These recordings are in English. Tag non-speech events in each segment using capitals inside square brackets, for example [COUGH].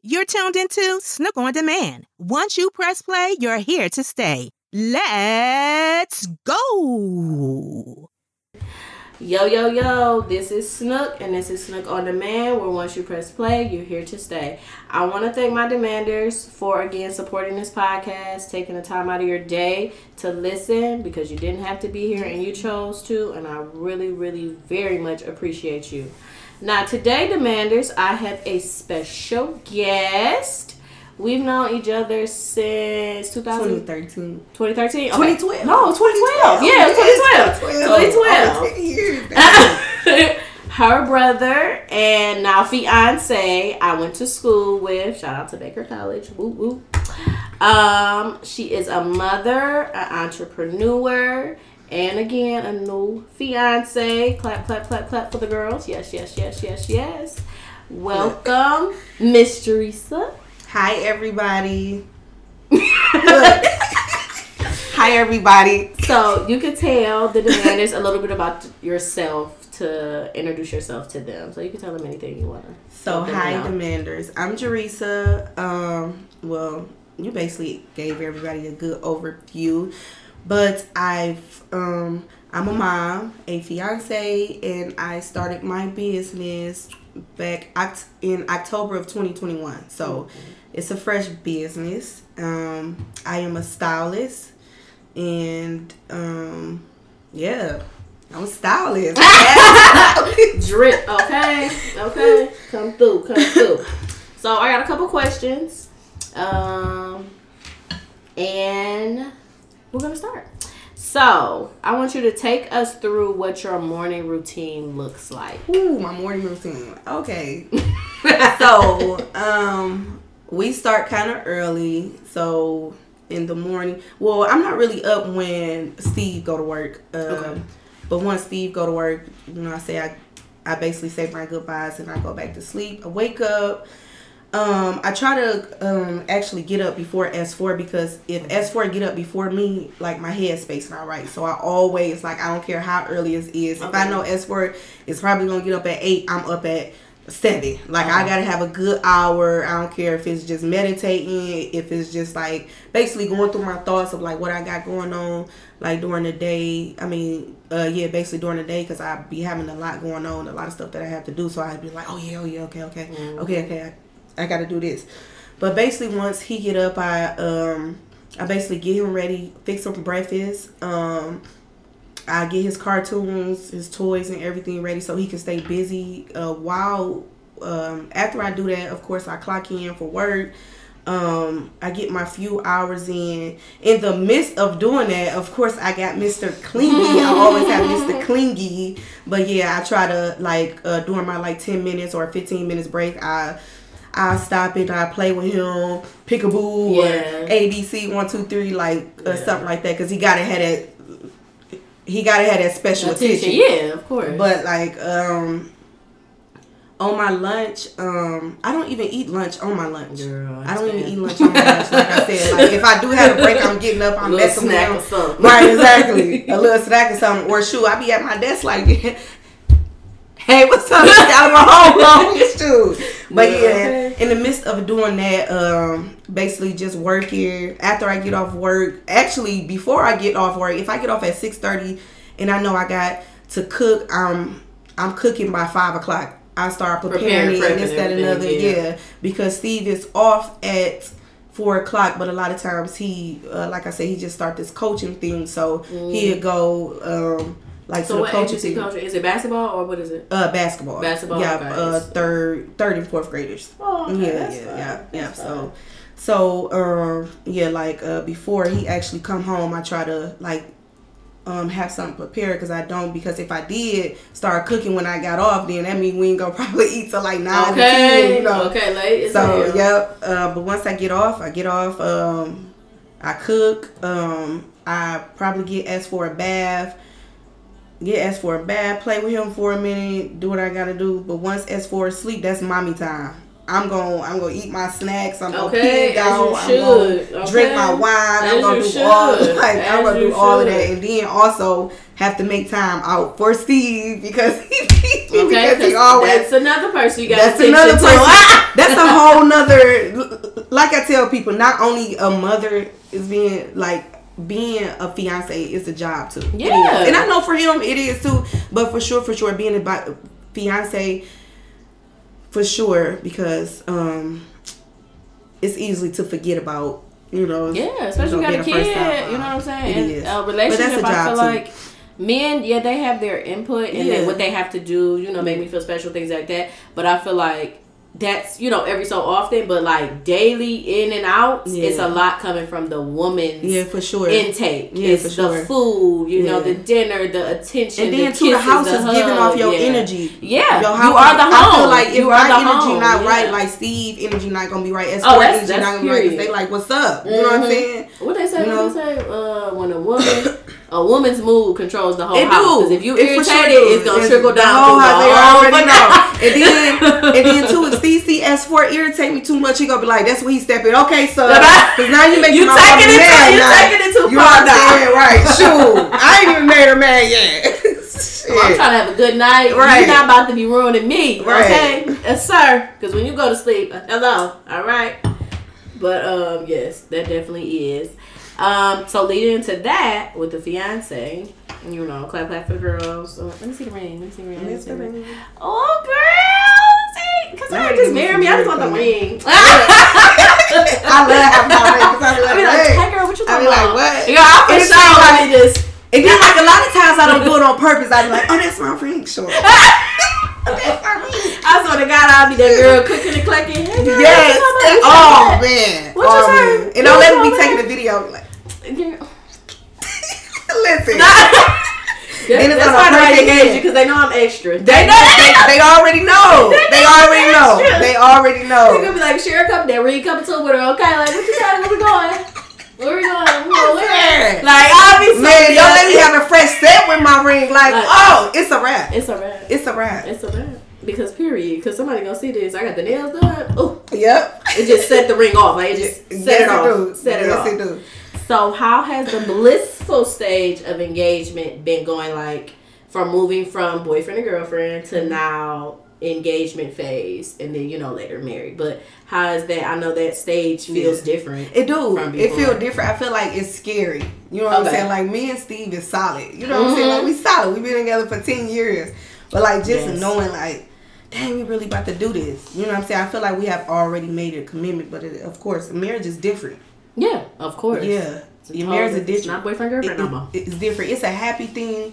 You're tuned into Snook on Demand. Once you press play, you're here to stay. Let's go. Yo, yo, yo, this is Snook, and this is Snook on Demand, where once you press play, you're here to stay. I want to thank my demanders for again supporting this podcast, taking the time out of your day to listen because you didn't have to be here and you chose to, and I really, really, very much appreciate you. Now, today, demanders, I have a special guest. We've known each other since 2000, 2013. 2013? 2012. No, 2012. Yeah, 2012. 2012. [LAUGHS] Her brother and now fiance, I went to school with. Shout out to Baker College. Woo woo. Um, she is a mother, an entrepreneur, and again a new fiance. Clap, clap, clap, clap for the girls. Yes, yes, yes, yes, yes. Welcome, Miss Teresa. Hi, everybody. [LAUGHS] Hi, everybody. So you could tell the demanders a little bit about yourself to introduce yourself to them. So you can tell them anything you want to. So, hi, demanders. I'm Jheresa. Um, well, you basically gave everybody a good overview, but I've um, I'm a mom, a fiance, and I started my business back oct- in October of 2021. So Mm-hmm. it's a fresh business. Um, I am a stylist, and um, yeah, I'm a stylist. [LAUGHS] Drip. Okay. Okay. Come through. Come through. So I got a couple questions. Um, and we're gonna start. So I want you to take us through what your morning routine looks like. Ooh, my morning routine. Okay. [LAUGHS] so, um, we start kind of early. So in the morning, well, I'm not really up when Steve go to work. Um, Okay. But once Steve go to work, you know, I say I, I basically say my goodbyes and I go back to sleep. I wake up. Um, I try to um actually get up before S4 because if S4 get up before me, like my headspace not right. So I always like I don't care how early it is. If I know S4 is probably gonna get up at eight, I'm up at seven. Like I gotta have a good hour. I don't care if it's just meditating, if it's just like basically going through my thoughts of like what I got going on, like during the day. I mean, uh, yeah, basically during the day because I be having a lot going on, a lot of stuff that I have to do. So I'd be like, oh yeah, oh yeah, okay, okay, okay, okay. I, gotta do this. But basically, once he get up, I um, I basically get him ready, fix him for breakfast. Um, I get his cartoons, his toys, and everything ready so he can stay busy. Uh, while um, after I do that, of course, I clock in for work. Um, I get my few hours in. In the midst of doing that, of course, I got Mr. Clingy. I [LAUGHS] always have Mr. Clingy. But yeah, I try to like uh, during my like ten minutes or fifteen minutes break, I I stop it. I play with him, peekaboo Yeah. or ABC one two three like uh, Yeah. something like that because he gotta have that. He gotta have that special attention. Yeah, of course. But like um on my lunch, um I don't even eat lunch on my lunch. Girl, I don't even eat lunch on my lunch. Like I said, [LAUGHS] like if I do have a break, I'm getting up, I'm messing snack or around. something. Right, exactly. a little [LAUGHS] snack or something. Or shoot, I be at my desk like [LAUGHS] Hey, what's up? Out of my home long [LAUGHS] shoot. But Yeah, yeah, in the midst of doing that, um, basically just working. After I get off work, actually before I get off work, if I get off at six thirty, and I know I got to cook, um, I'm cooking by five o'clock. I start preparing, Preparing, it and this, that, and another. yeah. Yeah. because Steve is off at four o'clock, but a lot of times he, uh, like I said, he just start this coaching thing, so he'd go um, like so to the age coaching is he thing. coaching? Is it basketball or what is it? Uh, basketball. Basketball, Yeah, okay. uh, third, third and fourth graders. Oh, okay, yeah, yeah, yeah, yeah. So, so um, yeah, like uh, before he actually come home, I try to like um have something prepared because I don't because if I did start cooking when I got off, then that mean we ain't gonna [LAUGHS] probably eat till like nine Okay, ten, you know. okay, late. So hell. yep. Uh, but once I get off, I get off. Um, I cook. Um, I probably get asked for a bath. Get asked for a bath. Play with him for a minute. Do what I gotta do. But once S four sleep, that's mommy time. I'm gonna I'm gonna eat my snacks. I'm gonna Okay, pig out. I'm should, gonna drink my wine. As I'm gonna do all should, [LAUGHS] like I'm gonna do all of that, and then also have to make time out for Steve because [LAUGHS] he Okay, because he always that's another person you got that's to another person. [LAUGHS] that's a whole nother like I tell people, not only a mother is being like being a fiance is a job too. Yeah. and I know for him it is too. But for sure, for sure, being a bi- fiance, for sure, because um, it's easily to forget about. You know, Yeah, especially you know, got a kid. time. You know what I'm saying? It And is. a But relationship, I feel too. like men, yeah, they have their input and Yeah. what they have to do. You know, make me feel special, things like that. But I feel like that's you know every so often, but like daily in and out, Yeah. it's a lot coming from the woman's Yeah, for sure. intake. Yeah, it's for the sure. food, you know, the dinner, the attention, and then the too, the house the is giving hug, off your yeah. energy. Yeah, Your you are the home. I feel like if you my energy home. not right, like Steve energy not gonna be right. As Oh, that's- energy that's not gonna be right. They like, what's up? You know what I'm Mhm. saying? What they say? You know? what they say? Uh, when a woman, [COUGHS] a woman's mood controls the whole It house. do. 'Cause if you It irritated, sure it's gonna It's trickle the down. whole through house, the they whole already know. And then, [LAUGHS] and then too, if CCS4 irritate me too much, he gonna be like, "That's where he stepping." Okay, so because now you making You taking it too- mad you now. taking it too You far what I'm now. saying? Right? [LAUGHS] Shoot, I ain't even made her mad yet. [LAUGHS] I'm trying to have a good night. Right. You're not about to be ruining me, Right. okay? Yes, sir. Because when you go to sleep, uh, hello, all right. But um, yes, that definitely is. Um, so leading into that with the fiance, you know, clap clap for the girls. Oh, let me see the ring. Let me see the ring. Let me see the ring. Oh, girl, because I just you some me. I just want the ring. [LAUGHS] I love having my ring because I be I like, be like, hey. girl, what you I talking be like, about? what? Yeah, I for sure like- let just. And then like a lot of times I don't do it on purpose. I be like, oh, that's my ring, sure. [LAUGHS] that's my ring. I swear to God, I'll be that girl cooking and clucking. Hey, girl, Yes. Oh man. What you oh, say? man. And don't let me be taking the video. Like. [LAUGHS] listen. [LAUGHS] That's, Then it's that's on a why they perfect engage you because they know I'm extra. They, know they, [LAUGHS] they already know. They They already I'm know. They already know. They know. gonna be like, share a cup, that ring coming to with her. Okay, like what you got? Where we going? Where we going? We going where? Yeah. Like I'll be Man, don't let me have a fresh set with my ring. Like, Like- oh, uh, it's a wrap. It's a wrap. It's a wrap. It's a wrap. Because period. Because somebody gonna see this. I got the nails done. Oh, Yep. it just set the ring off. Like it just set yes, it off. do. Set it yes, off. it do. So how has the blissful stage of engagement been going like from moving from boyfriend and girlfriend to mm-hmm. now engagement phase and then you know later married. But how is that I know that stage feels Yeah. different. It do. It feel different. I feel like it's scary. You know what Okay. I'm saying? Like me and Steve is solid. You know what I'm saying? Like we mm-hmm. solid. We've been together for ten years. But like just Yes. knowing like, dang, we really about to do this. You know what I'm saying? I feel like we have already made a commitment, but it, of course, marriage is different. Yeah, of course. Yeah. Your marriage is it's different. not boyfriend girlfriend It- no more. it- it's different. It's a happy thing.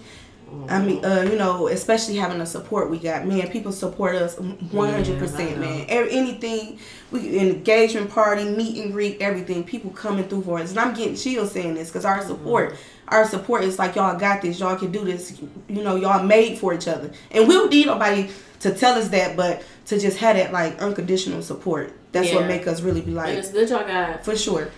I mean, uh, you know, especially having the support we got. Man, people support us one hundred percent. Man, Every, anything we engagement party, meet and greet, everything. People coming through for us, and I'm getting chills saying this because our support, Mm-hmm. our support is like y'all got this. Y'all can do this. You know, y'all made for each other, and we don't need nobody to tell us that, but to just have that like unconditional support. That's what Yeah. make us really be And like, it's good y'all got for sure.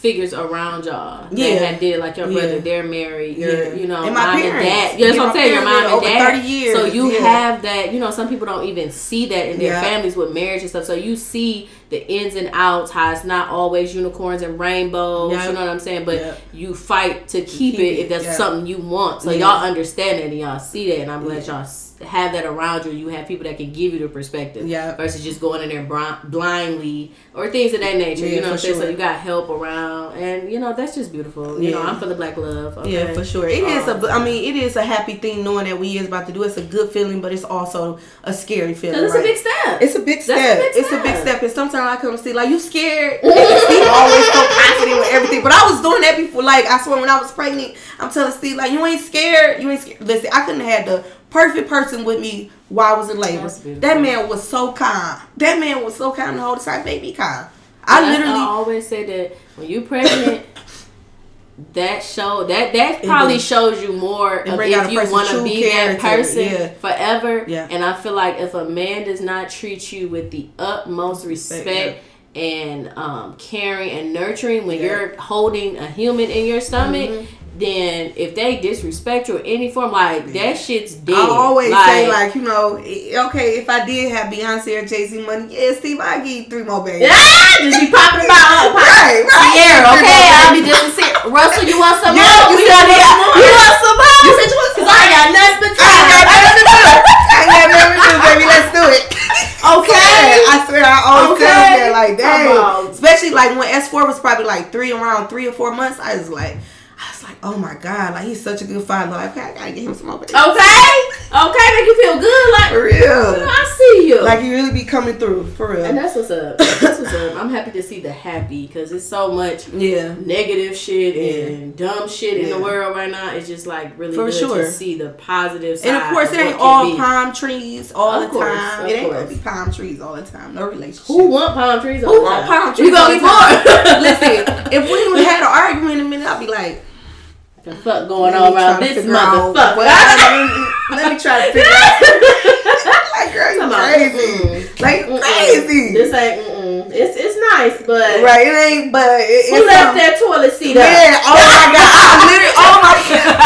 Figures around y'all. Yeah. That had did like your brother, Yeah. they're married, your Yeah. you know, And mom parents. and dad. Yeah, that's what I'm saying, your mom and dad. over 30 years. So you Yeah. have that, you know, some people don't even see that in their families with marriage and stuff. So you see the ins and outs, how it's not always unicorns and rainbows, you know what I'm saying? But you fight to keep, keep it, it, if that's something you want. So y'all understand that and y'all see that and I'm glad y'all s- have that around you. You have people that can give you the perspective Yeah. versus just going in there bri- blindly or things of that nature. Yeah, you know what I'm saying? So you got help around, and you know that's just beautiful. You know, Yeah. I'm for the black love. Okay? Yeah, for sure. It is Um, a. I mean, it is a happy thing knowing that we is about to do. It's a good feeling, but it's also a scary feeling. It's right? a big step. It's a big step. a big It's a big step. step. And sometimes I come and see like you scared. [LAUGHS] Steve always so confident with everything. But I was doing that before. Like I swear, when I was pregnant, I'm telling Steve like you ain't scared. You ain't scared. Listen, I couldn't have had the perfect person with me while I was in labor. That man was so kind. That man was so calm the whole time. Baby kind. I literally. I always say that when you pregnant. [COUGHS] That show that that probably do. shows you more of if you want to be that person yeah. forever. Yeah. And I feel like if a man does not treat you with the utmost respect, Respect, and um, caring and nurturing when Yeah. Mm-hmm. you're holding a human in your stomach, then if they disrespect you in any form, like that shit's dead. I always say like you know, okay, if I did have Beyonce or Jay Z money, yeah, Steve, I give three more babies. Ah, just be popping about [LAUGHS] her. Right, right. Sierra, okay, I'll be just. Russell, you want some Yeah, more? you We want more. You want some more? You said you want some Cause I got nothing but I got time. nothing to do. I got nothing to do, baby. [LAUGHS] Let's do it. Okay. [LAUGHS] I swear, I always tell Okay. them that, like, dang. Especially like when S four was probably like three around three or four months. I was like, like, oh my god, like he's such a good father. Like, okay, I gotta get him some more. babies. Okay, okay, make you feel good. Like, For real. I see you. Like he really be coming through for real. and that's what's up. That's what's up. I'm happy to see the happy because it's so much Yeah. negative shit Yeah. and dumb shit in the world right now. It's just like really For good sure. to see the positive side. And of course, it ain't all palm trees all Of the course, time. of It ain't gonna be palm trees all the time. No relationship. Who want palm trees? Who want palm trees? You gonna be time? Listen, if we had an argument in a minute, I'd be like, the fuck going on around this motherfucker? I- Let me try to figure out. like, girl, you Come on. crazy. Mm-mm. Like, Mm-mm. crazy. This ain't. Mm-mm. It's it's nice, but right, it ain't, but it, who left something- that toilet seat up? Yeah, oh my god, I [LAUGHS] literally, oh my god.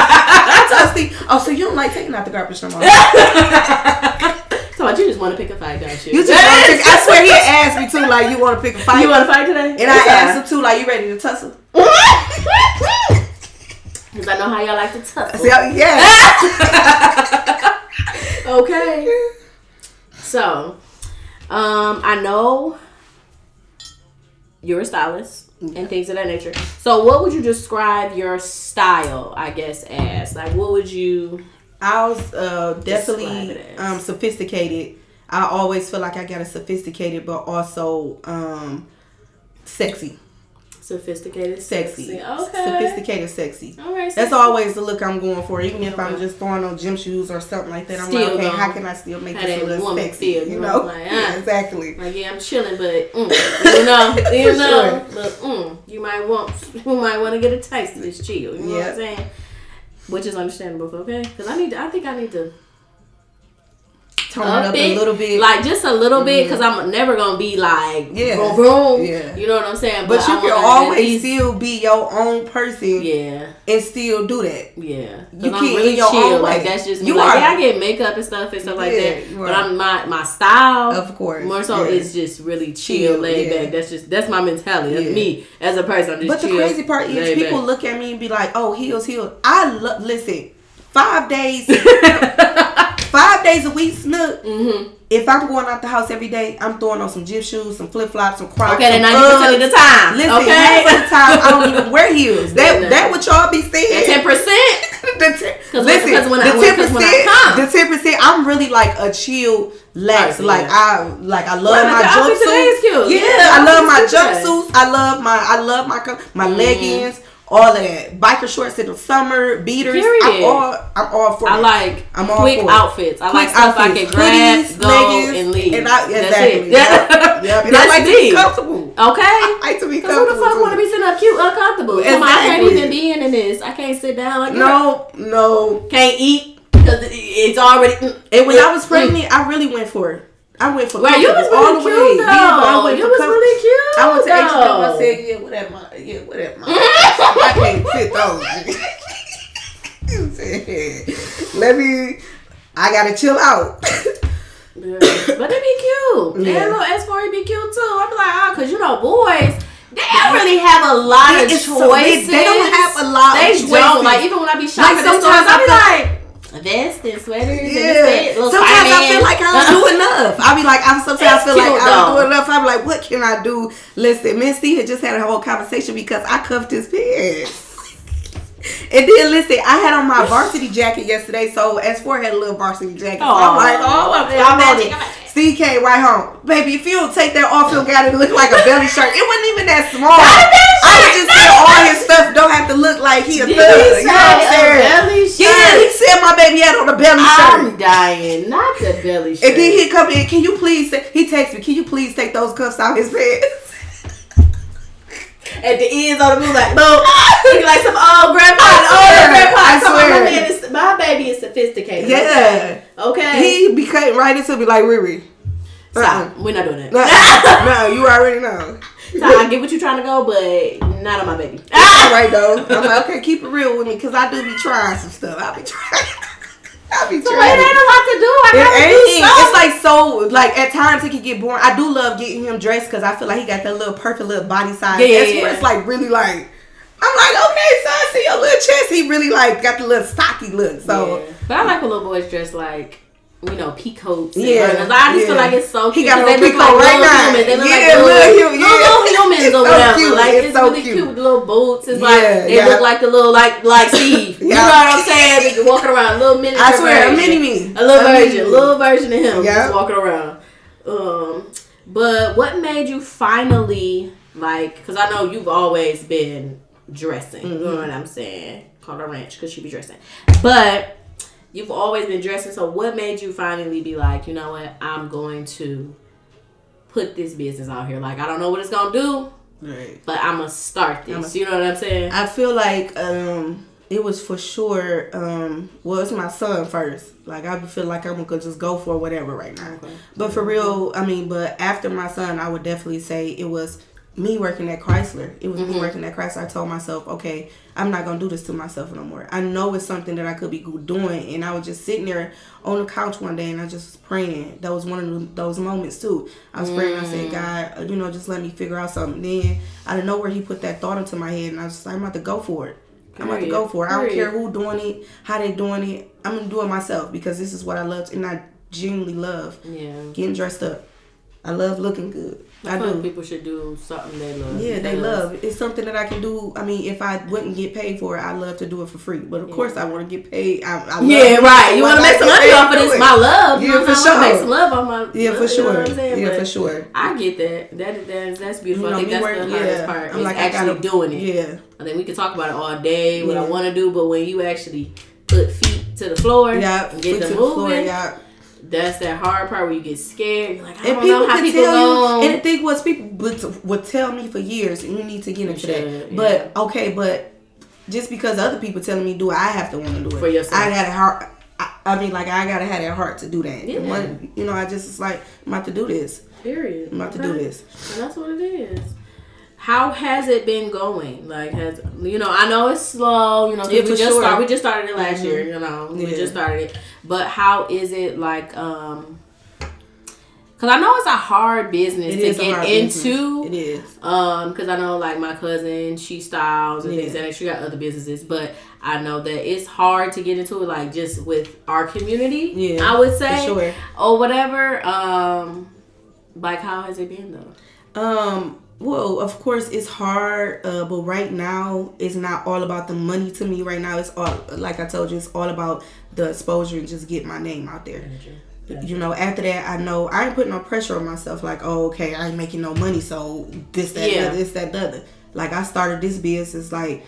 [LAUGHS] I see, oh, so you don't like taking out the garbage no more. [LAUGHS] So you just want to pick a fight, don't you? You just want to pick, I swear he asked me too, like, you want to pick a fight? You want to fight today? and I asked him too, like, you ready to tussle? Because I know how y'all like to tussle. Yeah. [LAUGHS] okay. So, um, I know you're a stylist and things of that nature. So, what would you describe your style, I guess, as? Like, what would you. I was uh, definitely um, sophisticated. I always feel like I got a sophisticated, but also um, sexy, Sophisticated, sexy, Okay. sophisticated, sexy. All right. That's always the look I'm going for, even if I'm just throwing on gym shoes or something like that. I'm Still like, okay, gonna how can I still make this a that little woman sexy? feel, you know, like, yeah, [LAUGHS] ah. exactly. Like yeah, I'm chilling, but mm, [LAUGHS] you know, you know, but mm, you might want, [LAUGHS] you might want to get a taste of this chill. You know what I'm saying? Which is understandable, okay? Because I need, to, I think I need to Tone up up it, a little bit, like just a little bit, mm-hmm. because I'm never gonna be like, Yeah. vroom, vroom. Yeah. You know what I'm saying? but you I can always least- still be your own person yeah, and still do that. yeah. You I'm can really your chill. own Like that's just. You like are. yeah, I get makeup and stuff and stuff like that. But. I'm my my style. Of course, More so yeah. is just really chill, Chill, laid yeah. back. That's just that's my mentality. That's Yeah. me as a person. I'm just But the crazy part is people back. look at me and be like, "Oh, heels, heels." I love. Listen, five days, [LAUGHS] [LAUGHS] five days a week, snook. Mhm. If I'm going out the house every day, I'm throwing on some gym shoes, some flip flops, some Crocs. Okay, then ninety percent of the time. Listen, okay, half of the time I don't even wear heels. That Yeah. that what y'all be saying. ten percent. [LAUGHS] the ten, 'Cause when- listen, when the ten 'cause when I percent, the ten percent. I'm really like a chill, lax. Right, like yeah. I, like I love Well, my your outfit today is jumpsuits. Yeah, Yeah, I love my jumpsuits. I love my, I love my my Mm-hmm. leggings. All that, biker shorts in the summer, beaters. I'm all, I'm all for I like I'm all quick for outfits. I like Quick stuff I outfits, can grab, hoodies, go, leggings, and leave. And I, That's exactly. it. Yep. yep. And I That's [LAUGHS] like to me. be comfortable. Okay. I like to be Cause who the fuck want to be sitting up cute, uncomfortable? Come on, I can't even be in this. I can't sit down like. No, no. Can't eat because it's already. mm, And when I was mm. pregnant, I really went for it. I went for Right, you was really all the way. though. Yeah, I went you was really cute. I went to H&M. I said, yeah, whatever, yeah, whatever. I can't fit those. [LAUGHS] Let me. I gotta chill out. Yeah. but they be cute. [LAUGHS] Yeah. And little S four be cute too. I be like, oh, cause you know boys. They don't really have a lot of It's choices. so- they- they don't have a lot of They choices. don't. Like even when I be shopping Like, sometimes I be like vest and sweaters and Yeah. it, Sometimes I feel like I don't do [LAUGHS] enough. I be like, I'm sometimes I It's feel like cute, I don't do enough. I be like, what can I do? Listen, Miss C had just had a whole conversation because I cuffed his pants. And then listen, I had on my varsity jacket yesterday, so S4 had a little varsity jacket. So I'm like, oh, I'm, Yeah, I'm on magic, it. magic. Steve came right home. Baby, if you don't take that off, you'll got it to look like a belly shirt. It wasn't even that small. Not a belly I just a all his stuff don't have to look like he a thug. You know what I'm a saying? belly Yeah, shirt? said my baby had on a belly shirt. I'm dying. Not the belly shirt. And then he come in. Can you please? Say, he texts me. Can you please take those cuffs out his pants? at the ends on the move like boom. Looking like some old grandpa. I old swear, grandpa. I So my, man is, my baby is sophisticated. Yeah. Okay. He be cutting right into me like Riri. Stop. Uh-uh. We're not doing that. No, [LAUGHS] no, you already know. So I get what you're trying to go, but not on my baby. All right though. I'm like, okay, keep it real with me because I do be trying some stuff. I be trying. [LAUGHS] I be So it ain't a lot to do. I It gotta ain't. do something. It's like so. Like at times it can get boring. I do love getting him dressed because I feel like he got that little perfect little body size. Yeah, yeah, That's yeah. where it's like really like. I'm like, okay, so I see your little chest. He really like got the little stocky look. So Yeah. But I like when little boys dress like, you know, peacoats. And Yeah, burners. I just feel like it's so cute. got 'cause on they look like right little now. humans. They look Yeah, like little, little little, human- yeah. humans really cute. cute. with little boots. It's Yeah, like they yeah. look like the little like like [LAUGHS] Steve. You know what I'm saying? Walking around, little miniature I swear, a mini me. a little A version, a little version of him Yeah. just walking around. Um, but what made you finally like? Because I know you've always been dressing. You Mm-hmm. know what I'm saying? Call her ranch because she be dressing, but you've always been dressing. So what made you finally be like, you know what? I'm going to put this business out here. Like I don't know what it's gonna do, Right. but I'm gonna start this. I'ma- you know what I'm saying? I feel like um it was for sure um well it's my son first. Like I feel like I'm gonna just go for whatever right now. But for real, I mean, but after my son, I would definitely say it was me working at Chrysler. It was me working at Chrysler. I told myself, okay, I'm not gonna do this to myself no more. I know it's something that I could be doing, and I was just sitting there on the couch one day, and I just was praying. That was one of those moments too. I was praying. I said, God, uh, you know, just let me figure out something. Then I don't know where He put that thought into my head, and I was just like, I'm about to go for it. I'm about to go for it. I don't care who doing it, how they doing it. I'm gonna do it myself because this is what I love, and I genuinely love yeah. getting dressed up. I love looking good. I, I feel like do. people should do something they love. Yeah, they because- love. it. It's something that I can do. I mean, if I wouldn't get paid for it, I love to do it for free. But of course, I want to get paid. I, I love Yeah, doing right. it. You want to make some money off of this? it. My love. you Yeah, know, for I Make sure. some love on my. Yeah, for you know sure. Yeah, But for sure. I get that. That that's that's beautiful. You know, I think that's work- the hardest yeah. part. I'm is like, I actually gotta- doing it. Yeah, I think we can talk about it all day. What I want to do, but when you actually put feet to the floor yeah. and get them the floor, moving, yeah. That's that hard part where you get scared. You're like, I And don't people know how people tell you. And the thing was, people would, would tell me for years, you need to get into that. But okay, but just because other people telling me do it, I have to want to do it For yourself. I got a heart. I, I mean, like I gotta have that heart to do that. Yeah. One, you know, I just was like, I'm about to do this. Period. I'm about to do this. And that's what it is. How has it been going? Like, has you know? I know it's slow. You know, Yeah, we just sure. started. We just started it last Mhm. year. You know, we Yeah. just started it. But how is it like? um Because I know it's a hard business It to get into. business. It is. Um, because I know like my cousin, she styles and Yeah. things like that. She got other businesses, but I know that it's hard to get into it. Like just with our community, Yeah, I would say, sure. or whatever. Um, like how has it been though? Um. Well, of course, it's hard, uh, but right now it's not all about the money to me. Right now, it's all like I told you, it's all about the exposure and just get my name out there. You know, after that, I know I ain't putting no pressure on myself. Like, oh, okay, I ain't making no money, so this, that, Yeah. this, that, the other. Like, I started this business, like,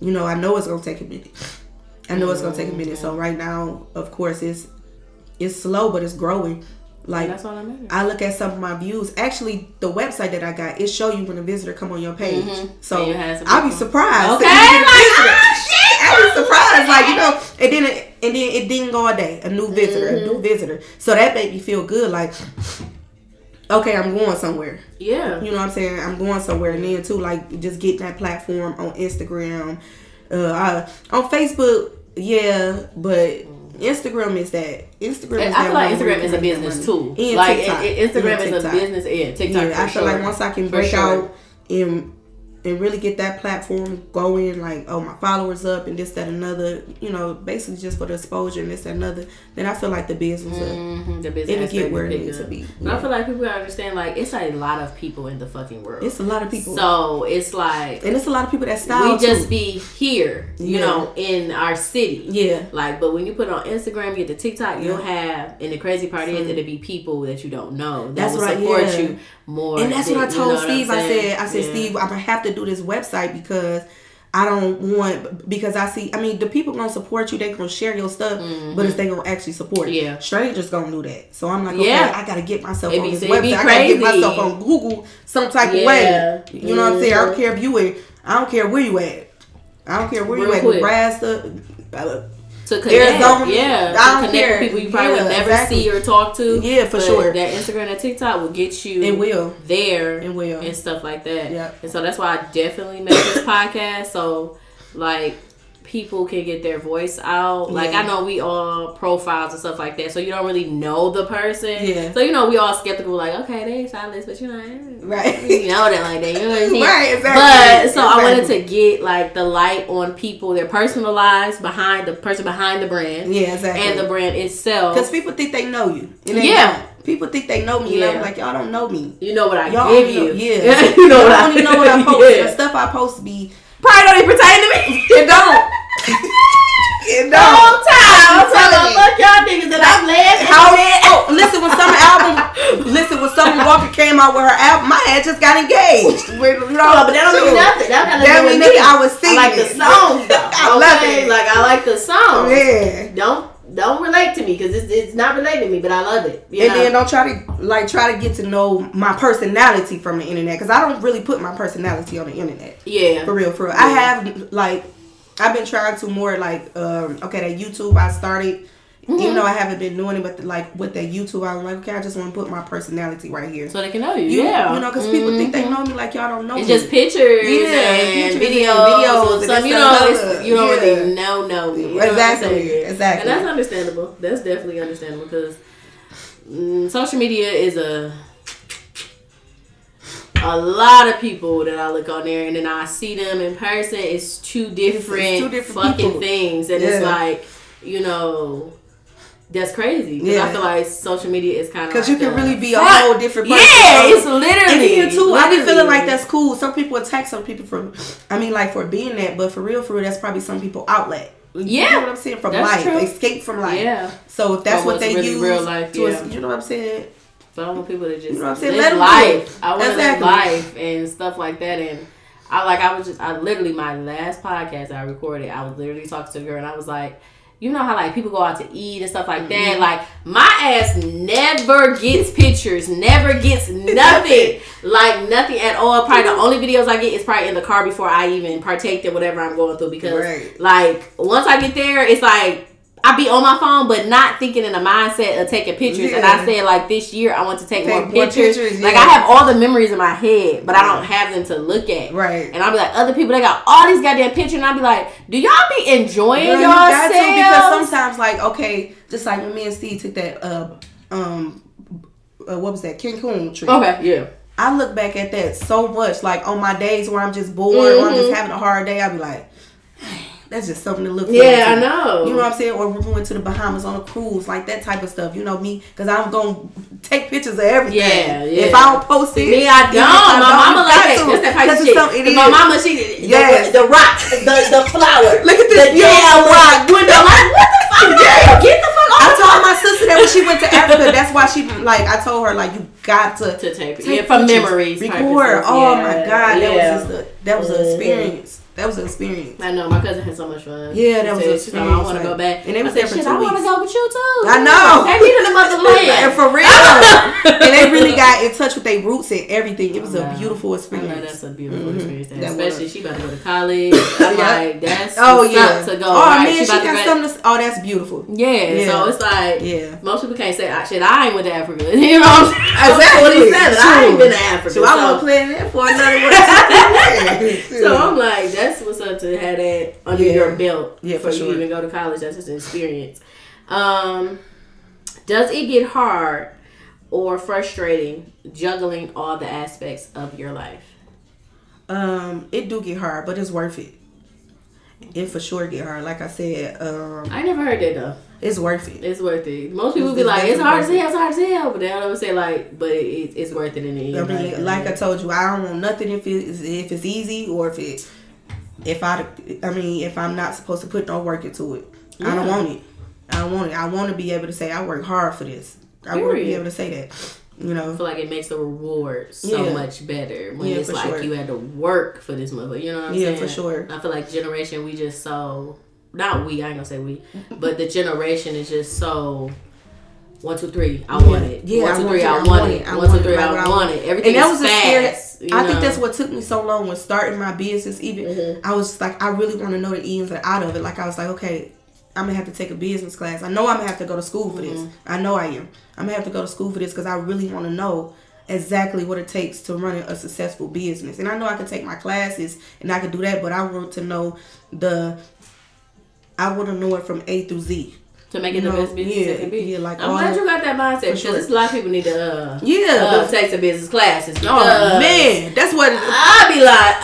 you know, I know it's gonna take a minute. I know it's gonna take a minute. So right now, of course, it's it's slow, but it's growing. Like, That's all I mean. I look at some of my views. Actually, the website that I got, it show you when a visitor come on your page. So And you I'll be surprised. Okay, like, ah, shit. I'll be [LAUGHS] surprised, like you know, and then it, and then it didn't go a day. A new visitor, a Mm-hmm. new visitor. So that made me feel good. Like, okay, I'm going somewhere. Yeah. You know what I'm saying? I'm going somewhere. And then too, like just get that platform on Instagram, uh, I, on Facebook. Yeah, but Instagram is that. Instagram. Is I feel like Instagram is a can make that business money. too. And like TikTok. Instagram And is a business. Yeah, TikTok. Yeah, I feel sure. like once I can break sure. out and and really get that platform going, like oh my followers up and this that another, you know, basically just for the exposure and this that another, then I feel like the business. Mhm, the business It'll get where it needs to be. But I feel like people understand like it's a lot of people in the fucking world. It's a lot of people, so it's like and it's a lot of people that style. we just too. be here, you Yeah. know, in our city. yeah. Like, but when you put it on Instagram, you get the TikTok, you'll have, and the crazy part is, Some- it'll be people that you don't know that That's will right, support yeah. you more. And that's what I than- you know told Steve. I said, I said, Yeah. Steve, I'm gonna have to do this website because I don't want because I see. I mean, the people gonna support you. They gonna share your stuff, but if they gonna actually support, Mm-hmm. Yeah. strangers gonna do that. So I'm like, okay, Yeah. I gotta get myself It on be- this website. I gotta get myself on Google some type Yeah. of way. You know what I'm saying? I don't Mhm. care if you in. I don't care where you at. I don't care where Real you at. Nebraska. To connect, Arizona, yeah, I to don't connect care. with people you probably Yeah, would never exactly. see or talk to. Yeah, for sure. That Instagram and TikTok will get you. It will. there It will. and stuff like that. Yep. And so that's why I definitely made this [LAUGHS] podcast so like people can get their voice out. Like Yeah. I know we all profiles and stuff like that, so you don't really know the person. Yeah. So you know we all skeptical, like okay, they silence, but you know, eh, Right. you know that like that. You know what I'm saying? Right, exactly. But so I wanted to get like the light on people, their personal lives behind the person behind the brand Yeah, exactly. and the brand itself. Because people think they know you. And Yeah. people think they know me, and Yeah. I'm like, y'all don't know me. You know what I Y'all give you. know, yeah. [LAUGHS] you know y'all what I only know what I [LAUGHS] post. Yeah. The stuff I post be Probably don't even pertain to me. it don't. [LAUGHS] it don't. time. I'm telling you. fuck y'all niggas and I'm laughing. How, oh, listen, when Summer album, [LAUGHS] listen, when Summer Walker came out with her album, my head just got engaged. [LAUGHS] With, you know, but that don't mean nothing. That That to mean me. nothing. I was I like the singing. songs though. I love okay? it. Like I like the songs. Yeah. Don't don't relate to me because it's, it's not related to me, but I love it. And know? then don't try to like try to get to know my personality from the internet because I don't really put my personality on the internet yeah. for real. For real, I have like I've been trying to more like um okay that YouTube I started. Mm-hmm. Even though I haven't been doing it, but like with that YouTube, I'm like, okay, I just want to put my personality right here. So they can know you. You, yeah. you know, because people think they Mhm. know me like y'all don't know me. It's me. just pictures Yeah, and pictures and videos, videos and and stuff. You know, it's, you don't Yeah. really know know me. You know Exactly, saying? exactly. And that's understandable. That's definitely understandable because mm, social media is a a lot of people that I look on there and then I see them in person. It's two different, two different fucking people. things, and it's like you know. That's crazy. Because I feel like social media is kind of Because like you can really be a whole different person. Yeah, it's literally. And too, I be feeling like that's cool. Some people attack some people for, I mean, like for being that, but for real, for real, that's probably some people outlet. You Yeah, know what I'm saying? From that's life, true. escape from life. Yeah. So if that's what they really use, real life, us, yeah. you know what I'm saying? So I want people to just You know what I'm saying? live life. I want to Exactly. live life and stuff like that. And I like I was just I literally my last podcast I recorded. I was literally talking to a girl and I was like. You know how like people go out to eat and stuff like that. Mm-hmm. Like my ass never gets pictures, never gets [LAUGHS] nothing, like nothing at all. Probably the only videos I get is probably in the car before I even partake in whatever I'm going through because Right. like once I get there, it's like I be on my phone, but not thinking in the mindset of taking pictures. And I Yeah. said like this year I want to take, Take more pictures. pictures, Like. I have all the memories in my head, but I don't have them to look at. Right. And I'll be like, other people they got all these goddamn pictures, and I'll be like, do y'all be enjoying Girl, you yourselves? because sometimes, like, okay, just like when me and Steve took that, uh, um, uh, what was that, Cancun trip. okay, yeah. I look back at that so much. Like on my days where I'm just bored or I'm just having a hard day, I'll be like, that's just something to look Yeah, to. I know. You know what I'm saying? Or we went to the Bahamas on a cruise, like that type of stuff. You know me, because I'm gonna take pictures of everything. Yeah, yeah. If I don't post it, Me, I don't. I my don't, mama like that. to. That's that type of shit. my mama, she Yes. the, the rock, the the flower. [LAUGHS] Look at this the damn rock window. Like what the fuck? [LAUGHS] Yeah. Get the fuck off. I told my sister that when she went to [LAUGHS] Africa, that's why she like. I told her like you got to to take, take yeah, for pictures, memories. record. Oh Yeah, my god, that yeah. was just a, that was an Mhm. experience. That was an experience. I know my cousin had so much fun. Yeah, that was She an said, she's like, I want to go back. and they was I said, there for two I want to go with you too. I know. Take me to the motherland. [LAUGHS] and for real, [LAUGHS] and they really got in touch with their roots and everything. It was a Wow. beautiful I experience. know that's a beautiful Mhm. experience. That Especially was. she about to go to college. [COUGHS] I'm Yeah. like, that's Oh yeah. to go. oh right? man, she, to got something. To, oh, that's beautiful. Yeah, Yeah. so it's like Yeah. most people can't say, "Ah, "Shit, I ain't went to Africa." [LAUGHS] You know what I'm saying? Exactly. I'm 27. I ain't been to Africa. So I want to so, play that for another one. so I'm like, that's what's up to have that under Yeah. your belt Yeah, before for you sure. even go to college. That's just an experience. Um, does it get hard or frustrating juggling all the aspects of your life? um, it do get hard, but it's worth it. It for sure get hard. Like I said, um, I never heard that though. it's worth it. It's worth it. Most people It's be like, "It's hard hell, it's hard as hell," but they don't say like, "But it, it's worth it in the end. I end." mean, like I told you, I don't want nothing if it's if it's easy or if it if I I mean if I'm not supposed to put no work into it. I don't want it. I don't want it. I want to be able to say I work hard for this. I want to be able to say that. You I know. feel like it makes the reward so Yeah. much better when Yeah, it's like sure. you had to work for this mother. You know what I'm Yeah, saying? for sure. I feel like generation we just so not we. I ain't gonna say we, but the generation is just so. One two three, I want it. Yeah, one I two want three, it. I I want it. I One want it. three, I I want it. Everything and that is was a fast. scary. I think that's what took me so long when starting my business. Even Mhm. I was like, I really want to know the ins and out of it. Like I was like, okay, I'm gonna have to take a business class. I know I'm gonna have to go to school for this. I know I am. I'm gonna have to go to school for this because I really want to know exactly what it takes to run a successful business. And I know I can take my classes and I can do that, but I want to know the. I want to know it from A through Z. to make it the best business yeah, it can be. yeah, like I'm glad you got that mindset because sure. a lot of people need to uh, Yeah, uh, take some business classes. Oh man, that's what. I be like,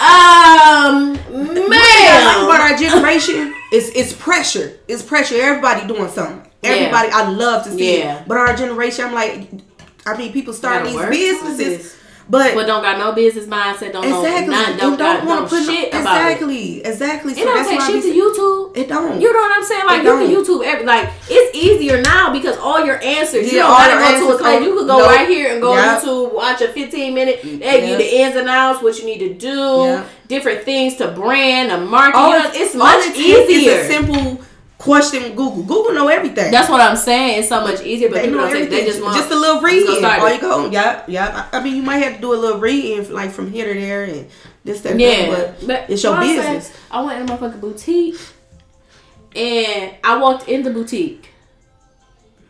um, man, I like about our generation is it's pressure. It's pressure. Everybody doing something. Yeah. Everybody, I love to see Yeah. it. But our generation, I'm like, I mean, people start these work businesses, but, But don't got no business mindset. Don't exactly, know. Not, don't, don't want to put shit no, about it. exactly, exactly. It So don't take shit to YouTube. It don't. You know what I'm saying? Like It you can don't. YouTube every like it's easier now because all your answers. you Yeah, don't all gotta go to a class. You could go Nope. right here and go Yep. YouTube, watch a 15 minute. Mm, they give you the ins and outs, what you need to do, Yep. different things to brand, to market. all You know, it's all much easier. Is a simple question. Google. Google know everything. That's what I'm saying. It's so much easier, but they people know don't take. They everything. just want a little just reading. All you go, yeah, yeah. I I mean, you might have to do a little reading, like from here to there, and this, that, Yeah, that. But, it's your know what I'm saying? business. I went in a motherfucking boutique, and I walked in the boutique.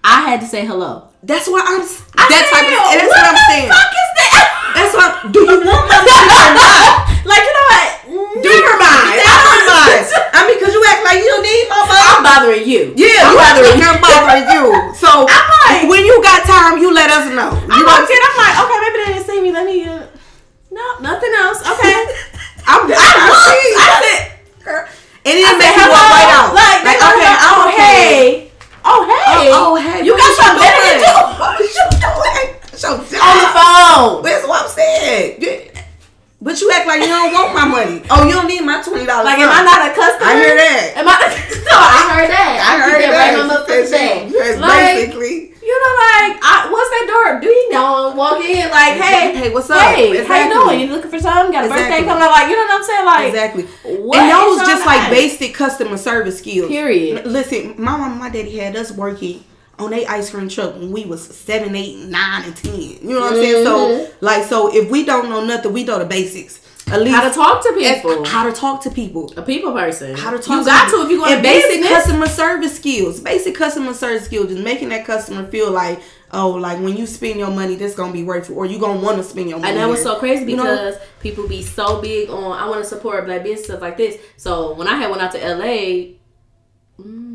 I had to say hello. That's what I'm. I That type of. That's what what I'm the saying. Fuck is that? That's what. Do you want my money or not? [LAUGHS] like you know what? Do Never mind. Mind. I mean, cause you act like you don't need my money. I'm bothering you. Yeah, I'm you bothering like [LAUGHS] I'm bothering you. So I'm like- when you got time, you let us know. You walked in. I'm like, okay, maybe they didn't see me. Let me. Uh, no, nothing else. Okay. [LAUGHS] I'm. I, I see. I said, And then I said you hello. right out. Like, Like, okay, like, oh, okay. hey. Oh hey. Oh, oh, hey, You got something better to do. What you doing? [LAUGHS] So On the phone. That's what I'm saying. But you act like you don't want my money. Oh, you don't need my twenty dollars. Like, am I not a customer? I hear that. Am I? [LAUGHS] no, I heard that. I heard keep that. Right on the thing. that's Like, basically. you know, like, I, what's that door? Do you know? Walk in, like, hey, Hey, what's up? Hey, how you doing? You looking for something? Got a birthday coming up? Like, you know what I'm saying? Like, Exactly. what and those just like basic customer service skills. Period. Listen, my mom and my daddy had us working on their ice cream truck when we was seven, eight, nine, and ten. You know what I'm saying? So like so if we don't know nothing, we know the basics. At least Mm-hmm. How to talk to people. How to talk to people. a people person. How to talk You got people. to if you go and to basic business. customer service skills. Basic customer service skills, just making that customer feel like, oh, like when you spend your money, this gonna be worth it, or you gonna want to spend your money. And that was so crazy You know? because people be so big on I want to support black business stuff like this. So when I had went out to LA, mm,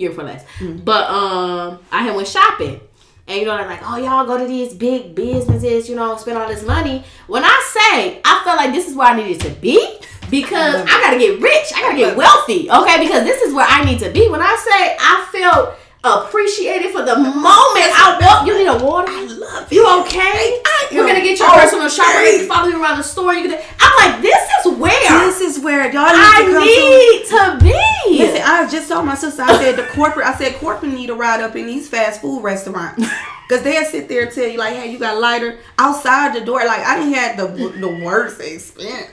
year for less, Mm. but um, I had went shopping. And you know, they're like, oh, y'all go to these big businesses, you know, spend all this money. When I say, I felt like this is where I needed to be because I gotta get rich, I gotta get wealthy, okay? Because this is where I need to be. When I say I felt appreciated for the moment I walked, you need a water. I love You it. okay? I We're gonna get your personal shopper. okay. You can follow you around the store. You can. I'm like, this is where This is where y'all need to come to. I need to be. Listen, I just told my sister. I said the corporate. I said corporate need to ride up in these fast food restaurants [LAUGHS] because they'll sit there and tell you like, "Hey, you got lighter outside the door." Like I didn't have the the worst experience.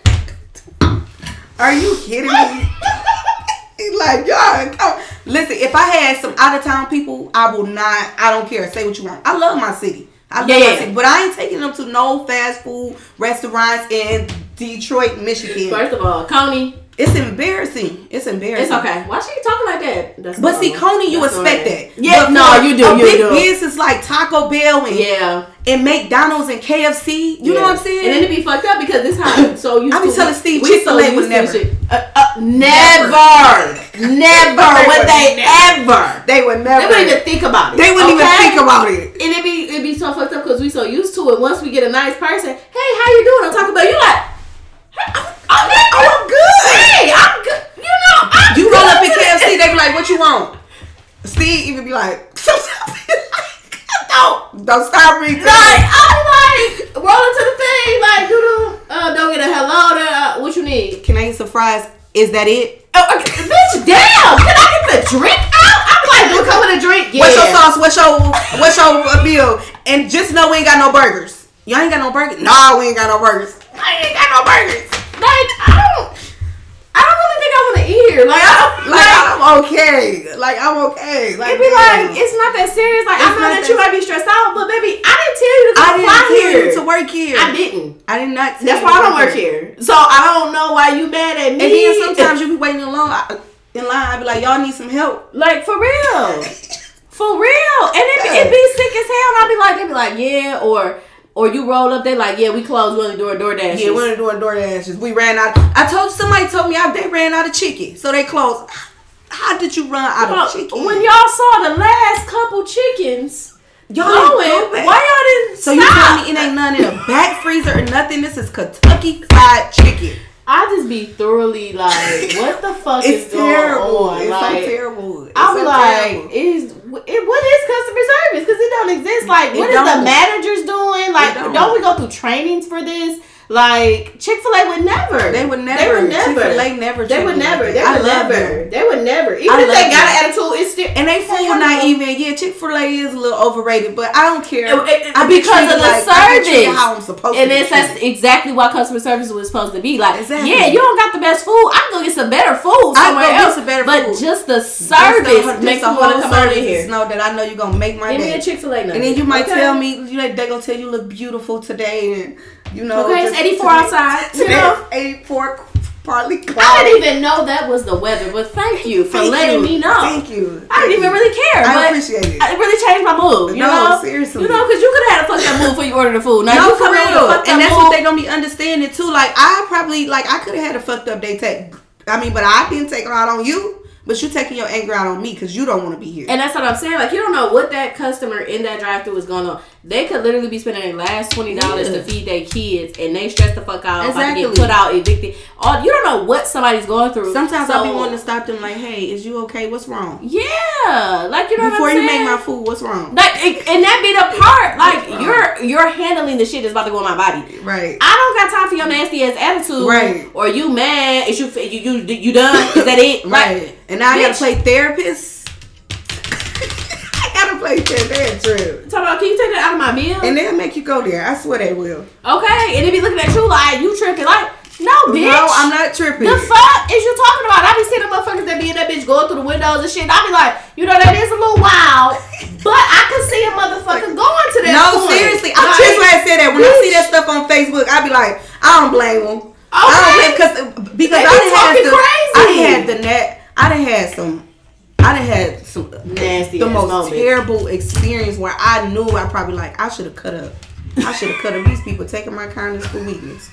Are you kidding me? [LAUGHS] [LAUGHS] like y'all, come. listen. If I had some out of town people, I will not. I don't care. Say what you want. I love my city. I love Yeah, my yeah. city, but I ain't taking them to no fast food restaurants in Detroit, Michigan. First of all, Coney, It's embarrassing. It's embarrassing. it's okay. Why she talking like that? That's But see. Coney, you That's expect that. Yeah, But no, you do. A You big do. business like Taco Bell and, Yeah. and McDonald's and KFC. You know what I'm saying? And then it be fucked up because this how [COUGHS] so you. I be telling Steve we so Chick-fil-A used would to never. shit. Uh, uh, never, never would would they never. ever. they would never. They wouldn't even think about it. They wouldn't even think about it. And it'd be it'd be so fucked up because we so used to it. Once we get a nice person, hey, how you doing? I'm talking about you like, hey, I'm, I'm, Oh, I'm good. Hey, I'm good. You know, I'm You roll up in. KFC, they be like, "What you want?" [LAUGHS] Steve even be like, "Don't, don't stop me." Like I'm like rolling to the thing, like do the uh, don't get a hello. there, Uh, what you need? Can I get some fries? Is that it? Oh, okay, bitch, damn! Can I get the drink out? I'm like, it come with a drink? Yeah. What's your sauce? What's your what's your bill? And just know we ain't got no burgers. Y'all ain't got no burgers? Nah, we ain't got no burgers. I ain't got no burgers. Like I don't, I don't really think I want to eat here. Like I Like like. I'm okay. Like I'm okay. Like It'd be like it's not that serious. Like I know that that- you might be stressed out, but baby, I didn't tell you to I come didn't tell here. you to work here. I didn't. I did not. That's why I don't work here. So I don't know why you mad at me. And then sometimes you be waiting alone uh, in line. I- In line, I be like, y'all need some help. like for real, [LAUGHS] for real, and it be, it be sick as hell. And I be like, they be like, yeah, or or you roll up, they like, yeah, we closed. We only doing DoorDash. Yeah, we're doing door dashes. We ran out. I told somebody told me I, they ran out of chicken, so they closed. How did you run out of chicken? When y'all saw the last couple chickens y'all going, why y'all didn't So you stop? tell me it ain't none in a back freezer or nothing? This is Kentucky Fried Chicken. I just be thoroughly like, what the fuck It's is going on? It's like, so terrible. It's I'll be so like, terrible. is it, what is customer service? Because it don't exist. Like, It what is the don't. managers doing? Like, don't. don't. we go through trainings for this? Like, Chick Fil A would never. They would never. They would never. Chick-fil-A never. They would never. They I would never. They would never. Even I if they got an attitude, it's still. And they food not even. Yeah, Chick Fil A is a little overrated, but I don't care. It- it- I because of the like, I be treated service. how I'm supposed And to. it's that's exactly what customer service was supposed to be. Like, Exactly. yeah, you don't got the best food. I can go get some better food somewhere else. better but food. just the Just service the- makes just the whole come service here. Know that I know you're gonna make my Give me a Chick Fil A and then you might tell me you know, they gonna tell you look beautiful today, and you know. Okay, it's 84 today- outside, you Today know? it's 84, partly cloudy. I didn't even know that was the weather, but thank you for Thank letting you. me know. Thank you. I didn't even really care. I appreciate it. It really changed my mood. You No, know, seriously. You know, because you could have had a fucked up mood before you ordered the food. Now no, you come in fucked And that's mood. what they're gonna be understanding too. Like I probably like I could have had a fucked up day. Take, I mean, but I didn't take it out on you. But you're taking your anger out on me because you don't want to be here. And that's what I'm saying. Like you don't know what that customer in that drive-through is going on. They could literally be spending their last twenty dollars Yeah. to feed their kids, and they stress the fuck out, about to get put out, evicted. All you don't know what somebody's going through. Sometimes so, I'll be wanting to stop them. Like, hey, is you okay? What's wrong? Yeah, like you know Before you make my food, what's wrong? Like, and that be the part. Like you're you're handling the shit that's about to go in my body. Right. I don't got time for your nasty ass attitude. Right. Or you mad? Is you you you you done? Is that it? Like, Right. And now I gotta play therapist. I gotta play therapist. trip. Talk about, can you take that out of my meal? And they'll make you go there. I swear they will. okay, and they be looking at you like you tripping. Like, no, bitch. No, I'm not tripping. The fuck is you talking about? I be seeing the motherfuckers that be in that bitch going through the windows and shit. I be like, you know, that is a little wild, [LAUGHS] but I can see a motherfucker going to that. No, point. seriously. I'm Like, just glad I said that. When I see that stuff on Facebook, I be like, I don't blame them. I Okay. don't blame because because I had talking the, crazy. I had the net. I done had some. I done had some Nasty the most moments. terrible experience where I knew I probably like I should have cut up. I should have cut up. These people taking my kindness for weakness.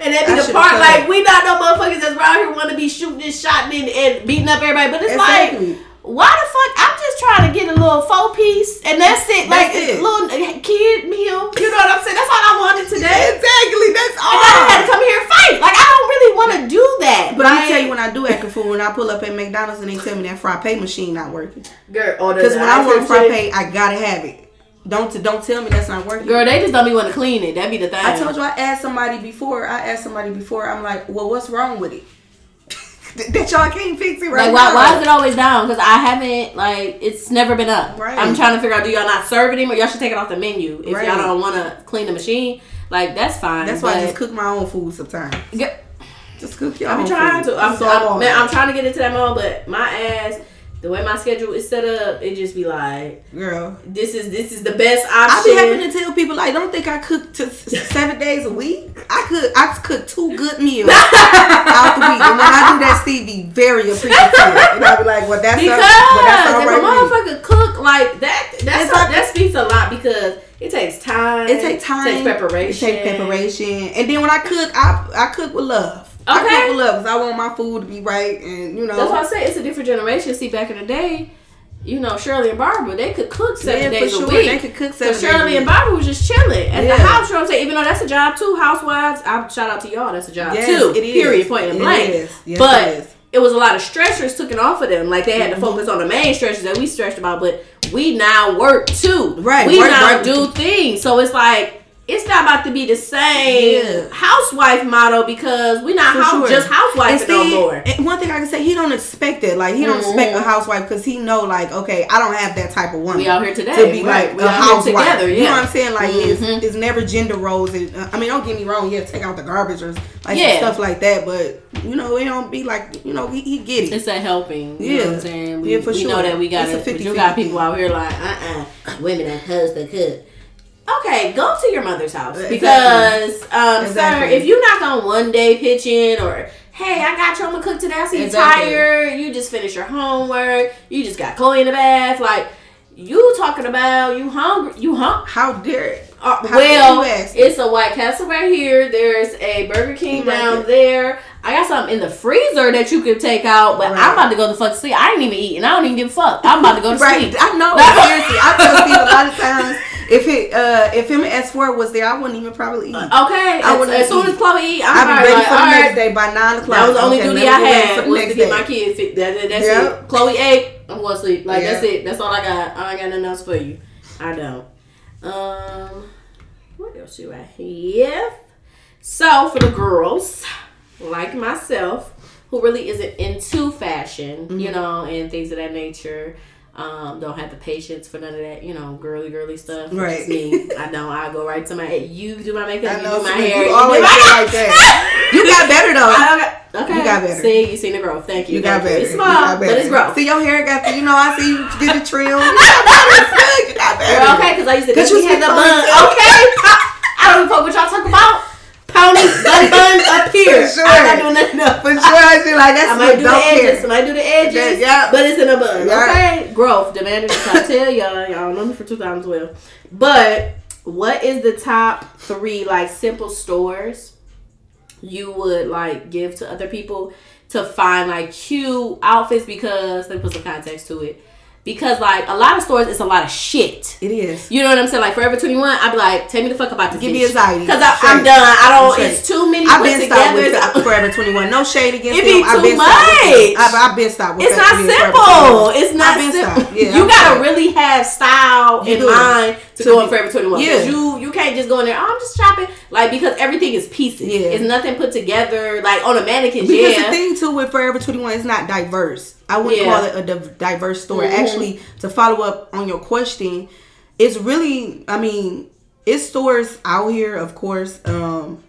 And that I be the part like it. we not no motherfuckers that's around here want to be shooting and shotting and, and beating up everybody. But it's Exactly. like, why the fuck? I'm just trying to get a little four piece and that's it. like That's a it. little kid meal. You know what I'm saying? That's all I wanted today. [LAUGHS] Exactly. That's all. And I had to come here and fight. Like I don't really want to do that. But I'm Like, gonna tell you when I do act a fool, when I pull up at McDonald's and they tell me that frappe machine not working. girl, or the- Because when I want cream frappe. I gotta have it. Don't don't tell me that's not working. girl, they just don't be want to clean it. That be the thing. I told you I asked somebody before. I asked somebody before. I'm like, well, what's wrong with it? Th- that y'all can't fix it right Like why, now. why is it always down? Because I haven't like it's never been up. Right. I'm trying to figure out do y'all not serve it anymore? Y'all should take it off the menu if Right. y'all don't want to clean the machine. Like that's fine. That's why I just cook my own food sometimes. Get- Just cook your I own be trying food. to. I'm, all I'm, man, I'm trying to get into that mode, but my ass, the way my schedule is set up, it just be like, Girl, this is this is the best option. I be having to tell people like, don't think I cook to seven days a week. I cook, I cook two good meals [LAUGHS] out the week, and when I do that, Steve be very appreciative, and I be like, well, that's because all, well, that's all if right. a motherfucker cook like that, that's like- that speaks a lot because it takes time. It takes time. It Takes preparation. It takes preparation. And then when I cook, I I cook with love. I Okay. cook with love because I want my food to be right, and you know. That's why I say it's a different generation. See, back in the day, you know, Shirley and Barbara, they could cook seven Yeah, days sure. a week. They could cook So seven days Shirley and. Barbara was just chilling at Yeah. the house. You know what I'm saying? Even though that's a job too, housewives. I shout out to y'all. That's a job Yes, too. it is. Period. Point and blank. Yes, but it it was a lot of stressors taken off of them. Like they had to Mhm. focus on the main stressors that we stressed about. But we now work too. Right, We work, now work. do things. So it's like. It's not about to be the same Yeah. housewife model because we're not house, sure. just housewives no more. one thing I can say, he don't expect it. Like he don't expect a housewife because he know, like, okay, I don't have that type of woman. We out here today. to be right. like we a housewife. together. Yeah. You know what I'm saying? Like Mhm. it's, it's never gender roles. And, uh, I mean, don't get me wrong. Yeah, take out the garbage or like Yeah. stuff like that. But you know, it don't be like you know he, he get it. It's that helping. You know Yeah. what I'm saying? We, Yeah, for we sure. know that we got It's a it. But you got people out here like, uh uh women to cook. Okay, go to your mother's house. Exactly. Because, um, sir, if you knock on one day pitching or Hey, I got you. I'm gonna cook today. I see you Exactly. tired. You just finished your homework. You just got Chloe in the bath. Like you talking about you hungry? You hungry? How dare it? Uh, How well, dare you ask? it's a White Castle right here. There's a Burger King Right down there. there. I got something in the freezer that you could take out, but Right. I'm about to go to fuck sleep. I ain't even eat, and I don't even give a fuck. I'm about to go to Right, sleep. I know. [LAUGHS] Seriously, I tell Steve a lot of times if it uh if him S four was there, I wouldn't even probably eat. Okay, I as, wouldn't as soon as Chloe eat, I'm I'd be ready like, for the all next right. day by nine o'clock. That was the only Okay, duty I me be ready for had was to get day. my kids fit. That, that- that's Yep. it. Chloe ate. I'm going to sleep. Like that's it. That's all I got. I ain't got nothing else for you. I don't. Um, what else do I have? So for the girls, like myself, who really isn't into fashion, you Mm-hmm. know, and things of that nature. Um, don't have the patience for none of that, you know, girly girly stuff. Right. me. I don't. I go right to my. You do my makeup. I you know. do my Samantha, hair. you you always do like that. You got better though. Got- okay. You got better. See, you seen the growth. Thank you. You got better. It's You small, got but it's growth. See your hair got the. You know, I see you get the trim. [LAUGHS] You got better. You got better. Girl, okay, because I used to Cause you have the bun. Okay. I don't a fuck what y'all talk about. Pony, [LAUGHS] bun, bun up here. For sure. I'm not doing nothing else. For sure, I feel like that's I might do the edges. care. I might do the edges. That- yeah. But it's in a bun. Yeah. Okay. Growth. Demanded to tell y'all. Y'all know me for 2012. But what is the top three like simple stores you would like give to other people to find like cute outfits because they put some context to it. Because like a lot of stores it's a lot of shit. It is. You know what I'm saying? Like Forever 21, I'd be like, tell me the fuck about this. Give bitch. me anxiety. Cause I, Straight. I'm done. I don't. Straight. It's too many I've been stopped with Forever 21. No shade against It be them. I've too been stopped with them. much. I've, I've been stopped with It's not simple. It's not simple. Yeah, you I'm gotta sorry. really have style You in mind to, To go in Forever 21. Yeah. You you can't just go in there, oh, I'm just shopping. Like, because everything is pieces. Yeah. It's nothing put together, like on a mannequin. Because yeah. the thing too with Forever 21 is not diverse. I wouldn't Yeah. call it a div- diverse store. Mhm. Actually, to follow up on your question, it's really, I mean, it's stores out here, of course, um,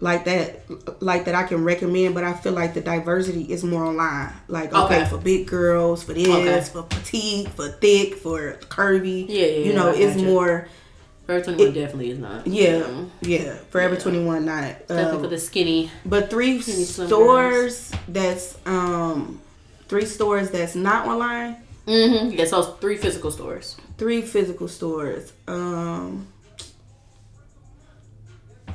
like that, like that I can recommend. But I feel like the diversity is more online. Like okay, Okay. for big girls, for this, Okay. for petite, for thick, for curvy. Yeah, yeah, You know, it's you. more. Forever 21 definitely is not. Yeah, Um, yeah. Forever Yeah. 21, not. Definitely um, for the skinny. but three Skinny stores that's um three stores that's not online. Mm-hmm. Yeah, so it's three physical stores. Three physical stores. Um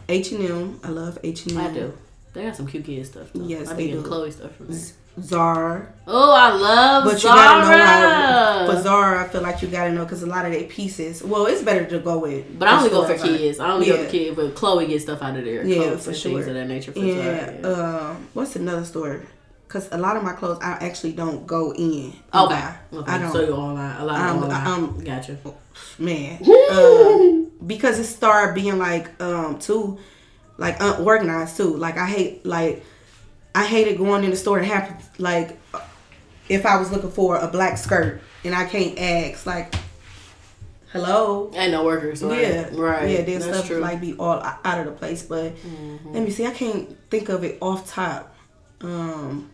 H and M. I love H and M. I do. They got some cute kid stuff. Though. Yes, I they do. Chloe stuff from there. Zara. Oh, I love But you Zara. gotta know how. For Zara, I feel like you gotta know because a lot of their pieces. Well, it's better to go with. But I only go for kids. I only go for kids, but Chloe gets stuff out of there. Yeah, for sure. Things of that nature for Yeah. Zara. Yeah. Um. What's another store? Because a lot of my clothes, I actually don't go in. Okay. okay. I don't. So you're online. A lot of online. um, gotcha. man um, because it started being like um too like unorganized too like i hate like i hated going in the store and have like if i was looking for a black skirt and i can't ask like hello And no workers. Right? yeah Right. yeah then That's stuff true. Mm-hmm. like be all out of the place but let me see i can't think of it off top um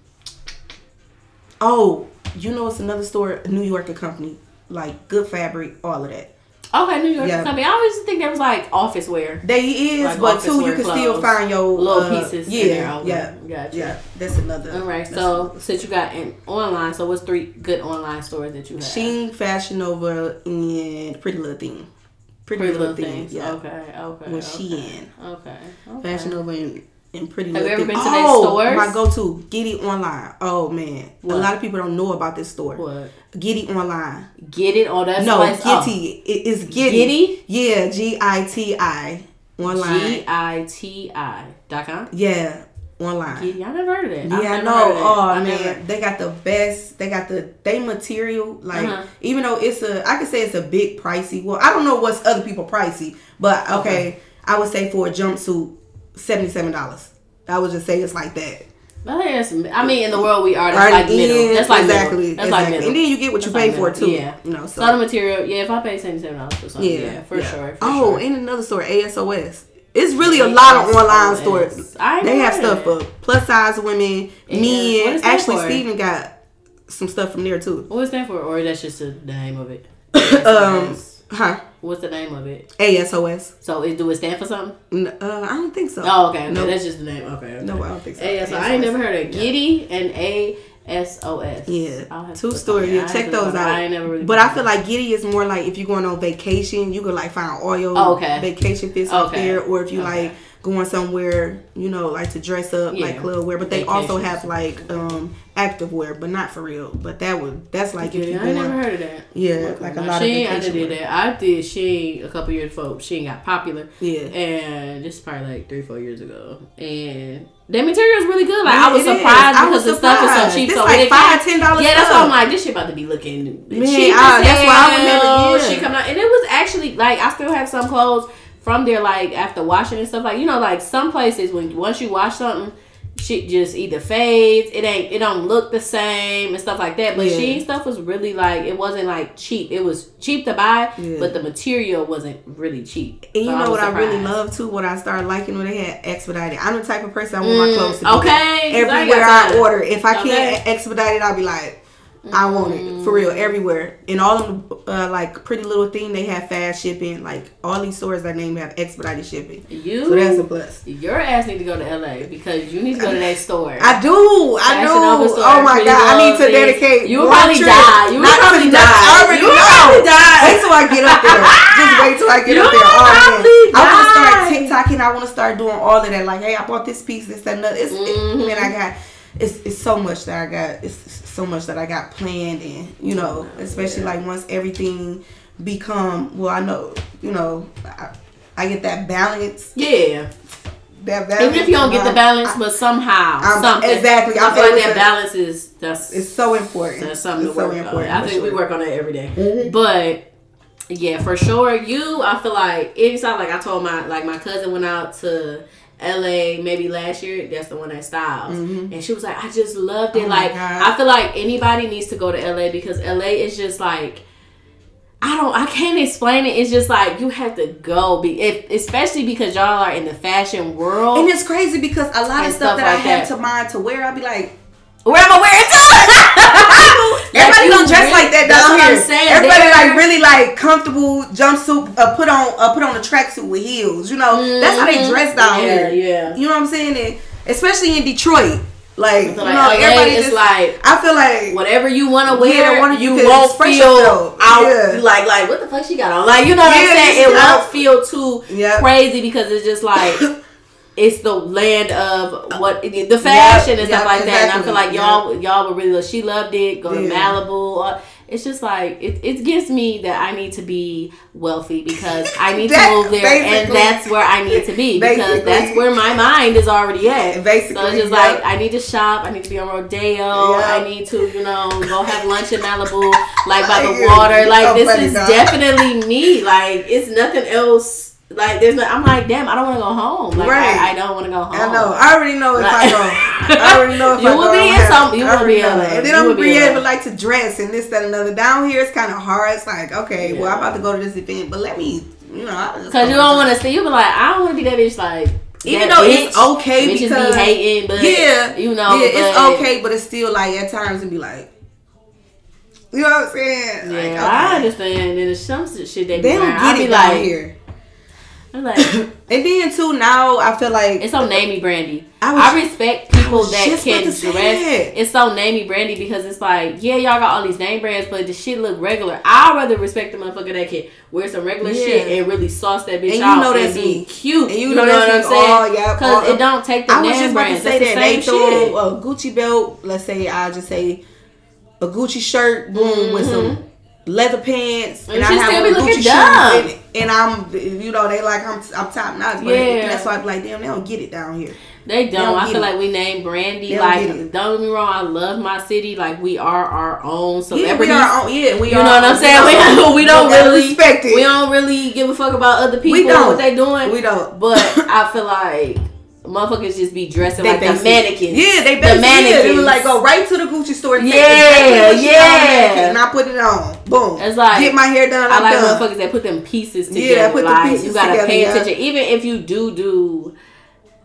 oh you know it's another store a new yorker company like good fabric all of that Okay, New York Yeah. company. I always think that was like office wear. They is, Like but too, you can still find your Little uh, pieces in Yeah, there, yeah, Gotcha. yeah. That's another. All right. So since you got an online, so what's three good online stores that you have? Shein, Fashion Nova, and Pretty Little Thing. Pretty, Pretty Little, little Thing. Yeah. Okay. Okay. With okay. Shein. Okay. okay. Fashion Nova and, and Pretty Have you ever been to their oh, stores? my go-to, Giti Online. Oh man, What? a lot of people don't know about this store. What? Giti Online. Get it? on that. no, like Gitty. It is Giddy. Giddy? Yeah, G I T I. Online. G I T I dot com. yeah, online. Giddy. I never heard of it. Yeah, I know. heard of that. Oh I man, never- they got the best. They got the they material. Like Uh-huh. even though it's a, I could say it's a big pricey. Well, I don't know what's other people pricey, but okay, Okay. I would say for a jumpsuit, seventy seven dollars. I would just say it's like that. I that's. Mean, in the world we are, that's Right like middle. in, That's like exactly, middle. That's exactly. like middle. And then you get what you pay like for too. Yeah. You know, so So the material, yeah. If I pay seventy seven dollars for something, yeah, yeah, for yeah. sure. For oh, sure. and another store, ASOS. It's really a lot of online stores. I They have stuff for plus size women, Yeah. Men. Actually, for? Steven got some stuff from there too. What was that for? Or that's just the name of it? [LAUGHS] Um, huh? What's the name of it? ASOS. So it do it stand for something? N- Uh, I don't think so. Oh, okay. No. That's just the name. Okay. okay. No, I don't think so. ASOS. I ain't never heard of Giti and ASOS. Yeah, I'll have to two stories. Yeah, check have to look those out. I ain't never really. But I feel like Giti is more like if you're going on vacation, you could like find all your Oh, okay. vacation fits up Okay. there, or if you Okay. like going somewhere, you know, like to dress up, like Yeah. club wear. But they also have like um active wear, but not for real. But that would that's like if you Yeah, I ain't never heard of that. yeah, like a Now, lot of Shein, I vacation did wear. that. I did she a couple years before Shein got popular. Yeah. And this is probably like three, four years ago. And That material is really good. Like Yeah, I was surprised I because was the stuff is so cheap. This so like when it $10 Yeah, that's why I'm like, this shit about to be looking Man, cheap. I- that's why I would never- yeah. Shit coming out, and it was actually like I still have some clothes from there. Like after washing and stuff, like you know, like some places when once you wash something. Shit just either fades, it ain't, it don't look the same and stuff like that. But Yeah. Shein stuff was really like, it wasn't like cheap. It was cheap to buy, Yeah. but the material wasn't really cheap. And you So know was what I really love too? What I started liking when they had expedited. I'm the type of person I want my Mm, clothes to be okay, I everywhere I, order. If I can't expedite it, I'll be like, I want it for real everywhere. And all of the uh, like pretty little thing they have fast shipping. Like all these stores I named have expedited shipping. You, So that's a plus. your ass need to go to LA because you need to go to that store. I do. I Fashion do. Store, Oh my Pretty god! I need to Things. dedicate. You would one probably trip, die. You would not to probably nothing. die. I already You know. probably die. Wait till I get up there. Just wait till I get You up there. would Oh, man. probably I want to start TikToking. I want to start doing all of that. Like, hey, I bought this piece, this, that, and that. It's, Mhm. it, man, I got. It's, it's so much that I got. It's so much that I got planned, and you know, especially like once everything become. Well, I know, you know, I, I get that balance. yeah, That balance. even if you don't get the balance, but somehow I'm- something. exactly. I feel like that balance is that's It's so important. That's something it's to work so on. I for think we work on that every day. Mhm. But yeah, for sure. You, I feel like it's not like I told my like my cousin went out to LA maybe last year. That's the one that styles, and she was like, I just loved it. Mm-hmm. Oh like I feel like anybody needs to go to LA because LA is just like. I don't. I can't explain it. It's just like you have to go. Be if, especially because y'all are in the fashion world. And it's crazy because a lot of stuff stuff, that I have that. to mind to wear, I'll be like, Where am I wearing to? [LAUGHS] everybody don't dress really- like that down here. Everybody They're- like really like comfortable jumpsuit, uh, put on uh, put on a tracksuit with heels. You know, that's how they dress down Mm-hmm. Yeah, here. yeah. You know what I'm saying? And especially in Detroit, like know, like LA everybody is like- I feel like whatever you want to wear, Yeah, you, you won't feel yourself. out Yeah. like like what the fuck she got on? Like you know what Yeah, I'm saying? It won't feel too Yep. crazy because it's just like [LAUGHS] it's the land of what the fashion and stuff yep, like that. And I feel like y'all y'all were really she loved it. Go to Yeah. Malibu. Uh, It's just like it, it gives me that I need to be wealthy because I need to move there, and that's where I need to be [LAUGHS] because Basically. that's where my mind is already at. Basically, so it's just like I need to shop. I need to be on Rodeo. I need to, you know, go have lunch in Malibu, like by [LAUGHS] the water. Like so this is definitely me. Like it's nothing else. Like there's no. I'm like, damn. I don't want to go home. Like Right. I, I don't want to go home. I know. I already know if I Like- go. [LAUGHS] I already know if You I will go. be in some. You will be in. And then You I'm be be able like to dress and this, that, and another. Down here it's kind of hard. It's like, okay, well, I'm about to go to this event, but let me, you know, Because you don't want to see. You be like, I don't want to be that bitch. Like Even though bitch, it's okay because be hating, but yeah, you know, yeah, it's okay, but it's still like at times and be like, you know what I'm saying? Yeah, like, okay. I understand. And there's some shit they, They don't. I get be it like, here. I'm like, [COUGHS] And then too now I feel like it's so namey brandy. I I, respect people was that can dress. that. It's so namey brandy because it's like, yeah, y'all got all these name brands, but the shit look regular. I'd rather respect the motherfucker that can wear some regular Yeah. shit and really sauce that bitch And you out know and that's be me. cute. And you you know know, what I'm saying? Yeah, Because all- it don't take the I was name just about to say That's that the they same shit. throw a Gucci belt. Let's say I just say a Gucci shirt, boom, with some leather pants, Mm-hmm. And I have a Gucci dumb. And, I'm, you know, they like I'm, I'm top notch. But Yeah. that's why I'm like, damn, they don't get it down here. They don't. don't I feel it. like we name Brandy. They don't Like, it. don't get me wrong. I love my city. Like, we are our own Yeah, we are. On, yeah, we you are. know what I'm saying? We, [LAUGHS] we don't really respect it. We don't really give a fuck about other people We don't. what they doing. We don't. But [COUGHS] I feel like motherfuckers just be dressing They like the basic. mannequins. Yeah, they the basically, yeah, they mannequins. like go right to the Gucci store. Take Yeah, exactly what she got on yeah. And I put it on. Boom. It's like- get my hair done. I I'm like done. motherfuckers that put them pieces together. Yeah, put the like pieces you gotta together, pay yeah. attention, even if you do do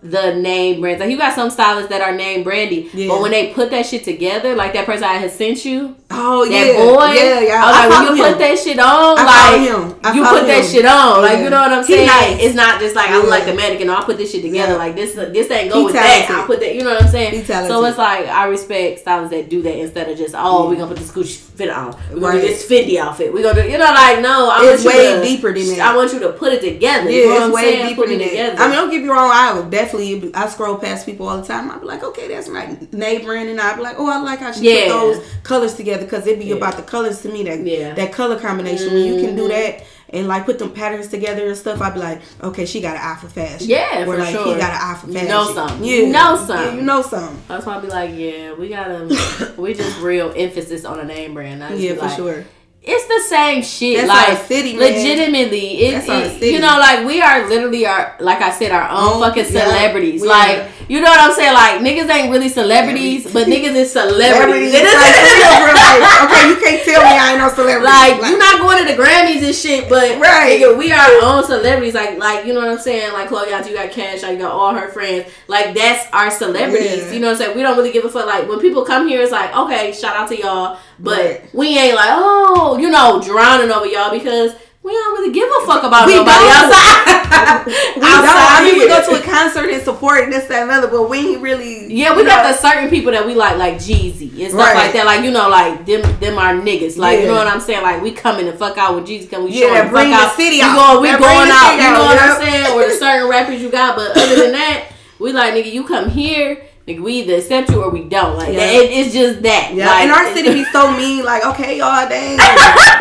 the name brands. Like you got some stylists that are name brandy, Yeah. but when they put that shit together, like that person I had sent you, Oh that yeah, boy, yeah, yeah. I was like, when you him. put that shit on, I like him. I you put that shit on, like Yeah. you know what I'm saying? nice. It's not just like I'm like the mannequin. I'll put this shit together. Yeah. Like this, this ain't go He with that. talented. I put that. You know what I'm saying? So it's like I respect stylists that do that instead of just oh we gonna put this Gucci fit on, we're gonna Right. do this Fendi outfit, we gonna do you know like no, I It's want you way to, deeper than that. I want you to put it together. Yeah, you know what it's I'm way saying? deeper Put than that. I mean, don't get me wrong. I would definitely. I scroll past people all the time. I'd be like, okay, that's right, neighboring, and I'd be like, oh, I like how she Yeah. put those colors together because it'd be Yeah. about the colors to me. That Yeah. that color combination. When you can do Mhm. that and like put them patterns together and stuff, I'd be like, okay, she got an eye for fashion. Yeah, or for like sure. he got an eye for fashion. You know something. Yeah, You know Yeah, something. you know something. That's why I be like, yeah, we gotta, we just real emphasis on a name brand. Yeah, for like, sure. It's the same shit. That's like our city, man. legitimately, it, That's it- city. you know, like we are literally our, like I said, our own Own- fucking yeah, celebrities. like are. You know what I'm saying? Like niggas ain't really celebrities, but niggas is celebrities. Celebrities, like, real, real. Okay, you can't tell me I ain't no celebrity. Like, you're not going to the Grammys and shit, but Right. nigga, we are our own celebrities. Like like you know what I'm saying? Like Chloe, you got Cash, you got all her friends. Like that's our celebrities. Yeah. You know what I'm saying? We don't really give a fuck. Like when people come here, it's like okay, shout out to y'all, but Right. we ain't like oh you know drowning over y'all because. We don't really give a fuck about We nobody don't. outside. [LAUGHS] We don't. I mean, we go to a concert and support and this, that, and other, but we really. Yeah, we got know, the certain people that we like, like Jeezy and stuff Right. like that. Like you know, like them, them are niggas. Like you know what I'm saying? Like we coming to fuck out with Jeezy, come we Yeah, showing bring fuck the out. city we out. Going, we That going out. You know out, what yep. I'm saying? Or the certain rappers you got, but other than that, we like nigga, you come here. Nigga, we either accept you or we don't. Like Yeah. it, it's just that. Yeah, like, and our city be so [LAUGHS] mean. Like, okay, y'all, dang, [LAUGHS]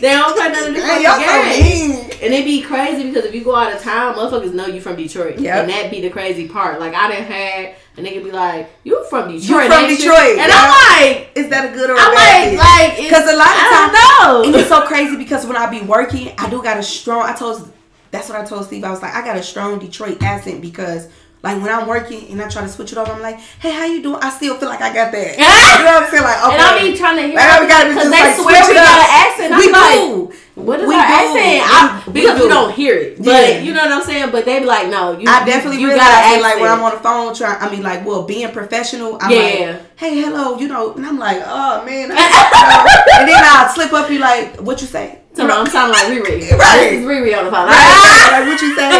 they don't of the dang fucking y'all so mean. And it be crazy because if you go out of town, motherfuckers know you from Detroit. Yeah. And that be the crazy part. Like I done had a nigga be like, You from Detroit. You from Detroit, And yeah. I'm like Is that a good or a I'm bad like, thing? like, it's- 'Cause a lot of I don't And it's so crazy because when I be working, I do got a strong. I told that's what I told Steve. I was like, I got a strong Detroit accent because. Like when I'm working and I try to switch it over, I'm like, "Hey, how you doing?" I still feel like I got that. you know what I'm saying? Like, okay, And I be trying to hear Like, we gotta be because just they like, swear we switch it got an accent. we I'm like, do. What is We our do. accent? We- I, we because we, do. don't hear it. But Yeah. you know what I'm saying? But they be like, no, you I definitely you realize got an it, like when. I'm on the phone trying. I mean, like, well, being professional. I'm Yeah. like, hey, hello, you know, and I'm like, oh man, I, you know. and then I'll slip up, be like, what you say? So I'm sounding like Riri. [LAUGHS] Right. This is Riri on the phone. Right? [LAUGHS] like, what you say?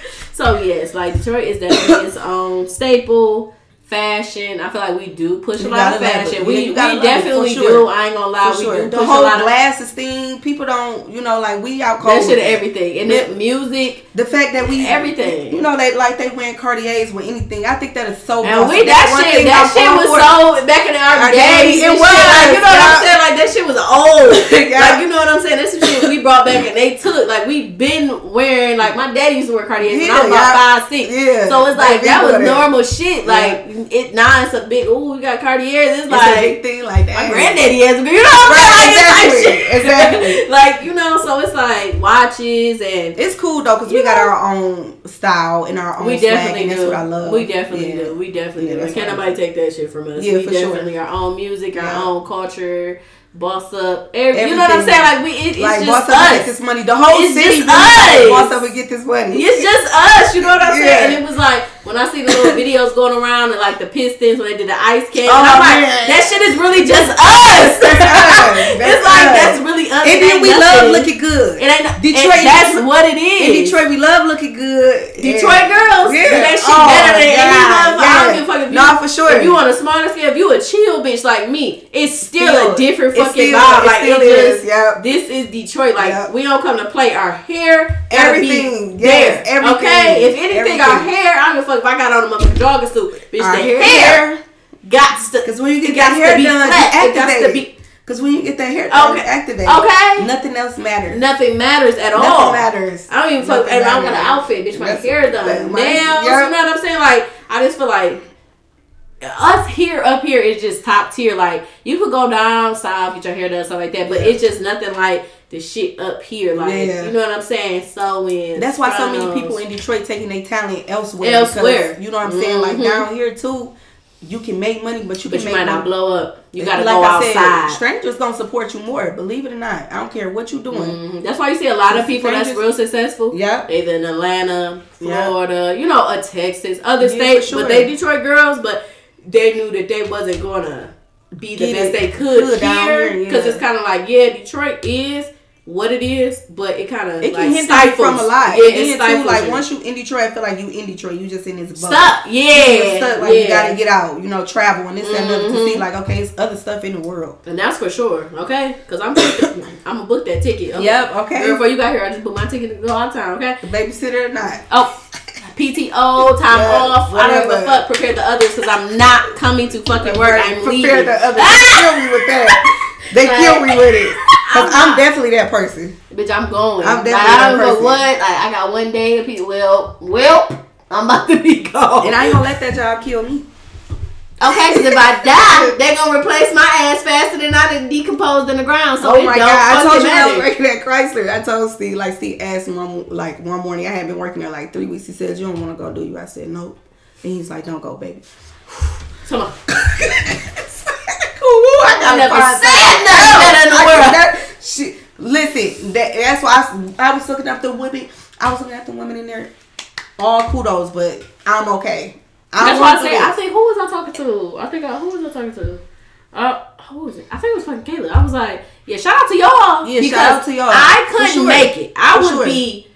[LAUGHS] So yes, like Detroit is definitely its own staple. Fashion, I feel like we do push You a lot of it. fashion. Yeah, We, you we gotta love it, for definitely sure. do. I ain't gonna lie, For we sure. do The push a whole lot of glasses thing, people don't, you know, like we out cold. that shit, it. everything, and Yeah. the music, The fact that we Everything. you know, they like they wearing Cartiers with anything. I think that is so. and bossy. we That's that shit, that shit was for. so back in our, Our days. days, it shit, [LAUGHS] like, you know what I'm saying? Like that shit was old. Like you know what I'm saying? That's some shit we brought back and they took. Like we've been wearing. Like my daddy used to wear Cartiers when I'm about five six. Yeah. So it's like that was normal shit. Like it now it's a big. Ooh, we got Cartiers. It's It's a like. big thing like that. My granddaddy has, you know Right, exactly, exactly. [LAUGHS] like you know, so it's like watches and It's cool though because we got our own style and our own we definitely and do. that's what I love. We definitely Yeah. do. We definitely Yeah, do. can't nobody take that shit from us. Yeah, we for sure. definitely our own music, our Yeah. own culture, boss up. Every, you know what I'm saying? Like we, it, it's Like just boss up and get this money. The whole It's city just really like, us. boss up and get this money. It's just us, you know what I'm [LAUGHS] Yeah. saying? And it was like when I see the little [LAUGHS] videos going around and like the Pistons when they did the ice can, Oh, I'm like, man. that shit is really just us. [LAUGHS] That's us. it's That's like us. that's really us. and then we love looking good. It ain't Detroit- that's what it is. In Detroit, we love looking good. Detroit girls. Yeah. That shit Oh, better than any oh, God, motherfucker. I don't give a fuck if you. Nah, for sure. If you on a smaller scale, if you a chill bitch like me, it's still, Still, a different fucking still- vibe. it Like it is, just. yep. This is Detroit. Like Yep. we don't come to play. Our hair, Everything, yes, everything, Okay, if anything, our hair. I don't give a fuck if I got on a motherfucking jogging suit. Bitch, Our the hair, hair, got to. Because when you get got that hair done, you It got to activate. be. Because when you get that hair done, Okay. you activate. Okay. Nothing else matters. Nothing matters at all. Nothing matters. I don't even fuck. Nothing And I don't got an outfit, bitch. My hair done, that- nails. my- You know what I'm saying? Like I just feel like us here up here is just top tier. Like you could go down south, get your hair done, stuff like that, but Yeah. it's just nothing like the shit up here. Like Yeah. you know what I'm saying? Sewing. That's why so many people in Detroit taking their talent elsewhere. Elsewhere. You know what I'm saying? Like Mhm. down here too, you can make money, but you But can you make might not blow up. You gotta like go I said, outside. strangers gonna support you more. Believe it or not, I don't care what you're doing. Mhm. That's why you see a lot of people that's real successful. Yeah, Either in Atlanta. Florida, you know, a Texas, other Yeah, states, sure. but they Detroit girls, but they knew that they wasn't gonna be the Get best it they could, here here, because yeah. it's kind of like yeah, Detroit is what it is, but it kind of It like can hinder stifles you from a lot. Yeah, and then too, like you. once you in Detroit, I feel like you in Detroit, you just in this bubble. stuck, yeah, stuck, like yeah. you gotta get out, you know, travel and this and that to see mm-hmm. like okay, it's other stuff in the world. and that's for sure, okay? Because I'm [COUGHS] I'm gonna book that ticket. Okay? Yep, okay. Before you got here, I just booked my ticket to go all the time, okay? The Babysitter or not. Oh, PTO, time Yeah, off. I don't give a fuck. Prepare the others because I'm not coming to fucking work. I'm Prepare leaving. the other. They kill me with that. [LAUGHS] They Like, kill me with it. [LAUGHS] Cause I'm I'm, definitely that person. Bitch, I'm going. I'm Like, definitely I don't know what. Like, I got one day to pe Well, well, I'm about to be gone. And I ain't gonna let that job kill me. okay, because if I [LAUGHS] die, they're gonna replace my ass faster than I done decomposed in the ground. So oh my god! I told you I was working at Chrysler. I told Steve like Steve asked me one like one morning. I had been working there like three weeks. He says, "You don't want to go, do you?" I said, "Nope." And he's like, "Don't go, baby." Come on. [LAUGHS] Ooh, I, I never find said that nothing better in the I- world. that- shit, listen, that, that's why I, was- I was looking at the women. I was looking at the women in there. All kudos, but I'm okay. I That's why I say do I this. think who was I talking to? I think I, who was I talking to? Uh, who was it? I think it was fucking Kayla. I was like, yeah, shout out to y'all. Yeah, because shout out to y'all. I couldn't sure. make it. I For would sure. be.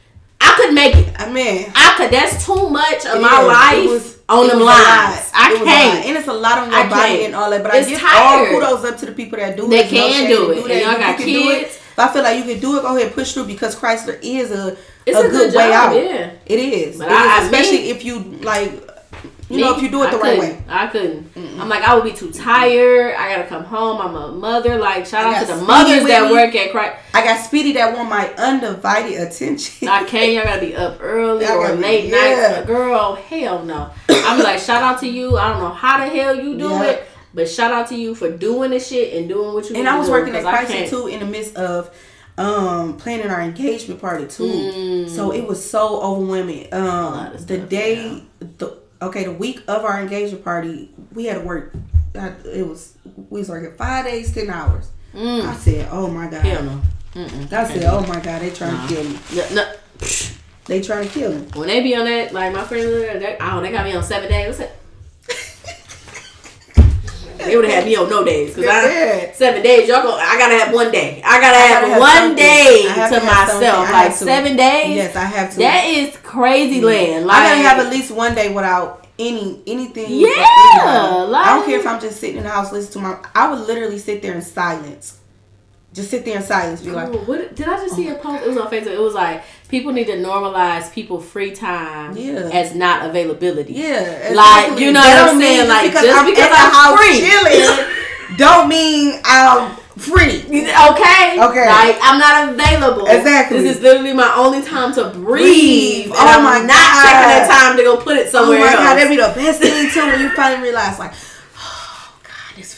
I couldn't make it. I mean, I could. That's too much of It my is. life It was- on them lines. I It was a lot. can't. and it's a lot on your I body can't. and all that. But It's I give tired. all kudos up to the people that do They it. No can do it. And y'all got do kids. If I feel like you can do it, go ahead and push through because Chrysler is a It's a, a good, good way out. yeah. It is. It I- is, I- especially me- if you like, you know, if you do it the I right couldn't. way. I couldn't. I'm like, I would be too tired. I gotta come home. I'm a mother. Like, shout I out to the mothers that me. work at Christ. I got Speedy that want my undivided attention. I can't. Y'all gotta be up early [LAUGHS] Y'all or gotta be- late yeah. nights. Girl, hell no. I'm like, shout out to you. I don't know how the hell you do Yeah. it, but shout out to you for doing the shit and doing what you. and I was working at I too in the midst of um planning our engagement party too. Mm. So it was so overwhelming. Um the stuff, day the okay, the week of our engagement party, we had to work I, it was we was working five days, ten hours. Mm. I said, Oh my god. Hell no. Mm-mm. I said, Oh my god, they trying Nah. to kill me. No, no. They trying to kill me. When they be on that, like my friends, they, oh, they got me on seven days. What's it? They would have had me on no days because I Yeah. seven days. Y'all go. I gotta have one day. I gotta have, gotta have one day to myself. Like seven days. Yes, I have to. That is crazy land. Like I gotta have at least one day without any anything. Yeah, anybody. I don't care if I'm just sitting in the house listening to my. I would literally sit there in silence, just sit there in silence, be like, what did I just see oh a post? It was on Facebook. It was like people need to normalize people free time Yeah. as not availability. yeah, Like, you know what I'm saying? Like, because just I'm because I'm free. chilling, [LAUGHS] don't mean I'm free. Okay. Okay. Like I'm not available. Exactly. This is literally my only time to breathe. Breathe. And Oh I'm my not God. taking the time to go put it somewhere. Oh my else. god, that'd be the best thing too when you finally realize, like, oh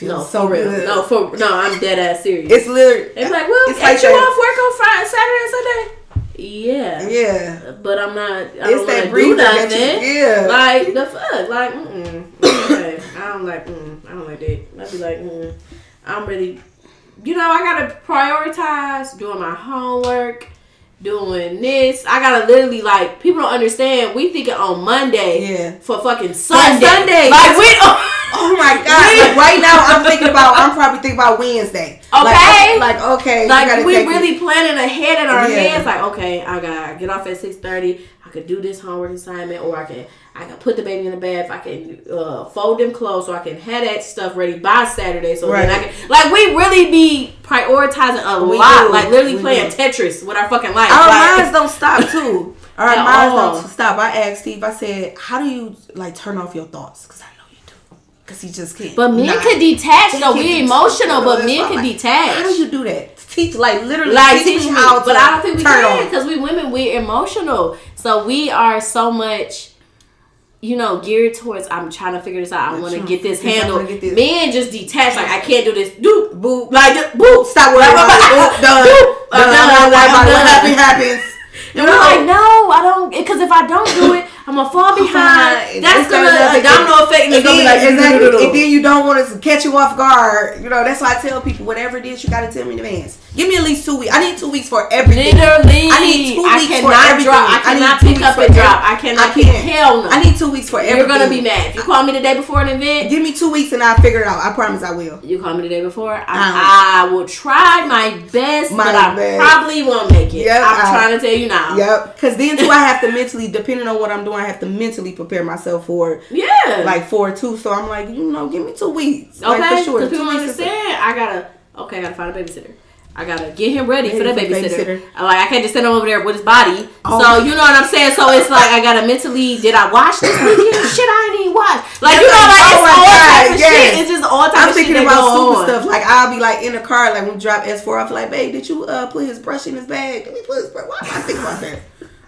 feels no, so real. good. No, for no, I'm dead ass serious. it's literally. It's like, well, it's like you that- off work on Friday, Saturday, and Sunday? Yeah. Yeah. But I'm not. I It's don't want that to do nothing. that you- yeah. Like the fuck. Like mm okay. I don't like. Mm, I don't like that. I'd be like, mm, I'm really. You know, I gotta prioritize doing my homework, doing this. I gotta literally like. People don't understand. We thinking on Monday Yeah. for fucking Sunday. Sunday. Like we. [LAUGHS] Oh my god! Like right now, I'm thinking about. I'm probably thinking about Wednesday. Like, Okay. Like, okay. like we really it. planning ahead in our Yeah. heads. Like, okay, I gotta get off at six thirty. I could do this homework assignment, or I can I can put the baby in the bath. I can uh, fold them clothes so I can have that stuff ready by Saturday. So then I can like we really be prioritizing a We lot. do. Like literally We playing do. Tetris with our fucking life. Our like, minds don't stop [LAUGHS] too. Our At minds don't stop. I asked Steve. I said, "How do you like turn off your thoughts?" Because I know you do. Because he just can't. But men could detach No, We emotional, but men can like, detach. How do you do that? Teach like literally like teach, teach me how to but I don't think we can because we women we're emotional, so we are so much, you know, geared towards. I'm trying to figure this out. I want to get this figure. I handled. wanna get this. Men just detach. Like I can't do this. Doop Boo. like just, boop. Stop worrying about it. Boop, done. Boop. I'm Done. done. I'm I'm. What done. happens happens. And we're like, no, I don't, because if I don't do it, I'm gonna fall behind. That's gonna a domino effect, and And it's gonna be then, like exactly. And then you don't want to catch you off guard. You know, that's why I tell people, whatever it is, you got to tell me in advance. Give me at least two weeks. I need two weeks for everything. Literally, I need two weeks for cannot everything. drop. I I cannot two pick up and drop. I cannot. I can't. Hell no. I need two weeks for everything. You're gonna be mad if you call me the day before an event. Give me two weeks and I'll figure it out. I promise I will. You call me the day before. I, I will try my best, My but I probably won't make it. Yep, I'm I- trying to tell you now. Yep. Because then too, I have to mentally, depending on what I'm doing, I have to mentally prepare myself for. Yeah. Like for it too. So I'm like, you know, give me two weeks. okay, Like for sure. Two people understand. I gotta. Okay, I gotta find a babysitter. I gotta get him ready for Ready that for babysitter. babysitter. Like I can't just send him over there with his body. Oh. So you know what I'm saying. So it's like I gotta mentally. Did I watch this weekend? [LAUGHS] shit, I ain't even watch. Like you know, like oh it's all God, type of yes. shit. It's just all type I'm of shit thinking about on. stuff. Like I'll be like in the car, like when we drop S4 off, like, babe, did you uh put his brush in his bag? Did we put his brush? Why am I thinking about that?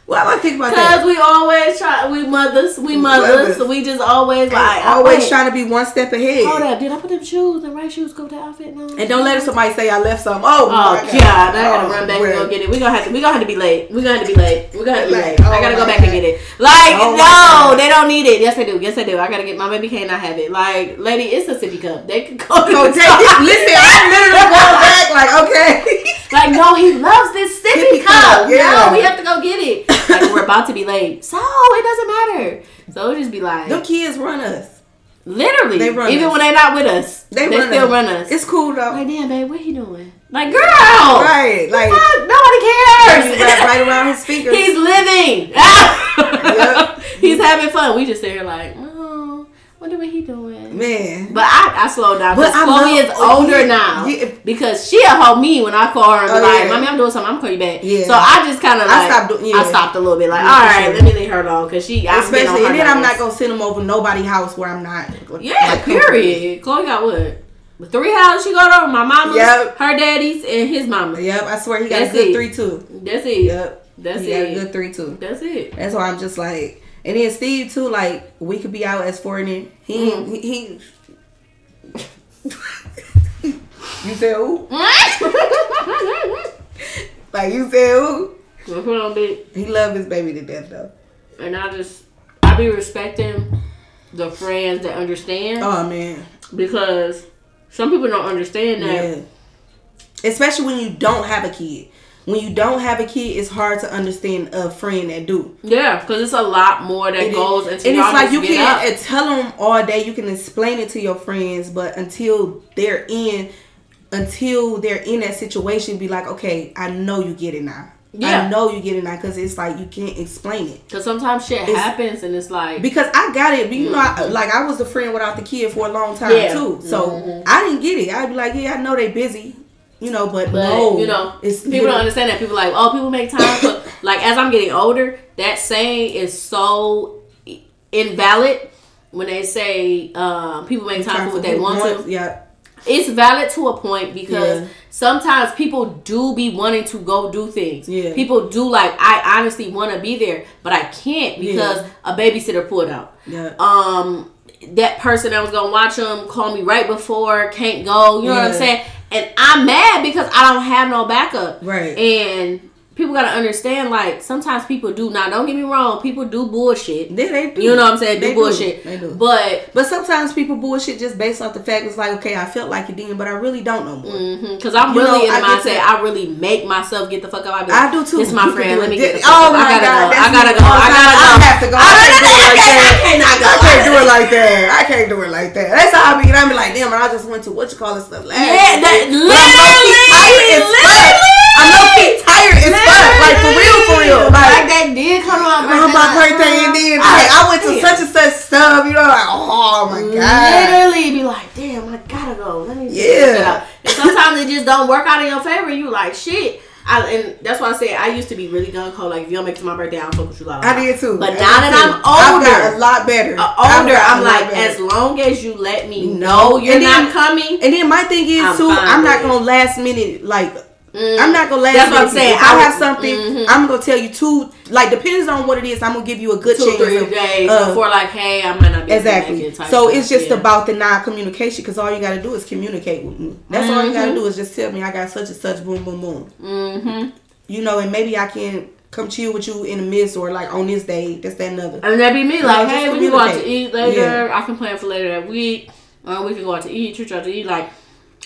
Why am I thinking about that? Cause we always try. We mothers. We mothers. Mothers. We just always like Always wait, trying to be one step ahead. Hold up, did I put them shoes, the right shoes, go with the outfit? now. And don't let somebody say I left something. Oh, Oh my God! I gotta Oh, run back well. and go get it. We gonna have to. We gonna have to be late. We gonna have to be late. We gonna have to be Like, late. oh I gotta go back and get it. Like Oh no, they don't need it. Yes, they do. Yes, they do. I gotta get my baby cannot have it. Like lady, it's a sippy cup. They can go. To the take it. Listen, I'm literally [LAUGHS] going back. Like, okay. Like no, he loves this sippy, Sippy cup. cup, yeah. No, we have to go get it. Like we're about to be late, so it doesn't matter. So it just be like Them kids run us. literally, They run even us. when they're not with us, They, they, run still us. run us. It's cool though. like damn, babe, what he doing? Like girl, right. Like Fuck, nobody cares. wrap right around his finger. [LAUGHS] He's living. [LAUGHS] He's having fun. We just sit here like, oh, wonder what he doing. Man. But I, I slowed down But because Chloe is older yeah, now. yeah. Because she'll hold me when I call her and be Oh, like, yeah. "Mommy, I'm doing something. I'm call you back." Yeah. So I just kind of I like, stopped do- yeah. I stopped a little bit. Like, all sure. let me leave her alone because she, I'm Especially, and then I'm not gonna send them over nobody's house where I'm not. Yeah, like, period. Chloe got what? The three houses she got over. My mama's, Yep. her daddy's, and his mama. Yep, I swear he got That's a good it. three too. That's it. Yep, That's he got a good three too. That's it. That's why I'm just like, and then Steve too. Like we could be out as foreigner. He, Mm-hmm. he, he [LAUGHS] You said who? [LAUGHS] Like you said who? Hold on, bitch. He love his baby to death though. and I just I be respecting the friends that understand Oh man, because some people don't understand that. yeah. Especially when you don't have a kid. When you don't have a kid, it's hard to understand a friend that do. Yeah, because it's a lot more that it- goes into and it's like you can't uh, tell them all day. You can explain it to your friends, but until they're in, until they're in that situation, be like, okay, I know you get it now. Yeah. I know you get it now because it's like you can't explain it. Because sometimes shit It's- happens and it's like Because I got it, you know, I, like I was the friend without the kid for a long time Yeah. too. So I didn't get it. I'd be like, yeah, I know they busy, you know, but, But no, you know, it's people you don't understand that. People like, oh, people make time for [COUGHS] like as I'm getting older, that saying is so invalid when they say um, people make time for what they want to. Yeah, It's valid to a point because Yeah. sometimes people do be wanting to go do things. Yeah. People do like I honestly want to be there, but I can't because a babysitter pulled out. yeah. um that person that was gonna watch them call me right before can't go you know what i'm saying and i'm mad because i don't have no backup Right. and people gotta understand like sometimes people do now don't get me wrong people do bullshit Yeah, they do. you know what i'm saying do They bullshit They do. but But sometimes people bullshit just based off the fact it's like, okay, I felt like it then, but I really don't know more. Mm-hmm. because i'm You really know, in the I mindset i really make myself get the fuck out I, be I like, do too. it's my You friend let me get the oh fuck oh my i gotta God, go i gotta go oh i gotta go I have to go. I can't do it like that. I cannot go I can't do it like that. I can't do it like that. That's how I be. I be like, damn, I just went to what you call it stuff last. Yeah, that, week. But I'm low-key tired as fuck. I'm low key tired as fuck. Like for real, for real. Like Like. that did come on my my birthday, and then like, I went to such and such stuff, you know, like, oh my god, Literally be like, damn, I gotta go. Let me Yeah. And sometimes it just don't work out in your favor. You like shit. I, and that's why I say I used to be really gung ho. Like if you don't make it to my birthday, I'll fuck with you. Like, I did too. But I now that too. I'm I've older, got a lot better. uh, I've older, I'm like, as long as you let me know you're And then- not coming. And then my thing is I'm too, I'm not gonna last minute like. Mm. I'm not gonna last. That's what I'm saying. I have something, mhm. I'm gonna tell you two. Like depends on what it is. I'm gonna give you a good Two chance. three of, days uh, before, like, hey, I might not be Exactly. So it's just Yeah. about the non-communication because all you gotta do is communicate with me. That's all you gotta Mhm. do is just tell me I got such and such. Boom, boom, boom. Mhm. You know, and maybe I can come chill with you in the midst or like on this day, that's that another. And that'd be me, like, hey, we can go out to eat later. Yeah. I can plan for later that week. Or we can go out to eat, treat you out to eat. Like,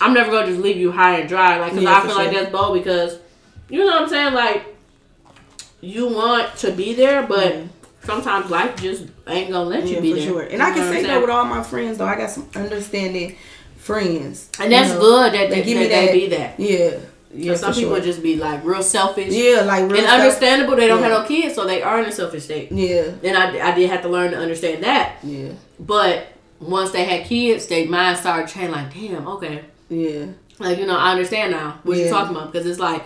I'm never gonna just leave you high and dry. Like, cause Yeah, I feel like that's bold because, you know what I'm saying? Like, you want to be there, but Mhm. sometimes life just ain't gonna let you Yeah, be there. sure. And You I can say that with all my friends though. I got some understanding friends. And that's know. good that they, give me that they be that. Yeah. Yeah. Some people sure. just be like real selfish. Yeah, like real and stuff. understandable, they don't Yeah. have no kids, so they are in a selfish state. Yeah. And I, I did have to learn to understand that. Yeah. But once they had kids, their mind started changing. Like, damn, okay, Yeah. like you know, I understand now what you're talking about because it's like,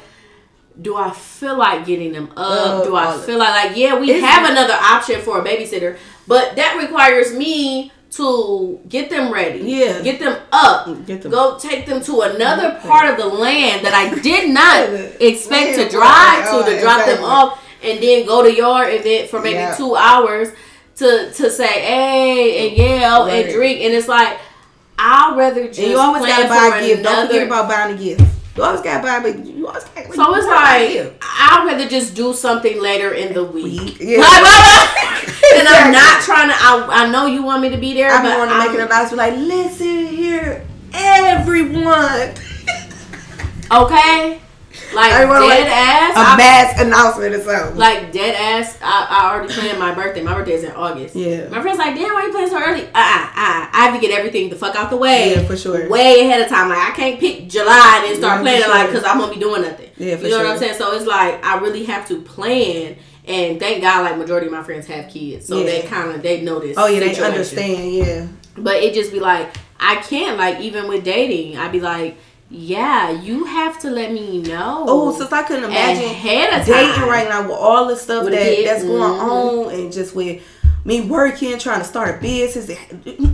do I feel like getting them up? Uh, do I feel like like yeah, we It's- have another option for a babysitter, but that requires me to get them ready, Yeah. get them up, Get them- go take them to another part of the land that I did [LAUGHS] not expect to drive to Oh, to drop them off and then go to your event for maybe Yeah. two hours to to say hey and yell and drink and it's like I'd rather just And you always gotta buy a gift. Don't forget about buying a gift. You always gotta buy, but you always gotta. so it's like. I'd rather just do something later in the week. Yeah. Like, [LAUGHS] and I'm not trying to. I, I know you want me to be there, I but wanting to make I'm- it a nice. Be like, listen here, everyone. [LAUGHS] okay. Like I dead make ass. a I- mass announcement or something. like dead ass. I, I already planned my birthday. My birthday is in August. Yeah. My friend's like, damn, why you playing so early? Uh, uh, uh. I have to get everything the fuck out the way. Yeah, for sure. Way ahead of time. Like I can't pick July and then start Yeah, planning like because I'm gonna be doing nothing. Yeah, for sure. you know what. I'm saying? So it's like I really have to plan. And thank God, like majority of my friends have kids, so Yeah. they kind of they know this. oh yeah, they understand. Yeah. But it just be like I can't like even with dating. I'd be like, yeah, you have to let me know. Oh, since I couldn't imagine ahead of dating time. right now with all the stuff With that that's going mhm. on and just with me working, trying to start a business,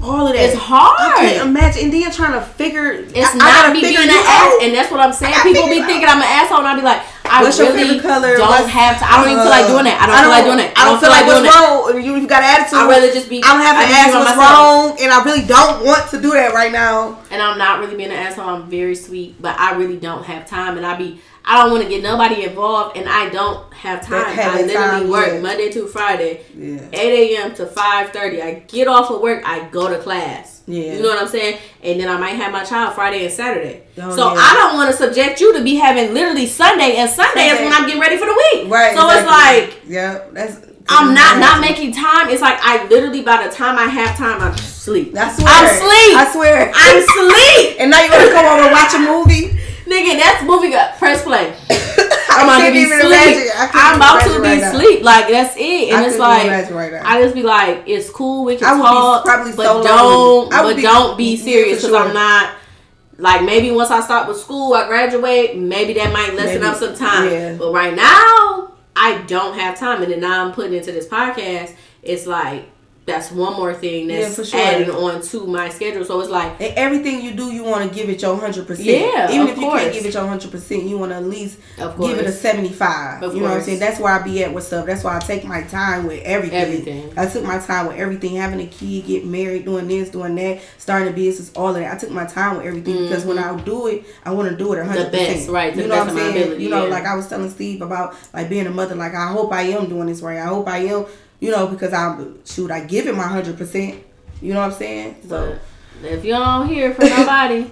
all of that. It's hard. I can't imagine, and then trying to figure. It's I, I not gotta me being an ass, and that's what I'm saying. People be it thinking I'm an asshole, and I be like, I What's your really favorite color? don't What's- have to. I don't even feel like doing that. I don't, uh, feel like doing that. I don't feel like doing what's that. wrong. You, you got an attitude. I'd rather just be. I don't have I to ask what's myself. wrong, and I really don't want to do that right now. And I'm not really being an asshole. I'm very sweet, but I really don't have time, and I be. I don't want to get nobody involved, and I don't have time. I literally time, work yeah. Monday to Friday, Yeah. 8 a.m. to 5:30. I get off of work, I go to class. Yeah. You know what I'm saying? And then I might have my child Friday and Saturday. Oh, so yeah. I don't want to subject you to be having literally Sunday and Sunday is when I'm getting ready for the week. Right. So it's like yeah, that's. I'm not not making time. It's like I literally by the time I have time, I'm asleep. I swear. I'm asleep. I swear. I'm [LAUGHS] asleep. and now you want to come over and watch a movie? Nigga, that's movie got press play. [COUGHS] I'm about to be sleep. I'm about to be right sleep. Like that's it. And I it's like right. I just be like, it's cool. We I can talk, probably but so don't, but be- don't be serious because I'm not. Like maybe once I start with school, I graduate. Maybe that might lessen Maybe, up some time. yeah. But right now, I don't have time, and then now I'm putting into this podcast. It's like that's one more thing Yeah, that's for sure. adding on to my schedule. So it's like And everything you do, you want to give it your hundred percent. Yeah, Even if you can't give it your hundred percent, you want to at least give it a seventy five. You know what I'm saying? That's where I be at with stuff. That's why I take my time with everything. Everything. I took my time with everything. Having a kid, getting married, doing this, doing that, starting a business, all of that. I took my time with everything because when I do it, I want to do it hundred Mm-hmm. best, percent. right, You know best what I'm saying? ability, you know, yeah. like I was telling Steve about like being a mother. Like I hope I am doing this right. I hope I am. You know, because I'm shoot, I give it my hundred percent. You know what I'm saying? So. But if you don't hear from nobody,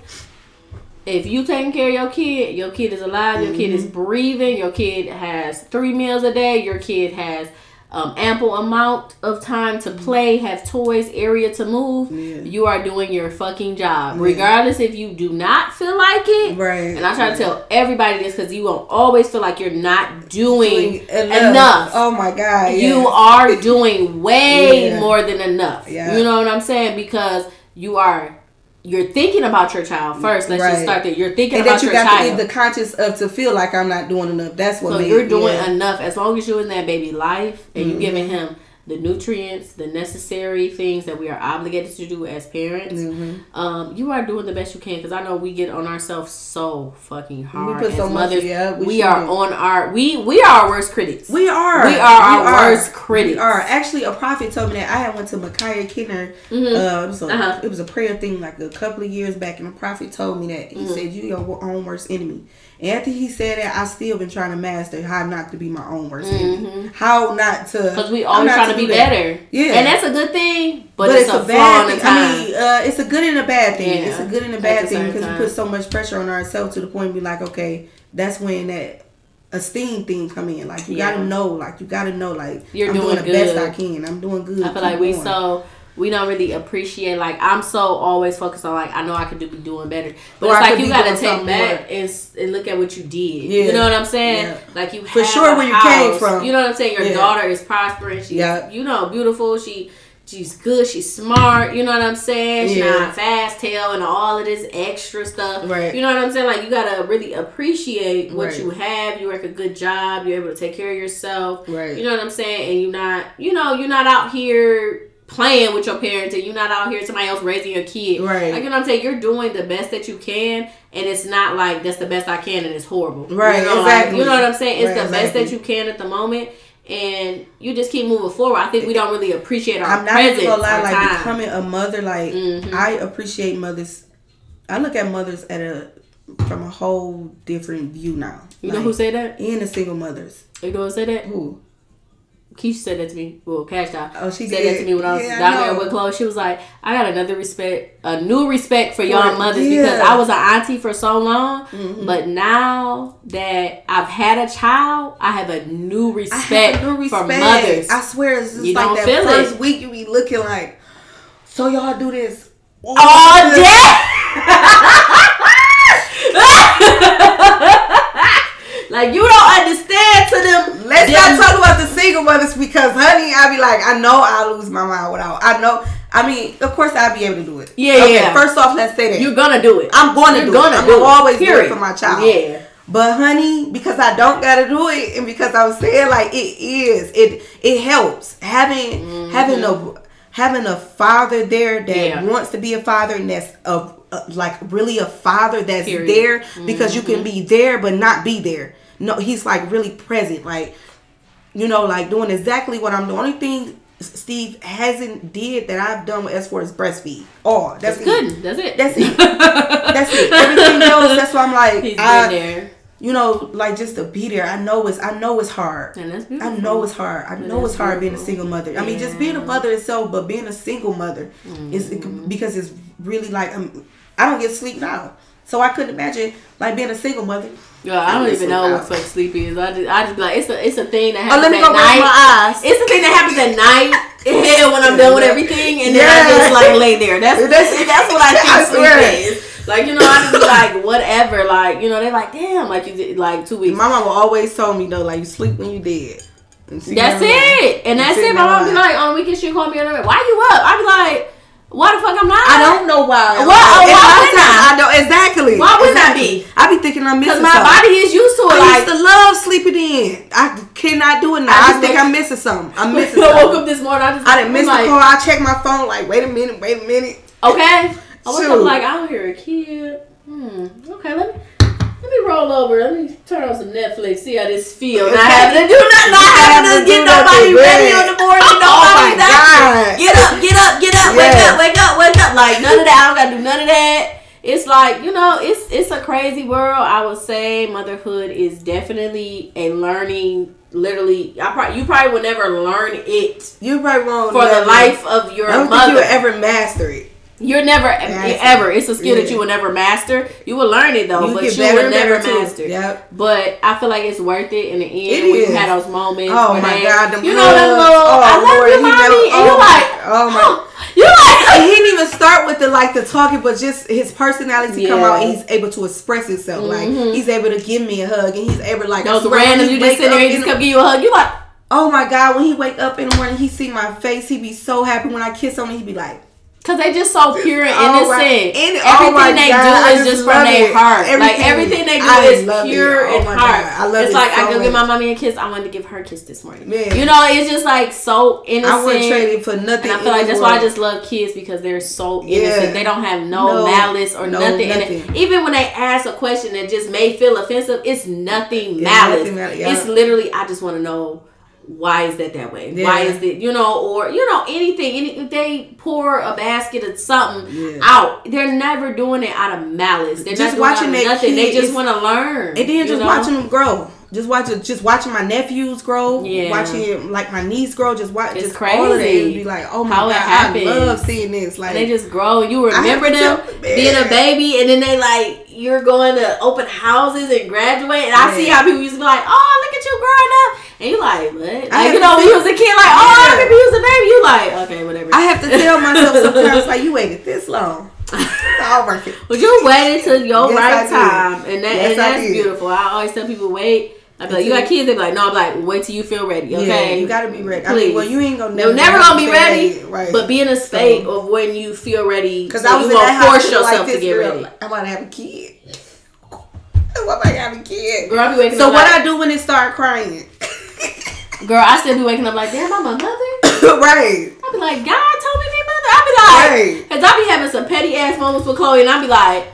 [LAUGHS] if you taking care of your kid, your kid is alive, your kid is Mm-hmm. breathing, your kid has three meals a day, your kid has um, ample amount of time to play, have toys, area to move. Yeah. You are doing your fucking job, Yeah. regardless if you do not feel like it. Right. And I try to tell everybody this because you won't always feel like you're not doing, doing enough Oh my god! you are doing [LAUGHS] way Yeah. more than enough. Yeah. You know what I'm saying? Because you are you're thinking about your child first. Let's just start there. You're thinking and about that you your got to child. be the conscious of to feel like I'm not doing enough. That's what so made, you're doing yeah. enough as long as you're in that baby life and Mm-hmm. you're giving him the nutrients, the necessary things that we are obligated to do as parents, Mm-hmm. um, you are doing the best you can. Because I know we get on ourselves so fucking hard We put as so much- yeah, we we, are on our we we are our worst critics. We are. We are our worst critics. We are. Actually, a prophet told me that I had went to Micaiah Kenner. Uh, it, was a, Uh-huh. it was a prayer thing like a couple of years back, and the prophet told me that. He Mm-hmm. said, You your own worst enemy. After he said that, I still been trying to master how not to be my own worst enemy. How not to. Because Mm-hmm. we always trying to do be that. better. Yeah. And that's a good thing, but, But, it's, a, flaw bad thing. time. I mean, uh, it's a good and a bad thing. Yeah, It's a good and a bad thing because we put so much pressure on ourselves to the point we like, okay, that's when that esteem thing come in. Like you Yeah. gotta know, like you gotta know, like You're I'm doing doing, the best. I can. I'm doing good. I feel like we going. so we don't really appreciate like I'm so always focused on like I know I could do be doing better, but Or it's I like you gotta take back and, and look at what you did. Yeah. You know what I'm saying? Yeah. Like you For sure where you came from. You know what I'm saying? Your Yeah. daughter is prospering. She's Yeah. you know beautiful. She she's good. She's smart. You know what I'm saying? She's Yeah. not fast tail and all of this extra stuff. Right. You know what I'm saying? Like you gotta really appreciate what Right. you have. You work a good job. You're able to take care of yourself. Right. You know what I'm saying? And you're not, you know, you're not out here playing with your parents and you're not out here somebody else raising your kid. Right. Like you know what I'm saying? You're doing the best that you can and it's not like that's the best I can and it's horrible. Right, You know, like, exactly. you know what I'm saying? It's Right, the best that you can at the moment and you just keep moving forward. I think we don't really appreciate our I'm not presence, gonna lie, like time. becoming a mother, like Mhm. I appreciate mothers. I look at mothers at a from a whole different view now. you know who say that? and the single mothers. You know who said that? Who? Keisha said that to me. Well, Cash Doll Oh, she said did. that to me when I was Yeah, I down there with Chloe. She was like, "I got another respect, a new respect for y'all mothers yeah. because I was an auntie for so long, Mhm. but now that I've had a child, I have a new respect, have no respect. for mothers. I swear, it's just You like that first it. week you be looking like, so y'all do this All day. [LAUGHS] [LAUGHS] like you don't understand to them. Let's them- not talk about the single mothers because, honey, I be like, I know I'll lose my mind without. I know. I mean, of course, I'll be able to do it. Yeah, yeah. First off, let's say that You're gonna do it. I'm going to You're do gonna it. I'm do gonna it. always do it for my child. Yeah. But honey, because I don't gotta do it, and because I was saying like it is, it it helps having having a having a father there that Mm-hmm. Yeah. wants to be a father and that's a, a like really a father that's Period. there because you Mm-hmm. can be there but not be there. No, he's like really present, like you know, like doing exactly what I'm doing. Only thing Steve hasn't did that I've done with as far as breastfeed. Oh, that's, That's it. good. That's it. That's it. [LAUGHS] That's it. Everything else, that's why I'm like, He's I, there. you know, like just to be there. I know it's I know it's hard. And that's I know it's hard. I know it's hard being a single mother. I mean, just being a mother itself, but being a single mother is Mm-hmm. because it's really like um, I don't get sleep now, so I couldn't imagine like being a single mother. Yo, I don't even know what fuck sleep is. I just, I just like, it's a, it's a thing that Oh, let me go night. my eyes. It's the thing that happens at night and when I'm done with everything, and then I just like lay there. That's [LAUGHS] That's- that's, what I think I sleep is. Like you know, I just be like whatever. Like you know, they're like, damn, like you did like two weeks. My mama always told me though, like you sleep when you dead. That's it, and that's it. My mom be like, on the weekend she call me on the why you up? I be like, why the fuck I'm not? I don't know why. Well, why a lot wouldn't I? I don't exactly. Why wouldn't I be? I be thinking I'm missing. missing my something. body is used to it. I Like used to love sleeping in. I cannot do it now. I I, think I'm missing something. I'm [LAUGHS] missing I woke up this morning, I just I didn't miss like, the call. I check my phone. Like, wait a minute, wait a minute. Okay. I woke up like I don't hear a kid. Hmm. Okay, let me let me roll over. Let me turn on some Netflix. See how this feels. Not having to do nothing. Not having to get nobody ready on the morning. Oh Nobody my that. God. Get up, get up, get up. Wake up, wake up, wake up. Like none of that. I don't gotta do none of that. It's like you know, it's it's a crazy world. I would say motherhood is definitely a learning. Literally, I probably you probably will never learn it You're right wrong. for the life of your I don't mother. think you'll ever master it. You're never Master. ever. It's a skill that you will never master. You will learn it though, You but you will never too. master. Yep. But I feel like it's worth it in the end. It when is. you had those moments. Oh my they- God, them you know hugs. little. Oh, I love Lord, you, mommy, never- and oh you're my- like, oh my- [GASPS] you like. he didn't even start with the like the talking, but just his personality come out and he's able to express himself. Like Mhm. he's able to give me a hug and he's able like Those random, you just sit there and just come give you a hug. You like, Oh my God, when he wake up in the morning, he see my face, he be so happy when I kiss him he be like, Cause they just so pure and Oh innocent. and- oh everything they God, do is just from their heart. like Everything. everything they do I is pure Oh and heart. God, I love it's it like I so go give my mommy a kiss. I wanted to give her a kiss this morning. Man. You know, it's just like so innocent. I wouldn't trade it for nothing. And I feel like that's why I just love kids because they're so Yeah. innocent. They don't have no, No, malice or no, nothing. Nothing. even when they ask a question that just may feel offensive, it's nothing Yeah, malice. nothing mal- yeah. It's literally I just want to know why is that that way? Why is it you know or you know anything? Any, if they pour a basket of something Yeah. out, they're never doing it out of malice. They're Just watching it out of that nothing. kid they just want to learn. And then just know? watching them grow. Just watching, just watching my nephews grow. Yeah. Watching like my niece grow. Just watch, It's just all of crazy and be like, oh my how god, I love seeing this. Like And they just grow. You remember them being a baby, and then they like you're going to open houses and graduate. And I see how people used to be like, "Oh, look at you growing up," and you like, "What?" Like you know, when you was a kid, like, "Oh, I Yeah. remember you was a baby." You like, okay, whatever. I have to tell myself [LAUGHS] sometimes like you waited this long. It's all worth it. But you waited till your Yes, I right time, and that Yes, and that's did. beautiful. I always tell people, wait. I be like, you got kids? They be like, no. I'm like, wait till you feel ready. Yeah, Okay, you gotta be ready. I Please. mean, well, you ain't gonna They're never, never gonna be ready, ready, right? but be in a state So- of when you feel ready. Because I was you in won't that house force yourself like this to get ready. I want to have a kid. I want to have a kid. Girl, I be waking So up what like, I do when it start crying? [LAUGHS] Girl, I still be waking up like, damn, I'm a mother. [COUGHS] right. I be like, God told me to be a mother. I be like, Right. cause I be having some petty ass moments with Chloe, and I be like,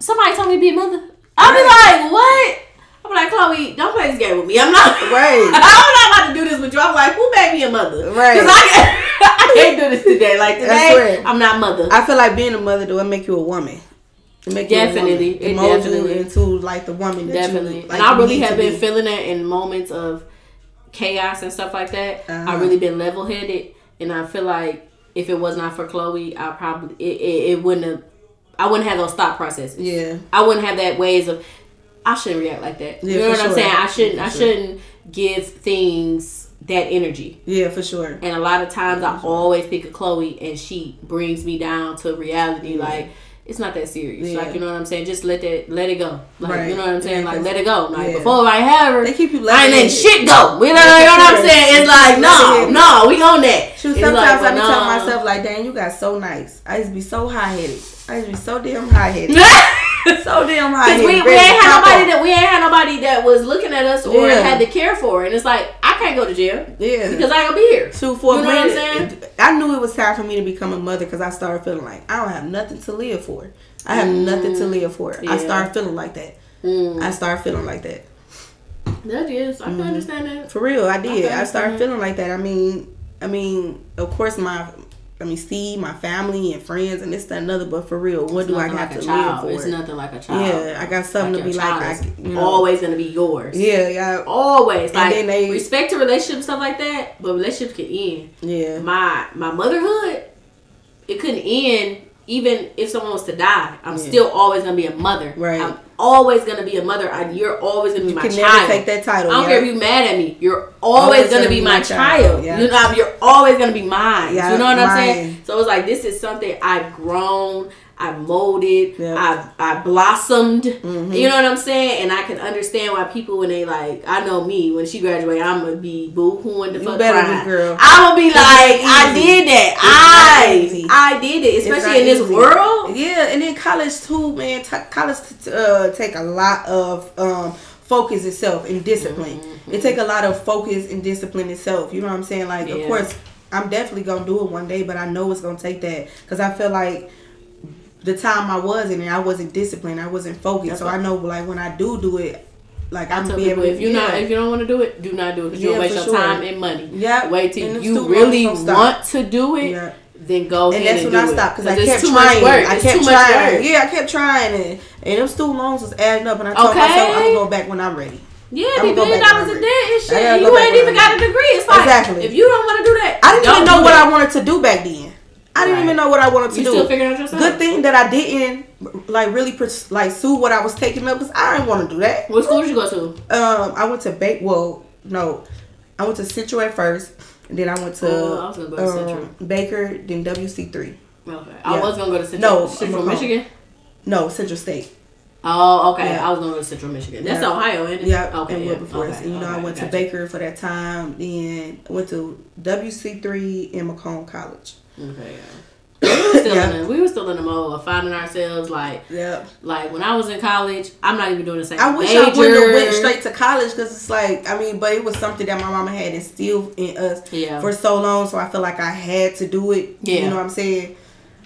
somebody told me to be a mother. I be Right. like, what? I be like, Chloe, don't play this game with me. I'm not. [LAUGHS] Right. I'm not about to do this with you. I'm like, who made me a mother? Right. Cause I, [LAUGHS] I can't do this today. Like today. I'm not mother. I feel like being a mother do it make you a woman. It make you a woman. Definitely. It mold definitely- you into like the woman that Definitely. you like, and I really have been be. feeling that in moments of chaos and stuff like that. Uh-huh. I really been level headed, and I feel like if it was not for Chloe, I probably it, it, it wouldn't have. I wouldn't have those thought processes. Yeah. I wouldn't have that ways of. I shouldn't react like that. Yeah, you know what I'm saying? I shouldn't. I For sure. shouldn't give things that energy. Yeah, for sure. And a lot of times, I always think of Chloe, and she brings me down to reality. Like it's not that serious. Yeah. Like you know what I'm saying? Just let that, let it go. Like Right. you know what I'm saying? Like let it go. Like yeah. before I have her, They keep you I ain't letting shit go. You know, you know what I'm saying? It's like no, no, we on that. Shoot, sometimes like, I be but telling myself like, "Dang, you got so nice." I used to be so high headed. I used to be so damn high headed. [LAUGHS] so damn high [LAUGHS] Cause headed. we, we ain't had nobody that we ain't had nobody that was looking at us or Yeah. had to care for, and it's like I can't go to jail Yeah. because I ain't gonna be here. Two for You know what I'm saying? I knew it was time for me to become a mother because I started feeling like I don't have nothing to live for. I have nothing to live for. I Mm. started feeling like that. Mm. I started feeling like that. That is, I can Mm-hmm. understand that. For real, I did. Okay, I started feeling like that. I mean, I mean, of course, my, I mean, see my family and friends, and this, that, and another. But for real, what It's do I have like to live It's nothing like a child. Yeah, I got something to be like, I, you know, always gonna be yours. Yeah, yeah, Always. And Like then they- respect to relationship stuff like that. But relationships can end. yeah. My my motherhood, it couldn't end even if someone was to die. I'm Yeah. still always gonna be a mother. Right. I'm always gonna be a mother. I, you're always gonna be my child. You my can child. never take that title. I don't yeah. care if you're mad at me. You're always, gonna, be, my child. yeah. You know, you're always gonna be mine. Yeah, you know what I'm saying? So it's like this is something I've grown, I molded, Yeah. I've I blossomed. Mhm. You know what I'm saying? And I can understand why people when they like, I know me when she graduated, I'm gonna be boo hooing the You fuck better be, girl. I'm gonna be like, I did that. It's I. I did it, especially in this easy. world. Yeah, and then college too, man. T- college t- uh, take a lot of um, focus itself and discipline. It take a lot of focus and discipline itself. You know what I'm saying? Like, Yeah. of course, I'm definitely gonna do it one day, but I know it's gonna take that because I feel like the time I was in it, I wasn't disciplined. I wasn't focused. That's so what- I know, like, when I do do it, like I'm be able. if you yeah. not if you don't want to do it, do not do it because Yeah, you'll waste your sure. time and money. Yeah, Wait till you really don't want to do it, Yeah. then go and ahead that's and, when I stopped because I kept trying. I kept trying. Yeah, I kept trying, and and them student loans was adding up, and I told Okay. myself I'm gonna go back when I'm ready. Yeah, I'ma billion dollars a day and shit. You ain't even got a degree. It's like Exactly. if you don't want to do that, I didn't even know what. I wanted to do back then. I didn't Right. even know what I wanted to You do. still figuring out yourself. Good thing that I didn't like really pers- like sue what I was taking up because I didn't want to do that. What school did you go to? Um, I went to Bake. Well, no, I went to Central at first, and then I went to Oh, I go to Central. um, Baker, then WC three. Okay. I was gonna go to Central, No, Central Michigan. No, Central State. Oh, okay. Yeah. I was gonna Central Michigan. That's Yeah. Ohio, isn't it? Yeah, Okay. and yeah. Wilberforce. Okay, And you know, I okay, went to. Baker for that time. Then I went to WC three in Macomb College. Okay. Yeah. We were still Yeah. in the, we were still in the mode of finding ourselves like Yeah. like when I was in college. I'm not even doing the same. Thing. I wish major. I wouldn't have went straight to college because it's like I mean, but it was something that my mama had instilled in us Yeah. for so long, so I feel like I had to do it. Yeah. You know what I'm saying?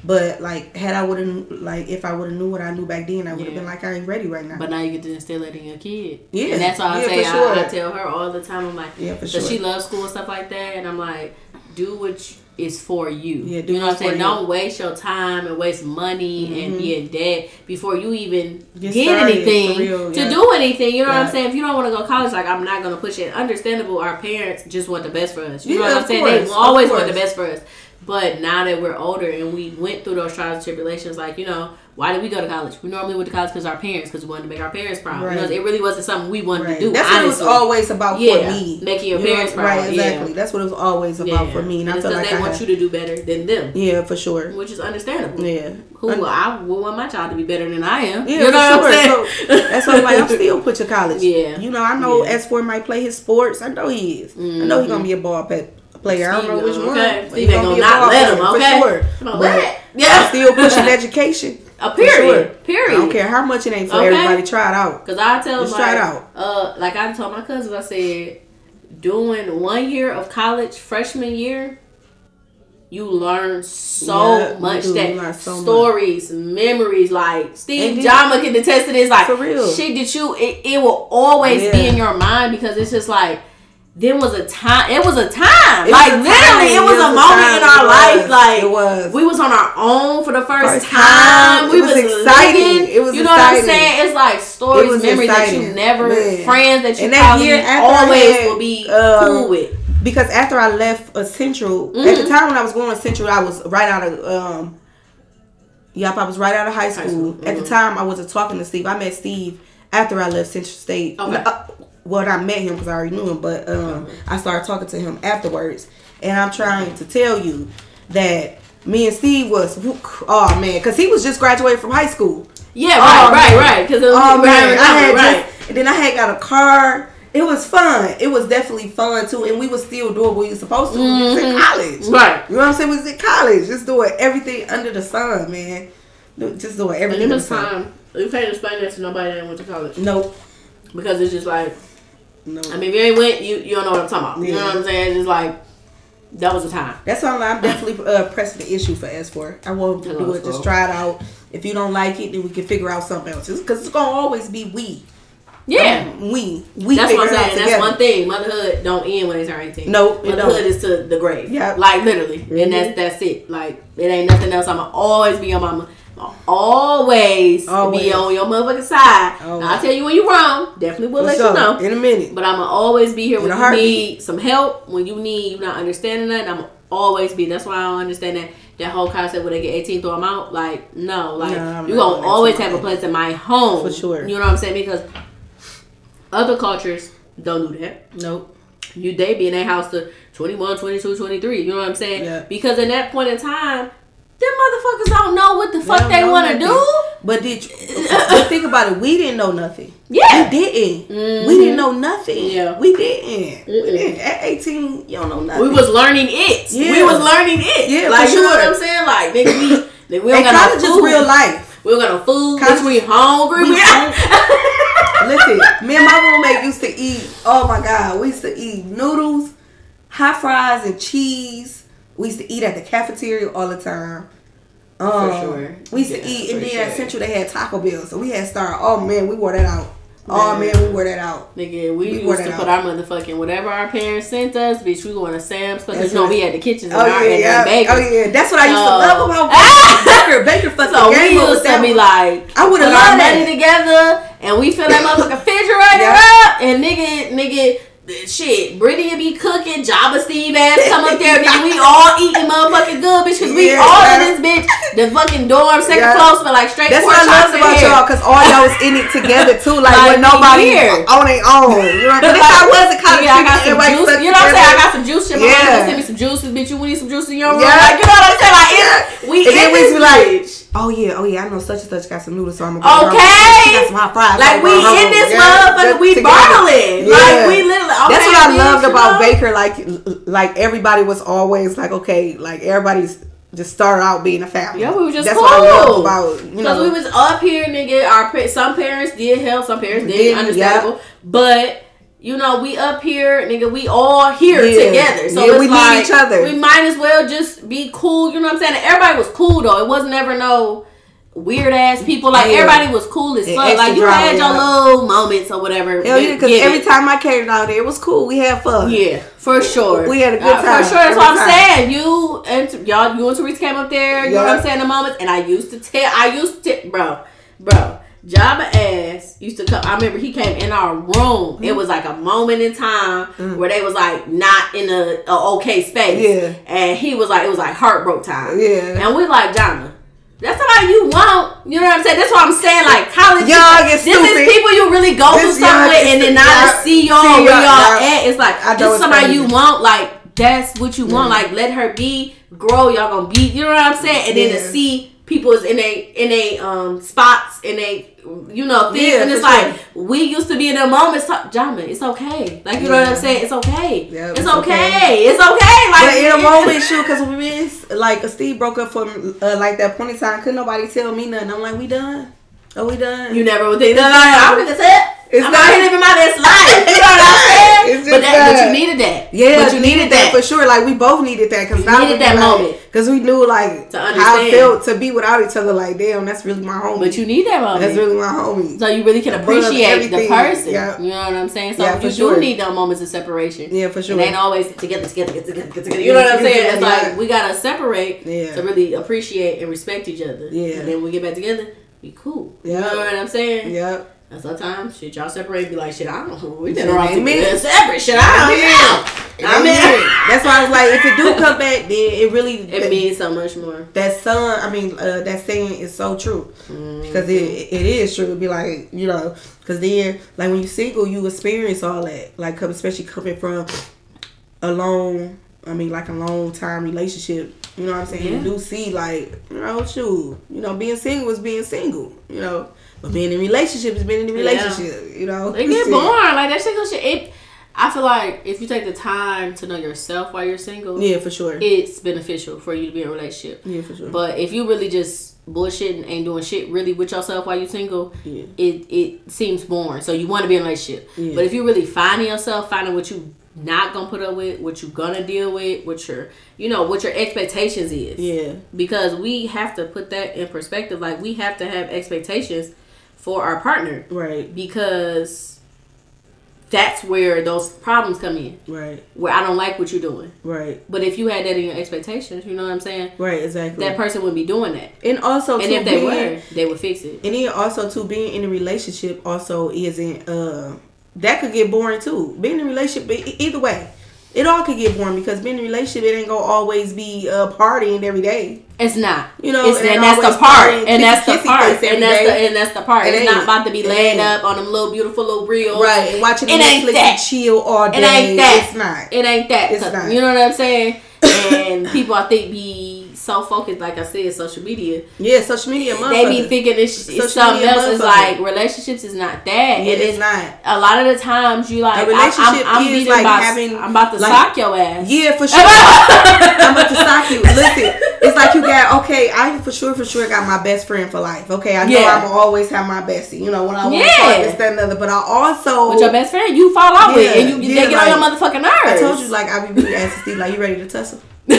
But like, had I would have like if I would have knew what I knew back then, I would have Yeah. been like, I ain't ready right now. But now you get to instill it in your kid. Yeah. And that's why I Yeah, say for I, sure. I tell her all the time. I'm like, Yeah, for so sure. she loves school and stuff like that, and I'm like, do what is for you. Yeah, you know what I'm saying. you. Don't waste your time and waste money and mm-hmm. be in debt before you even Get get, started, anything real, to do anything. You know what I'm saying. If you don't want to go to college, like I'm not gonna push it. Understandable. Our parents just want the best for us. You know what I'm saying. course, they always want the best for us. But now that we're older and we went through those trials and tribulations, like you know, why did we go to college? We normally went to college because our parents, because we wanted to make our parents proud. Know, Right. it really wasn't something we wanted Right. to do. That's what it was always about Yeah, for me. making your You know, parents proud, Right, yeah. exactly. That's what it was always about for me, and, I it's feel like they I want had- you to do better than them, Yeah, for sure. which is understandable. Yeah. Who Un- I would want my child to be better than I am. Yeah, you know for sure. So, that's why I'm like, I'm still put to college. [LAUGHS] Yeah. You know, I know Yeah. S4 might play his sports. I know he is. I know he's mm-hmm. gonna be a ball pet player. I don't know which one. okay. but Steve ain't gonna not let him, okay? For sure. But it. I'm Yeah. still pushing [LAUGHS] education. A period. sure. Period. I don't care how much it ain't for Okay. everybody. Try it out. Cause I tell Just like, try it out. uh, like I told my cousins, I said, doing one year of college, freshman year, you learn so Yeah, much that so much. stories, memories, like Steve Jama can attest to this, like For real. shit that you it, it will always Yeah. be in your mind because it's just like there was a time it was a time It like a literally time. it was It a was moment time. in our It life like It was. we was on our own for the first, First time. time. we It was was exciting. living. It was you know what I'm saying it's like stories was memories that you never Man. friends that you And that year always had, will be uh, cool with because after I left a Central, at Mm-hmm. the time when I was going to Central, I was right out of um. Yep, I was right out of high school. school, At the mhm. time, I wasn't talking to Steve. I met Steve after I left Central State. Okay. Uh, well, I met him because I already knew him, but um, I started talking to him afterwards. And I'm trying to tell you that me and Steve was, oh man, because he was just graduated from high school. yeah Oh, right right man. right because Oh man, I had right just, and then I had got a car. It was fun. It was definitely fun too, and we was still doing what we was supposed to. We was in college, Mm-hmm. Right. You know what I'm saying? We was in college, just doing everything under the sun, man. Just doing everything. this the sun. time you can't explain that to nobody that went to college Nope. because it's just like No. I mean if you ain't went you you don't know what I'm talking about you know what I'm saying it's just like that was the time That's why I'm, definitely uh, pressing the issue for S4. I want to do it. Just try it out. If you don't like it, then we can figure out something else. Because it's gonna always be we. yeah Um, we. We. That's what I'm figure it out saying. That's together. one thing. Motherhood don't end when they turn 18. Nope, Motherhood is to the grave. Yeah. Like literally. Mhm. And that's that's it. Like it ain't nothing else. I'ma always be your mama. Always, Always. be on your motherfucking side. I'll tell you when you're wrong. Definitely will For let you know. in a minute. But I'ma always be here In when you need some help. When you need you not understanding that, I'ma always be. That's why I don't understand that that whole concept when they get 18 throw them out. Like, no, like No, you gonna always have a place in my home. For sure. You know what I'm saying? Because other cultures don't do that. Nope. You they be in their house to 21, 22, 23. You know what I'm saying? Yeah. Because in that point in time, them motherfuckers don't know what the fuck don't they want to do. But did you but think about it? We didn't know nothing. Yeah. we didn't. Mhm. We didn't know nothing. Yeah. we didn't. We Mm-mm. didn't. At eighteen, you don't know nothing. We was learning it. Yeah. We was learning it. Yeah, like for you know what. I'm saying? Like nigga, we, [LAUGHS] nigga, we don't got college no food. real life. We don't got no food. College- we hungry. We We, [LAUGHS] Listen, me and my roommate used to eat. Oh my god, we used to eat noodles, hot fries, and cheese. We used to eat at the cafeteria all the time. Um, sure. We used to eat, and for then at. Central they had Taco Bell, so we had Star. Oh man, we wore that out. Oh Man. we wore that out. Nigga, we, We used to put out. our motherfucking whatever our parents sent us, bitch. We going to Sam's because you know right. we had the kitchens Oh our yeah, in yeah. our bakery. oh yeah. That's what I used to So- love about [LAUGHS] Baker. Baker fucking So we game up used to be like, I would've put loved money together and we fill that motherfucking [LAUGHS] refrigerator Yeah. up and nigga, nigga, shit, Brittany be cooking, Jabba Steve ass come up there, nigga, we all eating motherfucking good, bitch, cause we Yeah. all in this bitch. The fucking dorm, second Yeah. floor smell like straight That's pork what I in about y'all, cause all y'all was in it together too, like, Like, when nobody here. on their own. You know, what I'm saying? I was in college. Nigga, I got some juice. You know what I'm saying? I got some juice. Shit, my Yeah. just sent me some juices, bitch. You need some juice in your room? Yeah. Like, you know what I'm saying? Like, Yeah. we And then in we this be like, bitch. Oh yeah, oh yeah, I know such and such got some noodles, so I'm gonna go Okay. got some hot fries. Like we in this motherfucker, we balling. Yeah. Like we literally. Okay, That's what I loved about? Baker. Like, like everybody was always like, okay, like everybody's just start out being a family. Yeah, we were just That's cool. what I love about you Because know. we was up here, nigga. Our some parents did help, some parents didn't. Didn't, understandable, but. You know, we up here, nigga. We all here Yeah. together, so Yeah, we need each other. we might as well just be cool. You know what I'm saying? And everybody was cool though. It wasn't ever no weird ass people. Like Yeah. everybody was cool as fuck. Like you had your yeah. little moments or whatever. Hell yeah, because every time I came down there, it was cool. We had fun. Yeah, for sure. We had a good Uh, time for sure. That's every what I'm time. saying. You and y'all, you and Therese came up there. You know what I'm saying? The moments, and I used to tell. I used to, bro, bro. Jabba ass used to come. I remember he came in our room. It was like a moment in time where they was like not in a, a okay space. Mm. Yeah. and he was like it was like heartbroken time. Yeah. and we like Jabba. That's somebody you want. You know what I'm saying? That's what I'm saying. Like college, Y'all get this is people you really go This through something y'all with, get and then stupid. not Y'all- to see y'all see where y'all- y'all y'all- at. It's like I this is somebody you want. Like that's what you want. Like let her be, grow. Y'all gonna be. You know what I'm saying? And then to Yeah. see people is in a in a um spots in a you know things, Yeah, and it's like sure. we used to be in the moments. Talk, Jama, it's okay. Like you know what I'm saying? It's okay. Yeah, it's, it's okay. okay. It's okay. Like But in a moment, shoot, because we miss like a Steve broke up from uh, like that point in time. Couldn't nobody tell me nothing. I'm like, we done? Are we done? You never would think that. Like, I'm gonna say It's I'm not- living my best life. You know what I'm [LAUGHS] saying? But that, but you needed that. Yeah, but you needed, that. for sure. Like we both needed that because You needed that moment. because we knew like To how it felt to be without each other. Like damn, that's really my homie. But you need that moment. that's really my homie. so you really can appreciate the person. Yeah. You know what I'm saying? So Yeah, you do sure. need those moments of separation. Yeah, for sure. It ain't always together, together, together, together, together. You know what I'm saying? It's yeah. like we gotta separate Yeah. to really appreciate and respect each other. Yeah. And then we get back together, be cool. You Yeah. know what I'm saying? Yep. And sometimes shit y'all separate be like, shit, I don't know. We Shit been around ain't me. together separate. Shit, I don't know. I mean, that's why I was like, if it do [LAUGHS] come back, then it really it means so much more. that son. I mean, uh, that saying is so true Mm-hmm. because it it is true. It'd be like you know, because then like when you single, you experience all that. Like especially coming from a long, I mean, like a long time relationship. You know what I'm saying? Yeah. You do see like you know, shoot, you know, being single is being single. You know. But being in a relationship is being in a Yeah. relationship, you know. It get [LAUGHS] boring. Like that single shit. It. I feel like if you take the time to know yourself while you're single, Yeah, for sure. it's beneficial for you to be in a relationship. yeah, for sure. But if you really just bullshitting and doing shit really with yourself while you're single, Yeah. it it seems boring. So you want to be in a relationship. Yeah. But if you're really finding yourself, finding what you not gonna put up with, what you're gonna deal with, what your you know what your expectations is. yeah, Because we have to put that in perspective. Like we have to have expectations for our partner right, because that's where those problems come in. right, Where I don't like what you're doing. right, But if you had that in your expectations, you know what I'm saying? right, exactly. That person would be doing that. and also, And if they being- were, they would fix it. And then also too being in a relationship also isn't uh that could get boring too. Being in a relationship either way. It all could get boring because being in a relationship it ain't gonna always be uh partying every day. It's not. You know, it's, it ain't and that's the part. And that's the part. And that's the and that's the part. It it's not about to be laying up on them little beautiful little reels. Right. And watching It ain't Netflix that. and chill all day. It ain't that. It's not. It ain't that. It's not. You know what I'm saying? And people I think be so focused, like I said, social media. Yeah, social media They be thinking it's, it's something else. It's like relationships is not that. Yeah, it's it's not. A lot of the times you like A I- relationship I'm, I'm, is like about, having, I'm about to like- sock your ass. Yeah, for [LAUGHS] sure. I'm about to sock you. Listen, it's like you got okay. I for sure, for sure got my best friend for life. Okay, I know Yeah. I'm always have my bestie. You know when I want to Yeah. talk this, that, and other. But I also, With your best friend, you fall out with, and you yeah, they get on your motherfucking nerves. I told you like I be really asking Steve like you ready to tussle? [LAUGHS]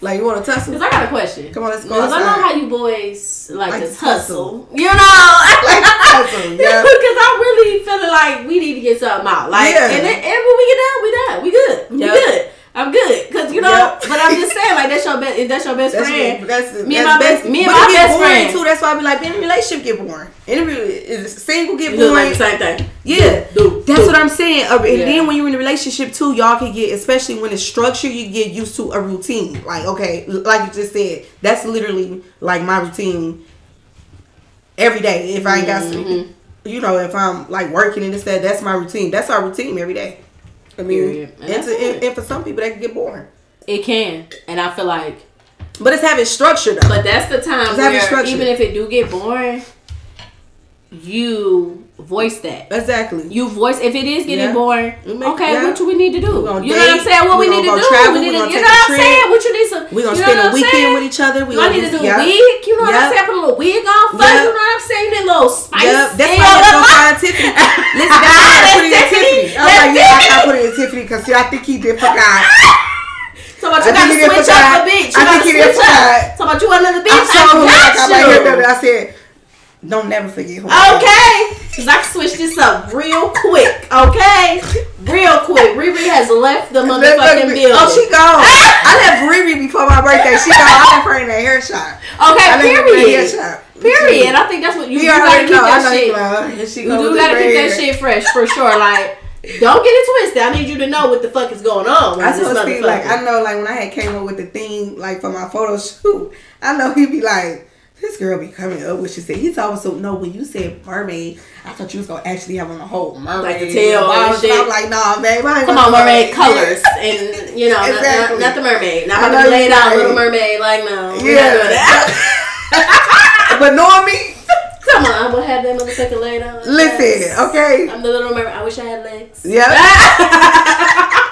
Like you want to tussle? Because I got a question. Come on, let's go Because I know how you boys like, Like to tussle. tussle. You know? [LAUGHS] Like tussle, [LAUGHS] yeah. Because I'm really feeling like we need to get something out. Like, Yeah. and, then, and when we get done, we done. We good. We good. I'm good. Because, you know, but I'm just saying, like, that's your best, if that's your best That's friend. me. That's Me and my best- me and but my best friend. too. That's why I be like, being in a relationship get boring. In a re- is single get boring. like same thing. Yeah, Do, that's do. what I'm saying. Uh, and Yeah. then when you're in a relationship too, y'all can get, especially when it's structured, you get used to a routine. Like okay, like you just said, that's literally like my routine every day. If I ain't got, Mhm. you know, if I'm like working and this that, that's my routine. That's our routine every day. I mean, Period. And and, to, and, and for some people that can get boring, It can. And I feel like, but it's having structure though. but that's the time having where structure. even if it do get boring, you voice that. Exactly. You voice if it is getting Yeah. boring. Make- okay, yeah. what do we need to do? You know what I'm saying? What we we, need to do? travel, we need to, you know what I'm saying? What you need to we gonna you know spend a I'm weekend saying? with each other. We gonna need to do a yeah. wig. You know what I'm saying? Put a little wig on first. You know what I'm saying? A little spice. Yep, that's why I to find Tiffany. [LAUGHS] Listen, that's why I put it in Tiffany. I was Tiffany. like, yeah, I put it in Tiffany because see, I think he did forgot. [LAUGHS] So about I you gotta think he did switch up a bitch. You I think gotta switch up. So about you another bitch. I'm so I got that. you. I said, don't never forget who. Okay, cause I switched this up real quick. Okay, real quick. Riri has left the motherfucking building. Oh, she gone. I left Riri before my birthday. She gone. I left her in that hair shop. I okay. in that hair Period. shop. Period. I think that's what you, You you gotta keep know. That shit. you love. Here she You do gotta keep that shit fresh for sure. Like, don't get it twisted. I need you to know what the fuck is going on. I this told Steve like. I know like when I had came up with the theme like for my photo shoot, I know he'd be like, this girl be coming up with she said. He's always so no when you said mermaid, I thought you was gonna actually have on the whole mermaid. Like the tail and and shit. I'm like, nah, babe. I ain't Come on, no mermaid colors, and you know, not- Exactly. not, not the mermaid. Not I about to know lay you're down, right. little mermaid. Like, no, not Yeah. [LAUGHS] but knowing me, [LAUGHS] Come on, I'm gonna have that motherfucker lay down. listen, Yes. okay. I'm the little mermaid. I wish I had legs. Yeah. [LAUGHS]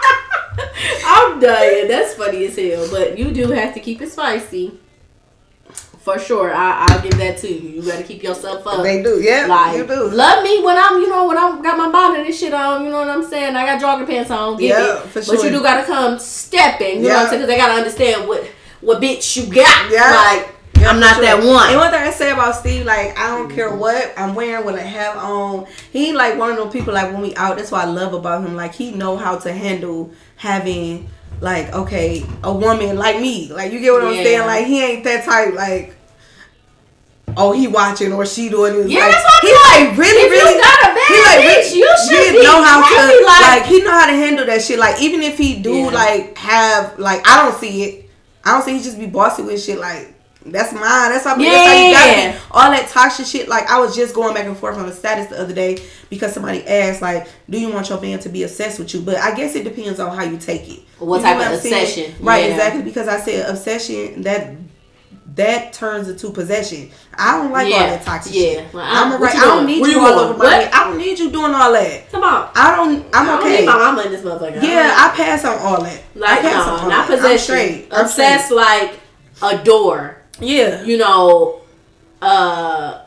I'm dying. That's funny as hell. But you do have to keep it spicy. For sure. I, I'll give that to you. You gotta keep yourself up. They do, yeah. Like, you do. love me when I'm, you know, when I'm got my bonnet and shit on, you know what I'm saying? I got jogging pants on, get Yeah, it. for But you do gotta come stepping, you know what I'm saying? Because they gotta understand what, what bitch you got. Yeah. Like, Yeah, I'm not sure. that one. And one thing I say about Steve, like I don't care what I'm wearing, what I have on. He ain't like one of those people like when we out. That's what I love about him. Like he know how to handle having like okay a woman like me. Like you get what I'm Yeah. saying? Like he ain't that type. Like oh he watching or she doing this. Yeah, like, that's what he like. like really If you really. got a bad he like bitch, you should he be know how happy, to like- like, he know how to handle that shit. Like even if he do Yeah. like have like I don't see it. I don't see he just be bossy with shit like that's mine. That's how, that's how you Yeah. All that toxic shit. Like I was just going back and forth on the status the other day because somebody asked like, "Do you want your man to be obsessed with you?" But I guess it depends on how you take it. What You type of I'm saying? obsession. Right. Yeah. Exactly. Because I said obsession that. That turns into possession. I don't like all that toxic Yeah. shit. Well, I'm a right. I don't need Where you you all over my head. I don't need you doing all that. Come on. I don't. I'm I don't okay. need my mama in this motherfucker. Yeah, I pass on all that. Like, I pass on no, all not that. I'm possession. straight. I'm Obsessed, straight. like, adore. Yeah. You know, uh,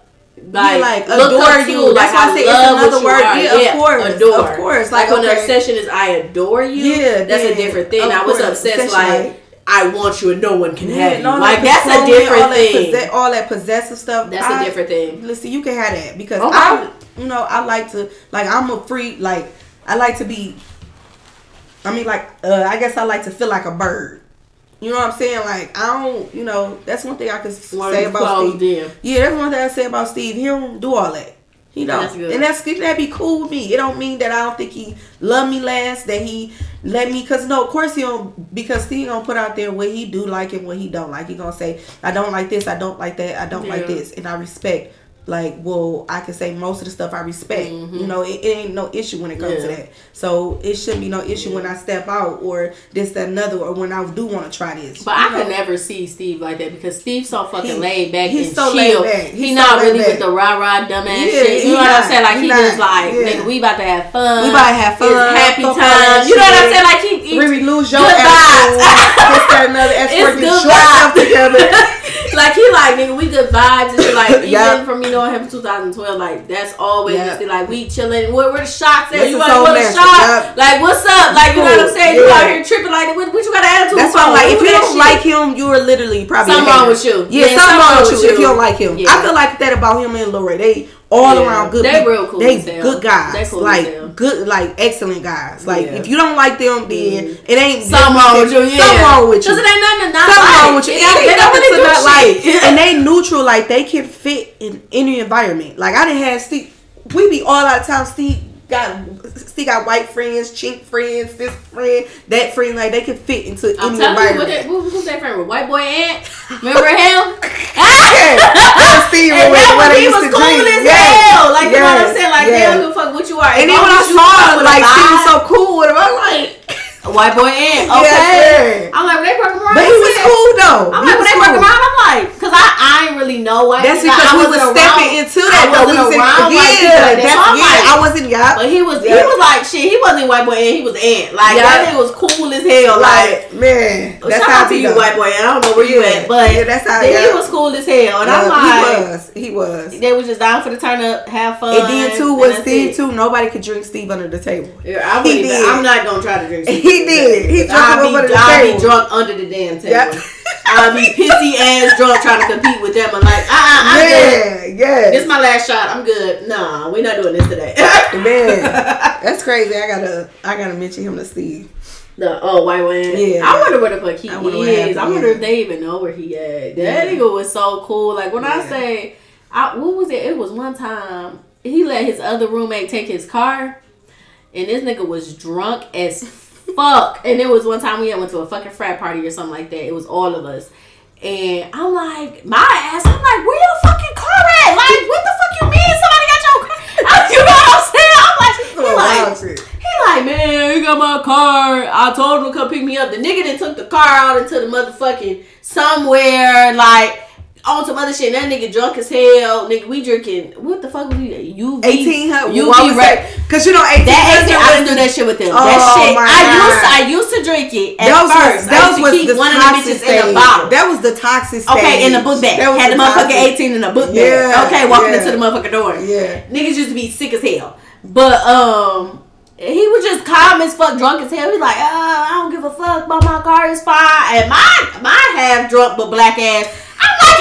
like, like, adore you. Like, That's why I I say it's another word. are. Yeah, of course. adore. Of course. Like, Like, when okay. obsession is I adore you. Yeah, that's a different thing. I was obsessed, like, like- I want you and no one can have you. no, like, that's a different all thing. That posse- all that possessive stuff. That's I- a different thing. Listen, you can have that because Okay. I, you know, I like to like I'm a free like I like to be. I mean, like uh, I guess I like to feel like a bird. You know what I'm saying? Like I don't, you know, that's one thing I can say about Steve. in. Yeah, that's one thing I say about Steve. He don't do all that. He don't, That's good. and that's that'd be cool with me. It don't mean that I don't think he love me last. That he let me, cause no, of course he don't. Because he gonna put out there what he do like and what he don't like. He gonna say, I don't like this, I don't like that, I don't like this, and I respect. Like, well, I can say most of the stuff I respect. You know, it, it ain't no issue when it comes to Mm-hmm. That. So it shouldn't be no issue when I step out or this, that, another, or when I do want to try this. But I know? could never see Steve like that because Steve's so fucking He- laid back he's and so chill. laid back. He He's not so laid really with the rah rah dumbass Yeah, shit. You he know what I'm saying? Like He he, not. just like, Yeah. nigga, we about to have fun. We about to have fun, It's happy fuck all that time. You know what I'm saying? Like he, he Riri, lose your good vibes. another. It's Expert, get good vibes. together. [LAUGHS] like he like nigga, we good vibes. It's like [LAUGHS] even Yeah. from me knowing him in 2012, like that's always Yeah. just like we chilling. Where, where the shots at? That's you a want soul a shot? yeah. Like what's up? Like you know what I'm saying? You out here tripping like what, what you got an attitude? That's why I'm like, if you don't shit? like him, you are literally probably Something wrong with you. Yeah, Yeah, something wrong with you, if you. you don't like him. Yeah. I feel like that about him and Lil They all Yeah. around good. They people. real cool They as good guys. They cool as like hell. good, like excellent guys. Like Yeah. if you don't like them, then mm-hmm. it ain't Something wrong with you. Yeah. Something wrong with you. Cause it ain't nothing to not Something like. wrong with you. It It ain't- ain't nothing really to do not like. shit. And they neutral. Like they can fit in any environment. Like I didn't have Steve. We be all out of town. Steve got Steve got white friends, chink friends, this friend, that friend. Like they can fit into I'm any telling you, what environment. who, who's that friend with? White boy Ant? Remember him? [LAUGHS] Ah! Yeah, Steve And with that what he was cool as Yes. hell. Like, you know what I'm saying? Like, Yes. they don't give a fuck what you are. And As then when I saw him, like Steve was so cool with him, I'm like, White boy. Yes, Okay. sir. I'm like, when they broke around. but he was cool though. I'm He like, was they broke cool. around, I'm like, because I, I ain't really know white That's because I we wasn't was stepping into that. though. We was in- around people yeah, that's, So yeah. like- I wasn't. Yeah, But he was he Yeah. was like shit. He wasn't white boy and he was ant. Like Yeah. that nigga was cool as hell. Like like man, that's shout how out to you, white boy. I don't know where you at, but Yeah, that's how- he was cool as hell. And I'm like, he was. He was. they was just down for the turn up, have fun. And then too was Steve too. Nobody could drink Steve under the table. Yeah, I He wouldn't even, did. I'm not gonna try to drink. [LAUGHS] He Steve did. He Because drunk I'll him be, under the I'll table. be drunk under the damn table. Yep. I'll be pissy ass drunk trying to compete with them. I'm like, uh, uh I'm good. Yeah, yeah. This is my last shot. I'm good. Nah, we're not doing this today. [LAUGHS] Man, that's crazy. I gotta, I gotta mention him to Steve. The oh white man. Yeah. I wonder where the fuck he I wonder what is. happened, I wonder yeah. if they even know where he at. That Yeah. nigga was so cool. Like when I say, I what was it? It was one time he let his other roommate take his car, and this nigga was drunk as fuck. And it was one time we went to a fucking frat party or something like that. It was all of us. And I'm like, my ass, I'm like, where your fucking car at? Like, what the fuck you mean somebody got your car? I, [LAUGHS] you know what I'm saying? I'm like, he like, he like, man, you got my car. I told him to come pick me up. The nigga then took the car out into the motherfucking somewhere, like on some other shit. That nigga drunk as hell. Nigga, we drinking. What the fuck we? UV. Eighteen hundred. What was right. Cause you know eighteen That 18, I didn't do that shit with them. Oh, that shit, I used, to, I used to drink it at That was, first. that was, used was to keep the one of the bitches stage. in a bottle. That was the toxic stage. Okay, in the book bag. That was Had the motherfucker 18 in the book bag. Yeah, okay, walking yeah. into the motherfucker door. Yeah. Niggas used to be sick as hell. But um he was just calm as fuck, drunk as hell. He like, uh, I don't give a fuck, but my car is fine. And my my half drunk but black ass.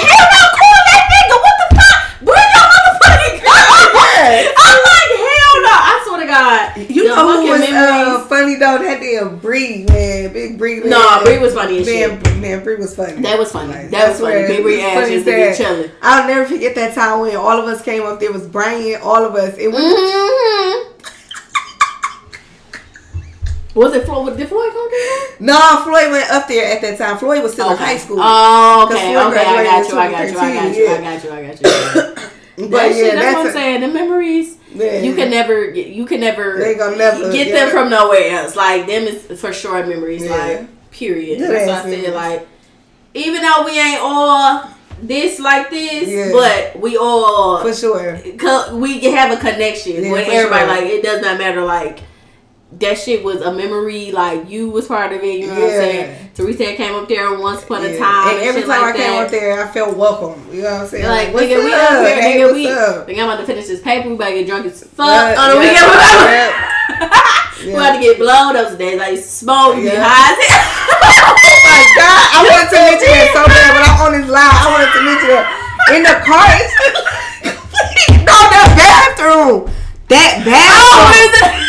Hell no, call that nigga. What the fuck? Bring your motherfucking. Yes. I'm like, hell no. I swear to God. You the know who was uh, funny though? That damn Bree, man, big Bree. Man. No, Bree was funny as man, shit. Man, Bree was funny. That was funny. Like, that was funny. Big Bree ass just to be chilling. I'll never forget that time when all of us came up there was Brian, all of us. It was Mm-hmm. Was it Floyd? Did Floyd come there? no Floyd went up there at that time. Floyd was still in high school. Oh, okay, okay. I got you. I got you. I got 2013, you. I got you. I got you. but that shit, yeah, that's, that's what I'm saying. The memories, yeah. you can never, you can never, They gonna never get yeah. them from nowhere else. Like them is for sure memories. Yeah. Like period. Good that's why ass I said like, even though we ain't all this like this, Yeah. but we all for sure. co- we have a connection Yeah, with everybody. sure. Like it does not matter. Like that shit was a memory. Like you was part of it. You know what I'm saying? Jheresa came up there once upon a time, and every time like I came that. up there, I felt welcome. You know what I'm saying? Like, what's nigga, we up? up here, Hey, nigga, we. up? Nigga, I'm about to finish this paper. We about to get drunk as fuck Yeah, on the yeah, weekend. yeah. [LAUGHS] We about to get blown those days. Like smoke, Yeah. high. as oh my God, I wanted to mention that so bad, but I'm on this live. I wanted to mention that in the car. [LAUGHS] no, that bathroom. That Oh, bathroom. it?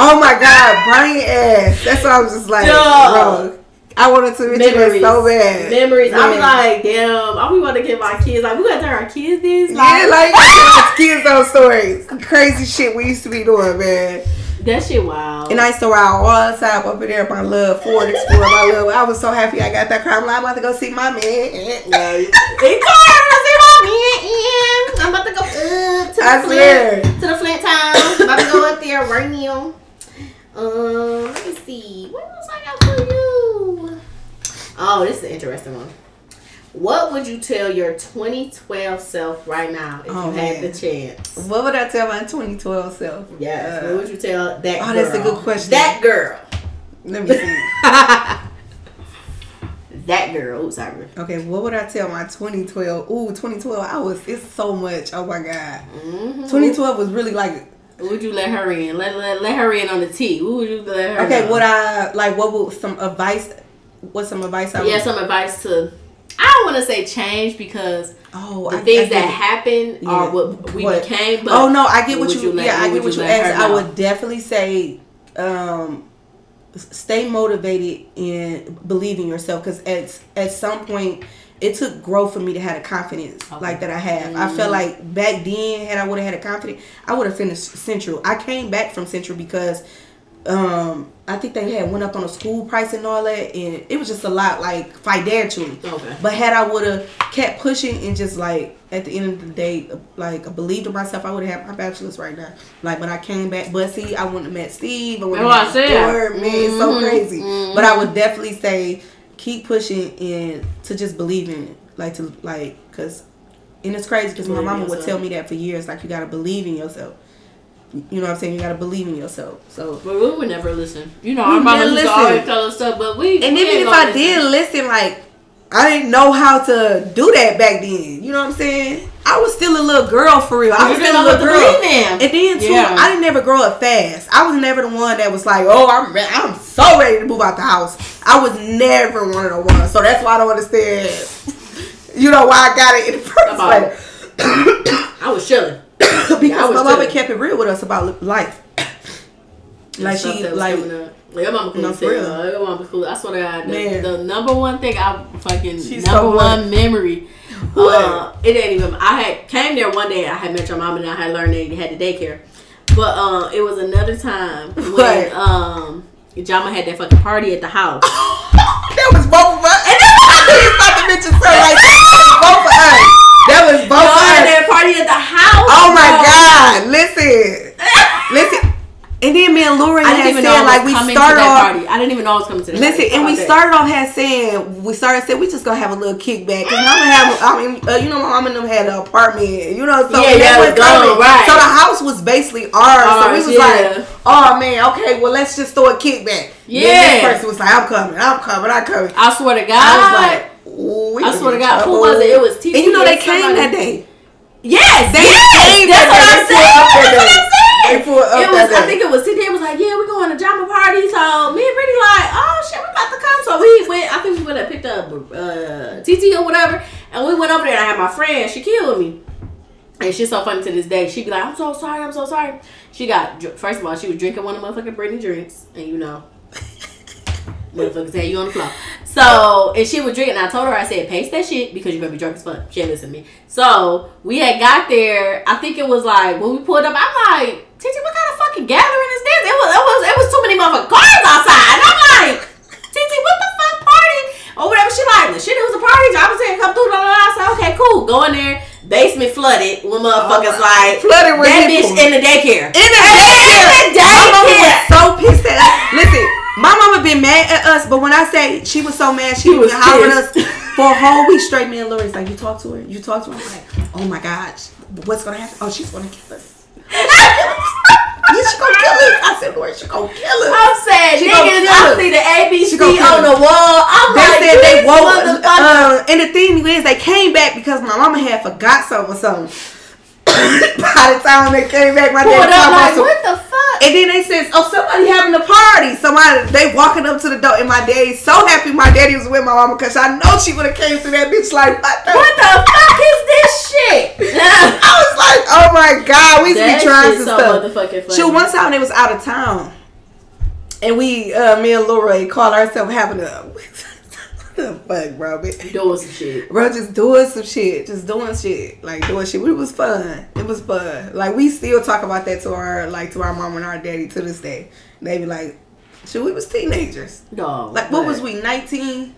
Oh my God, Brian ass. That's what I was just like, Dog. bro. I wanted to mention that so bad. Memories. I be like, damn. I be want to get my kids. Like, we gotta tell our kids this. yeah, like [LAUGHS] kids those stories, crazy shit we used to be doing, man. that shit. wild. And I used to ride all the time up in there, my love Ford Explorer, my love. I was so happy I got that car. I'm like, I'm about to go see my man. Hey, car, I see my man. I'm about to go uh, to the I swear. Flint, to the Flint town. I'm about to go up there right now. Um, let me see. What else I got for you? Oh, this is an interesting one. What would you tell your 2012 self right now if Oh, you had man. the chance? What would I tell my 2012 self? Yes. Uh, what would you tell that oh, girl? that's a good question. That girl. let me see. [LAUGHS] that girl. Ooh, sorry. Okay, what would I tell my 2012? Ooh, 2012. I was. It's so much. Oh my god. Mm-hmm. 2012 was really like. What would you let her in? Let, let, let her in on the T. What would you let her Okay, know? what I like? What would some advice? What's some advice? I would, yeah, some advice to. I don't want to say change because Oh, the I, things I that happen Yeah. are what we What? became. But oh no, I get what, would you. let- yeah, I get would what you her asked. I would definitely say, um, stay motivated and believe in yourself because at at some point it took growth for me to have the confidence Okay. like that I have. I felt like back then, had I would have had a confidence, I would have finished Central. I came back from Central because um I think they had went up on a school price and all that, and it was just a lot like financially. Okay. But had I would have kept pushing and just like at the end of the day, like I believed in myself, I would have had my bachelor's right now. Like, but I came back. But see, I wouldn't have met Steve. I wouldn't That's what I have said. met. Man, it's so crazy. mhm. But I would definitely say keep pushing and to just believe in it. like to like because, and it's crazy because my mama would tell me that for years. Like you gotta believe in yourself. You know what I'm saying? You gotta believe in yourself. So. But we would never listen. You know, our mama used to listen. always tell us stuff, but we. And we even if I listen. did listen, like I didn't know how to do that back then. You know what I'm saying? I was still a little girl for real. I was still a little girl. And then too, Yeah. I didn't never grow up fast. I was never the one that was like, "Oh, I'm re- I'm so ready to move out the house." I was never one of the ones. So that's why I don't understand. You know why I got it in the first place? [COUGHS] I was chilling. [COUGHS] because Yeah, was my mama chilling. kept it real with us about life. like she like coming up. Like, your mama cool No, as for hell. real. Your mama cool. I swear to God, the, the number one thing I fucking She's number so one memory. Uh, it ain't even. I had came there one day. I had met your mom and I had learned that you had the daycare. But uh, it was another time [LAUGHS] when What? um, Jama had that fucking party at the house. [LAUGHS] that was both of us. And then I stop to mention something like that. Both of us. That was both Y'all of had us. that party at the house. Oh my bro. god! Listen, listen. And then me and Laura I didn't had said like we started off. party. I didn't even know I was coming to that Listen, party. and we started off had saying we started saying we just gonna have a little kickback because mama have I mean uh, you know my mom and them had an apartment you know so Yeah, yeah, was it was right. so the house was basically ours, so we was yeah. like oh man okay well let's just throw a kickback Then Yeah. this person was like I'm coming I'm coming I'm coming? I swear to God. I was like I swear to God, who was it? It was TT and you know they came that day Yes, They yes, came that's that I'm day. saying. They pulled up That's that what day. I'm saying. They pulled up it was. I think it was TJ was like, yeah, we're going to Jama party. So me and Brittany like, oh shit, we about to come. So we went. I think we went and picked up uh, TT or whatever, and we went over there. and I had my friend. She killed me. And she's so funny to this day. She'd be like, I'm so sorry, I'm so sorry. She got, first of all, she was drinking one of motherfucking Brittany drinks. And you know, [LAUGHS] motherfuckers had you on the floor. So, and she was drinking. And I told her, I said, pace that shit because you're to be drunk as fuck. She didn't listen to me. So, we had got there. I think it was like, when we pulled up, I'm like, Titi, what kind of fucking gathering is this? It was, it was, it was too many motherfucking cars outside. And I'm like, Titi, what the fuck party? Or whatever. She like, shit, it was a party. I was saying, come through. Blah, blah, blah. I said, okay, cool. Go in there. Basement flooded. When motherfuckers Oh, like, flooded with that people. bitch in the daycare. In the In the daycare. My mama was so pissed at us. Listen, my mama been mad at us, but when I say she was so mad, she, She was was hollering us for a whole week straight. Me and Lori's like, you talk to her, you talk to her. I'm like, oh my gosh, what's gonna happen? Oh, she's gonna kill us. Yeah, she gonna kill us. I said, Lori, she gonna kill us. I'm saying, She gonna niggas, I us. see the ABC on the wall. I'm They like, said they woke. Uh, and the thing is, they came back because my mama had forgot something or something. [LAUGHS] By the time they came back, my dad about like, what the fuck? And then they says, "Oh, somebody having a party." Somebody they walking up to the door, and my daddy's so happy. My daddy was with my mama because I know she would have came through that bitch like, "What the?" What the fuck is this shit? [LAUGHS] I was like, "Oh my god, we used to that be trying some so stuff." funny. One time they was out of town, and we, uh, me and Laura, called ourselves having a. Fuck, bro, bitch. doing some shit. Bro, just doing some shit, just doing shit, like doing shit. It was fun. It was fun. Like we still talk about that to our, like to our mom and our daddy to this day. They be like, "Shit, we was teenagers. No. Like, what was we? Nineteen?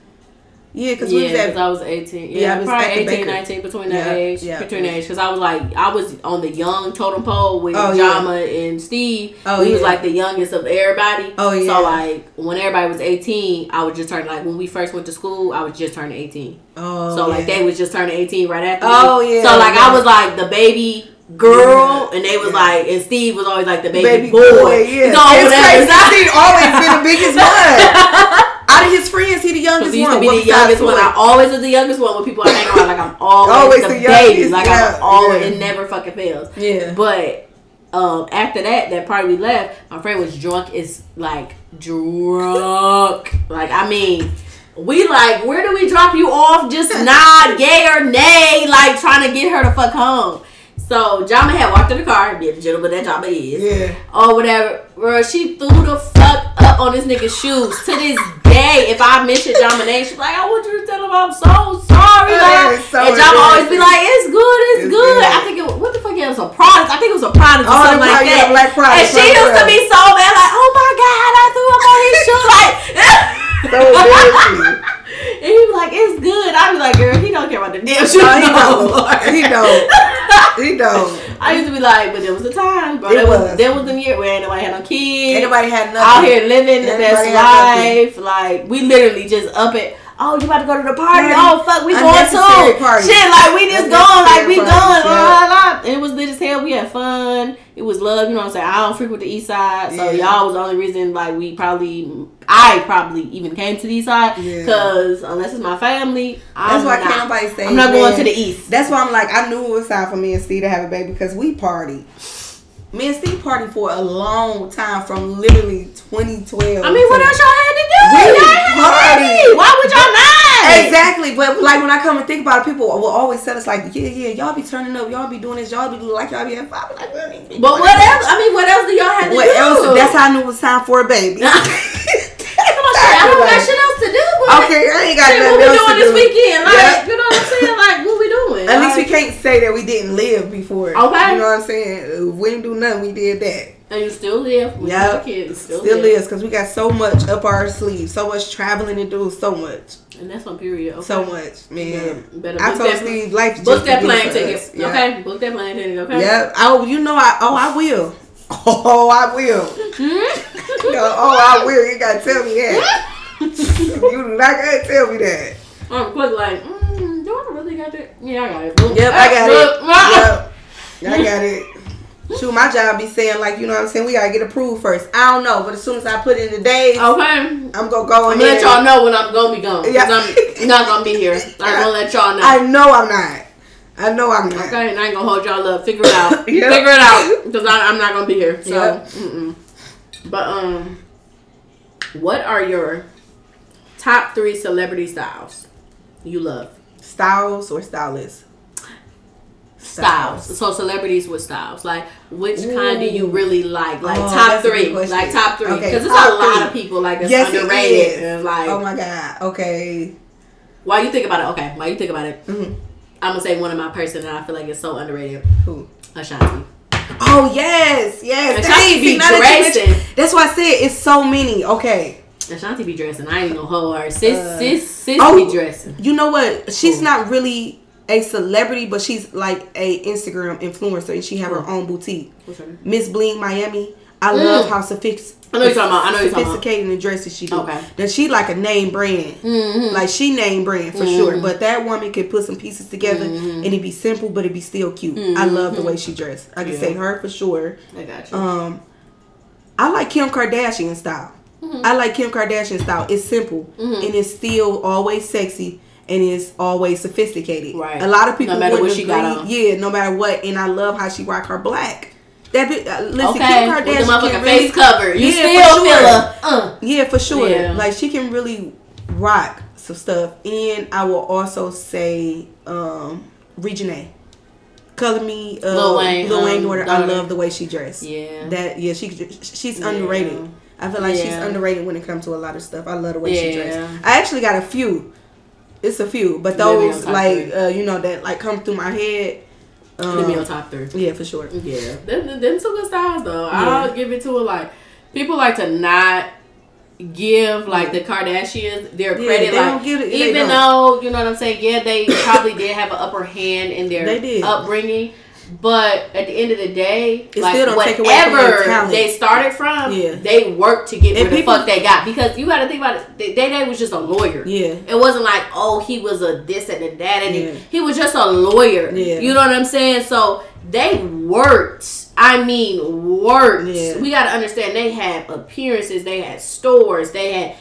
Yeah, because we Yeah, was because. I was 18. Yeah, Yeah, I was probably at 18, Baker. 19, between that Yeah, age. yeah. Between that age. Because I was like, I was on the young totem pole with Oh. Jama and Steve. Oh, we was like the youngest of everybody. Oh, yeah. So, like, when everybody was 18, I was just turning, like, when we first went to school, I was just turning 18. Oh, So like they was just turning eighteen right after. Oh, me. yeah, So like. I was like the baby girl, Yeah, and they was yeah. like, and Steve was always like the baby, baby boy. boy. Yeah, it's whatever. crazy. Steve always been the biggest [LAUGHS] one. Out of his friends, he the youngest Because he used one. to be the youngest one. I always was the youngest one when people are hanging around. Like I'm always, Always the, the baby. Like yeah, I'm always. yeah. It never fucking fails. Yeah. But um, after that, that party we left, my friend was drunk as like drunk. like I mean. We like, where do we drop you off? Just [LAUGHS] nod, gay or nay, like trying to get her to fuck home. So Jama had walked in the car, be the gentleman that Jama is Yeah. or whatever. Bro, she threw the fuck up on this nigga's shoes. To this day, if I mention Jama name, she's like, I want you to tell him I'm so sorry. Like, so and Jama always be like, it's good, it's, It's good. good. I think it was, what the fuck, it was a product. I think it was a product or Oh, something like that. Black Product, and she used to be so mad, like, oh my God, I threw up on his shoes. Like, So. [LAUGHS] and he be like, it's good. I be like, girl, he don't care about the damn shoes. No, [LAUGHS] he don't. He don't. He [LAUGHS] don't. I used to be like, but there was a time, bro. It There was, was. there was them year where nobody had no kids. Anybody had nothing. out here living the best life. Like we literally just up at oh, you about to go to the party? Oh, fuck, we going too. party. Shit, like we just going, like we going. La, la, la. It was lit as hell. We had fun. It was love. You know what I'm saying? I don't frequent the east side, so Yeah. y'all was the only reason like we probably, I probably even came to the east side Yeah. because unless it's my family, I'm That's why not. can't nobody say. I'm not going to the east. That's why I'm like, I knew it was time for me and Steve to have a baby because we party. Me and Steve party for a long time from literally 2012. I mean, what else y'all had to do? We Y'all had party. Why would y'all not? Exactly, but like when I come and think about it, people will always tell us like, yeah, yeah, y'all be turning up, y'all be doing this, y'all be doing like y'all be having fun. Like, we don't even be But what else? I mean, what else do y'all have to What do? else? That's how I knew it was time for a baby. [LAUGHS] [LAUGHS] Come on, shit, I don't got shit else to do. But Okay, I ain't got shit, nothing what we else doing to this do. weekend? Like, Yep. you know what I'm saying? Like, what we doing? At least we can't say that we didn't live before. Okay. You know what I'm saying? We didn't do nothing. We did that. And you still live. with Yeah. your kids. Still, Still live. because we got so much up our sleeve, so much traveling to do, so much, And that's on period. Okay. so much, man. Yeah, better I told that- Steve, life Book that plane ticket. Yeah. Okay. Book that plane ticket. Okay. Yeah. Oh, you know I. Oh, I will. [LAUGHS] Oh, I will. Hmm? No, oh, I will. You gotta tell me that. you not gonna tell me that. I'm quick like, mm, do I really got that? Yeah, I got it. Boom. Yep, I got it. Yep, I got it. Shoot, my job be saying like, you know what I'm saying. We gotta get approved first. I don't know, but as soon as I put in the days, Okay. I'm gonna go I'm ahead. let y'all know when I'm gonna be gone. Yeah. Yeah. I'm not gonna be here. [LAUGHS] I'm gonna let y'all know. I know I'm not. I know I'm not. Okay, and I ain't gonna hold y'all up. Figure it out. [LAUGHS] Yep. Figure it out because I'm not gonna be here. So, Yep. But um, what are your top three celebrity styles you love? Styles or stylists? Styles. So celebrities with styles. Like which kind do you really like? Like Oh, top that's a good three. Like top three. Okay, Because there's a lot three. of people like that's Yes, it underrated. And like Oh my god. Okay. while you think about it, okay, while you think about it, Mhm. I'm gonna say one of my person that I feel like is so underrated. Who? Ashanti. Oh yes, yes. Ashanti be see, now that you mention- dressing. That's why I said it's so many. Okay. Ashanti be dressing. I ain't gonna hold her. Sis, Uh, sis, sis oh. be dressing. You know what? She's Cool. not really a celebrity, but she's like a Instagram influencer, and she have her own boutique. What's her name? Miss Bling Miami. I Mm. love how sophisticated. I know you're talking about- I know you're talking about. sophisticated in the dresses she do. Okay. That she like a name brand. Mm-hmm. Like she name brand for Mhm. sure. But that woman could put some pieces together Mhm. and it be simple, but it be still cute. I love the way she dressed. I can Yeah. say her for sure. I got you. Um, I like Kim Kardashian style. Mhm. I like Kim Kardashian style. It's simple Mhm. and it's still always sexy and it's always sophisticated. Right. A lot of people No matter what she got on. Yeah, no matter what. And I love how she rock her black. That be, uh, listen, okay, Kim with the Kardashian motherfucking can really, face cover. You Yeah, still for feel sure. uh. yeah, for sure. Yeah. Like she can really rock some stuff. And I will also say um Reginae. Color me uh, Lil Wayne, Lil Wayne um, daughter. I love the way she dressed. Yeah. That yeah, she she's Yeah. underrated. I feel like she's underrated when it comes to a lot of stuff. I love the way she Yeah. dressed. I actually got a few. It's a few, but those like uh, you know that like come through my head. Put me on Um, top three. yeah, for sure. Yeah, them, them, some good styles though. Yeah. I'll give it to her. Like people like to not give like the Kardashians their Yeah, credit. like give it- even though you know what I'm saying. Yeah, they probably did have an upper hand in their upbringing. But at the end of the day, It like still don't take away from whatever they started from, Yeah. they worked to get And where the fuck they got. Because you got to think about it. Day Day was just a lawyer. Yeah. It wasn't like, oh, he was a this and a that, and he- Yeah. he was just a lawyer. Yeah. You know what I'm saying? So they worked. I mean, worked. Yeah. We got to understand they had appearances, they had stores, they had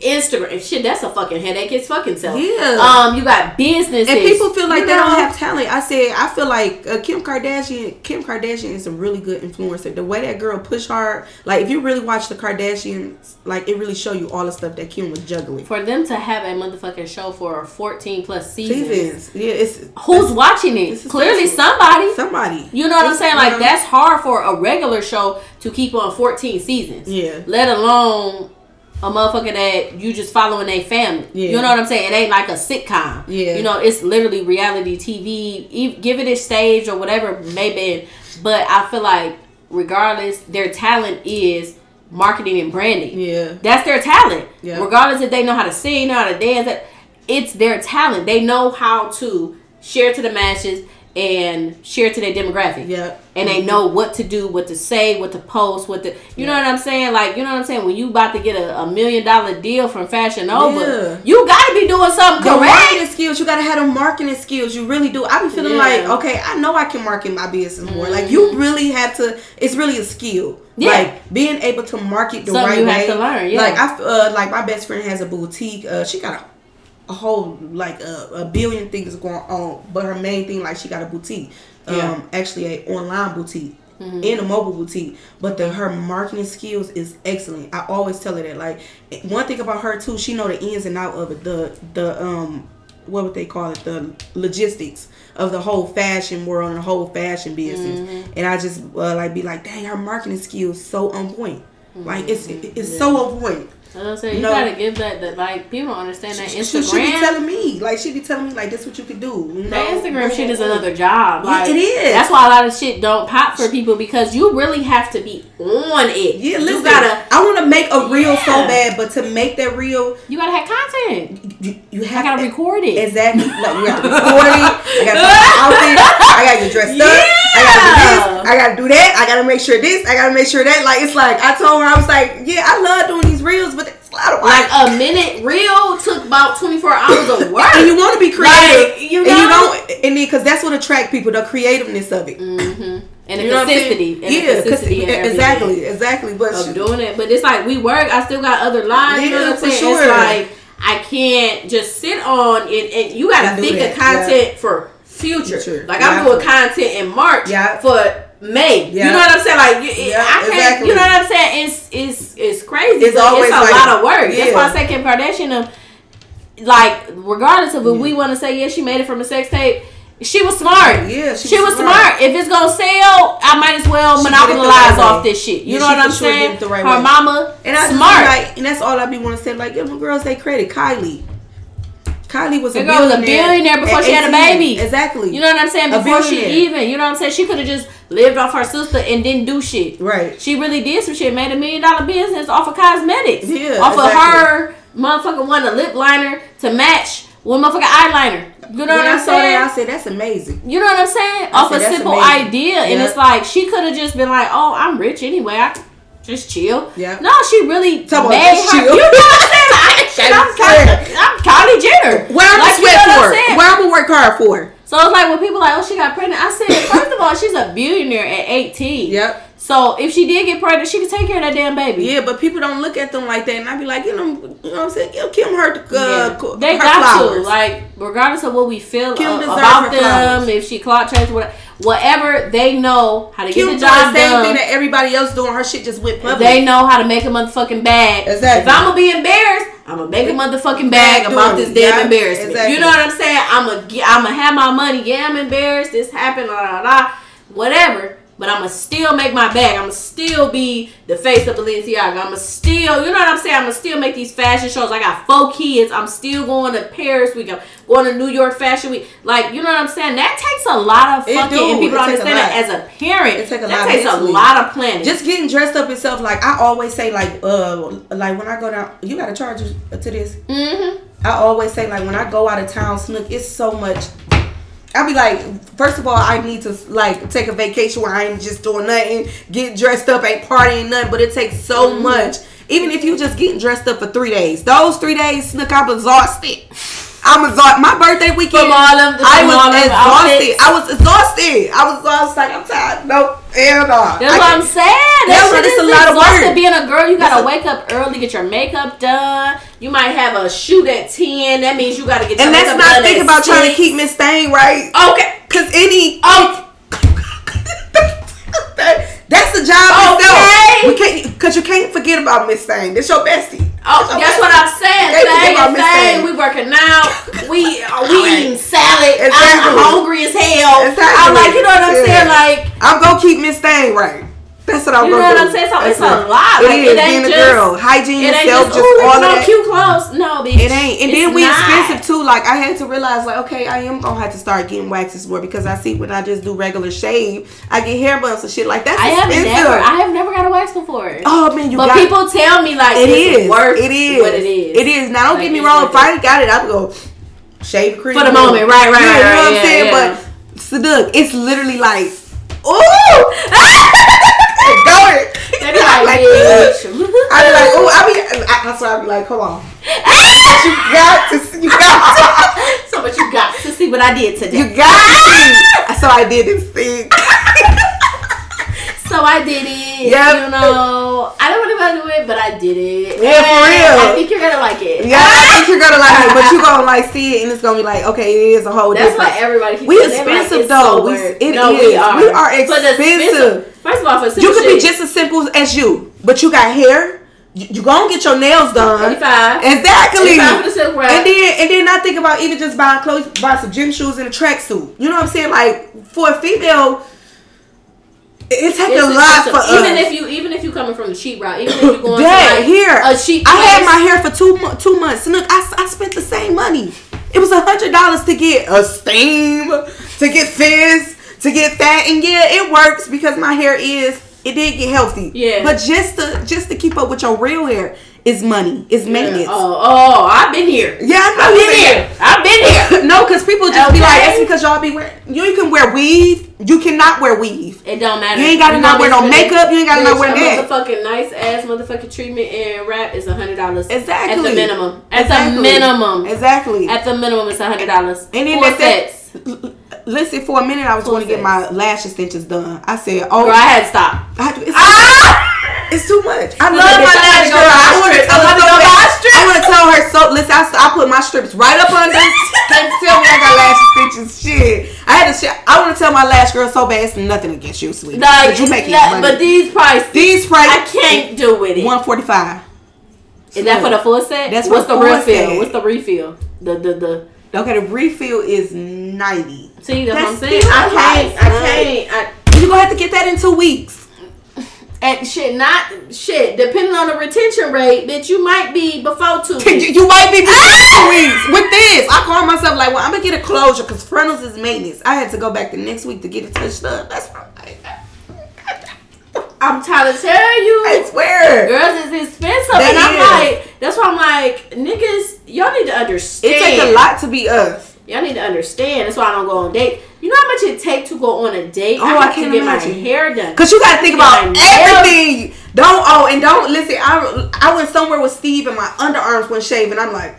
Instagram. Shit, that's a fucking headache. It's fucking self. Yeah. Um, you got businesses. And people feel like you they don't have talent. I said I feel like uh, Kim Kardashian. Kim Kardashian is a really good influencer. The way that girl push hard, like if you really watch the Kardashians, like it really show you all the stuff that Kim was juggling. For them to have a motherfucking show for 14 plus seasons. Seasons, yeah, it's Who's watching it? Clearly special. somebody. somebody. You know what I'm saying? Like know, that's hard for a regular show to keep on 14 seasons. Yeah. Let alone a motherfucker that you just following a family. Yeah. You know what I'm saying? It ain't like a sitcom. Yeah. You know, it's literally reality TV. Give it a stage or whatever maybe. But I feel like regardless, their talent is marketing and branding. Yeah. That's their talent. Yeah. Regardless if they know how to sing, know how to dance, it's their talent. They know how to share to the masses and share to their demographic. And they know what to do, what to say, what to post, what to you know what I'm saying? Like you know what I'm saying? When you about to get a, a million dollar deal from Fashion Nova, Yeah. you gotta be doing something Your correct. marketing skills, you gotta have them marketing skills. You really do. I be feeling Yeah. like, okay, I know I can market my business more. Like you really have to. It's really a skill. Yeah. Like being able to market the Something right you way. have to learn, yeah. Like I uh, like my best friend has a boutique. Uh, she got a, a whole like a, a billion things going on, but her main thing like she got a boutique. Yeah. Um, actually a online boutique. Mm-hmm. And a mobile boutique, but the her marketing skills is excellent. I always tell her that. Like one thing about her too, she know the ins and out of it. The the um what would they call it the logistics of the whole fashion world and the whole fashion business Mm-hmm. and i just uh, like be like dang her marketing skills so on point like it's Mm-hmm. it's so on point You know what I'm saying? You No. gotta give that that like people don't understand that she, she, she be telling me like she be telling me like this what you could do you That? Instagram shit is another job. Yeah, it is. That's why a lot of shit don't pop for people because you really have to be on it. yeah you gotta i want to make a reel so bad but to make that reel you gotta have content. You, you I have gotta to record it. Exactly. No, you have to record it. I gotta outfit. I gotta get dressed up. I gotta do this. I gotta do that. I gotta make sure this. I gotta make sure that. Like it's like I told her I was like, yeah, I love doing these reels, but it's a lot of work. Like a minute reel took about 24 hours of work. and you want to be creative, Like, you and you don't, and because that's what attract people, the creativeness of it. Mm-hmm. And the You know what I'm consistency. And yeah, the consistency consi- in everything exactly, exactly. But Of doing it. But it's like we work. I still got other lives. you know what I'm saying? sure. It's like I can't just sit on it. and you gotta think that, of content for future. Future. Like Yeah. I'm doing content in March Yeah. for May. Yeah. You know what I'm saying? Like you, Yeah, I can't. exactly. You know what I'm saying? It's it's it's crazy. It's always it's a like- lot of work. That's yeah. why I say Kim Kardashian. Like regardless of if we want to say yeah, she made it from a sex tape. She was smart. Yeah, she, she was smart. smart. If it's gonna sell, I might as well She did it the monopolize right off way. this shit. You Yeah, know what I'm sure saying? right Her way. mama And I smart. Like, and that's all I be want to say. Like, give them girls they credit. Kylie. Kylie was a girl was a billionaire, billionaire before she had a baby. Exactly. You know what I'm saying? Before she even, you know what I'm saying? She could have just lived off her sister and didn't do shit. Right. She really did some shit. Made a million dollar business off of cosmetics. Yeah, Off of her motherfucking one a lip liner to match with motherfucking eyeliner. You know what I I'm saw that, I said that's amazing. You know what I'm saying? Off said, a simple amazing." idea. And it's like she could have just been like, Oh, I'm rich anyway. I can just chill. Yeah. No, she really Talk made her. chill. You know what I'm saying? Like, shit, [LAUGHS] I'm, Kylie, I'm Kylie Jenner. Where I'm Like, gonna you sweat know what for? Where I'm gonna work hard for? So it's like when people like, oh, she got pregnant. I said, first of all, she's a billionaire at 18. Yep. So if she did get pregnant, she could take care of that damn baby. Yeah, but people don't look at them like that, and I'd be like, you know, you know what I'm saying? Give Kim her, uh, Yeah. they her got flowers. to like, regardless of what we feel uh, about them, flowers. if she clock changed, whatever, whatever, they know how to Kim get the the job same done. thing that everybody else doing. Her shit just went public. They know how to make a motherfucking bag. Exactly. If I'm gonna be embarrassed, I'm gonna make a motherfucking bag Bag about this damn Yeah, embarrassment. exactly. You know what I'm saying? I'm gonna I'm gonna have my money. Yeah, I'm embarrassed. This happened. La la la. Whatever. But I'm gonna still make my bag. I'm gonna still be the face of Balenciaga. I'm gonna still, you know what I'm saying? I'm gonna still make these fashion shows. I got four kids. I'm still going to Paris week. I'm going to New York Fashion Week. Like, you know what I'm saying? That takes a lot of fucking, and people don't understand that as a parent. It take a that lot takes a lot of planning. just getting dressed up itself. Like I always say, like uh, like when I go down, you gotta charge to this. mm-hmm. I always say like when I go out of town, Snook, it's so much. I'll be like, first of all, I need to like take a vacation where I ain't just doing nothing, get dressed up, ain't partying nothing, but it takes so Mm-hmm. much. Even if you just getting dressed up for three days, those three days, Snook, I'm exhausted. I'm exhausted. My birthday weekend, From all them- I was exhausted. I was exhausted. I was, I was like, I'm tired. Nope, hell no. That's I what I'm saying. Yeah, That shit it's is a lot of work. Being a girl, you gotta It's a- wake up early, get your makeup done. You might have a shoot at ten. That means you gotta get. And makeup not done think at about trying to keep Miss Thing right. Okay. Cause any Oh. [LAUGHS] that's the job Okay. itself. We can't cause you can't forget about Miss Thing. This your bestie. Oh, your that's bestie. what I'm saying. Thing about and Miss thing. Thing. We working out. [LAUGHS] We uh, we Right. eating salad. Exactly. I'm hungry as hell. Exactly. I'm like, you know what I'm Yeah. saying? Like, I'm gonna keep Miss Thing right. That's what I'm You know what. I'm saying? So That's it's a lot. It Like, is it ain't being a girl, hygiene, it itself, just, just, ooh, all of no that. cute clothes. No, bitch. It ain't. And then we not. expensive too. Like I had to realize, like, okay, I am gonna have to start getting waxes more because I see when I just do regular shave, I get hair bumps and shit like that's I have never. I have never got a wax before. oh man, you but people tell me like it's is. worth It is. what it is. It is. Now don't Like, get me wrong. If I got it, I would go shave cream For the moment, right, right, right, You know what I'm saying? But Snook, it's literally like, ooh, [LAUGHS] going. They be like, [LAUGHS] Like, bitch. [LAUGHS] I be like, ooh, I be, that's why I be like, come on, but you got to, see- you got to, [LAUGHS] so, but you got to see what I did today. you got to see. So I did this thing. So I did it. Yep. You know, I don't want to do it, but I did it. Yeah, for real. I think you're gonna like it. Yeah, I think you're gonna like it, but you're [LAUGHS] gonna like see it, and it's gonna be like, okay, it is a whole That's different. why everybody keeps We expensive, like, though. So We- it no, is. We are. We are expensive. First of all, for You could be just as simple as you, but you got hair. You, you gonna get your nails done. 85. Exactly. 85 for the. And then and then not think about even just buying clothes, buy some gym shoes and a tracksuit. You know what I'm saying? Like for a female, it takes a lot for even us. if you even if you coming from the cheap route, even if you're [LAUGHS] going to like here a cheap I had my hair for two two months. And look, I, I spent the same money. It was a hundred dollars to get a steam, to get fizz, to get fat, and yeah, it works because my hair is it did get healthy. Yeah. But just to just to keep up with your real hair is money, is maintenance. Oh, oh, I've been here. Yeah, I I've been here. I've been here. [LAUGHS] No, because people just be like, Okay. that's because y'all be wearing. You, you can wear weave. You cannot wear weave. It don't matter. You ain't gotta not wear no makeup, you ain't gotta not wear that. Motherfucking nice ass motherfucking treatment and wrap is a hundred dollars. Exactly. At the minimum. At Exactly. the minimum. Exactly. At the minimum, it's a hundred dollars. And then Four sets. Listen, for a minute, I was going to get my lash extensions done. I said, "Oh, Girl, I had to stop. I do- it's, Ah! It's too much. I Love my lash girl. I want to tell I her so buy a. I want to tell her so. Listen, I, I put my strips right up under. [LAUGHS] Can't tell me I got lash extensions. Shit, I had to. Sh- I want to tell my lash girl so bad. It's nothing against you, sweetie. Like, but you making that- money. But these prices, These price. I can't do with it. One forty five. Is that for the full set? That's What's for the refill? set. What's the refill? The the the. Okay, the refill is ninety. See, that's, what I'm saying. I can't. I can't. I, You gonna have to get that in two weeks. And shit, not shit. Depending on the retention rate, bitch, you might be before two. You, weeks. you might be before ah! two weeks with this. I call myself like, well, I'm gonna get a closure because frontals is maintenance. I had to go back the next week to get it touched up. That's what I'm like. [LAUGHS] I'm trying to tell you. I swear. Girls is expensive, They and I'm like, that's why I'm like, niggas, y'all need to understand. It takes a lot to be us. Y'all need to understand. That's why I don't go on date. You know how much it take to go on a date? Oh, I I can't to get imagine. my hair done. Cause you gotta think about Yeah, I know. everything. Don't oh and don't listen. I I went somewhere with Steve and my underarms went shaved and I'm like,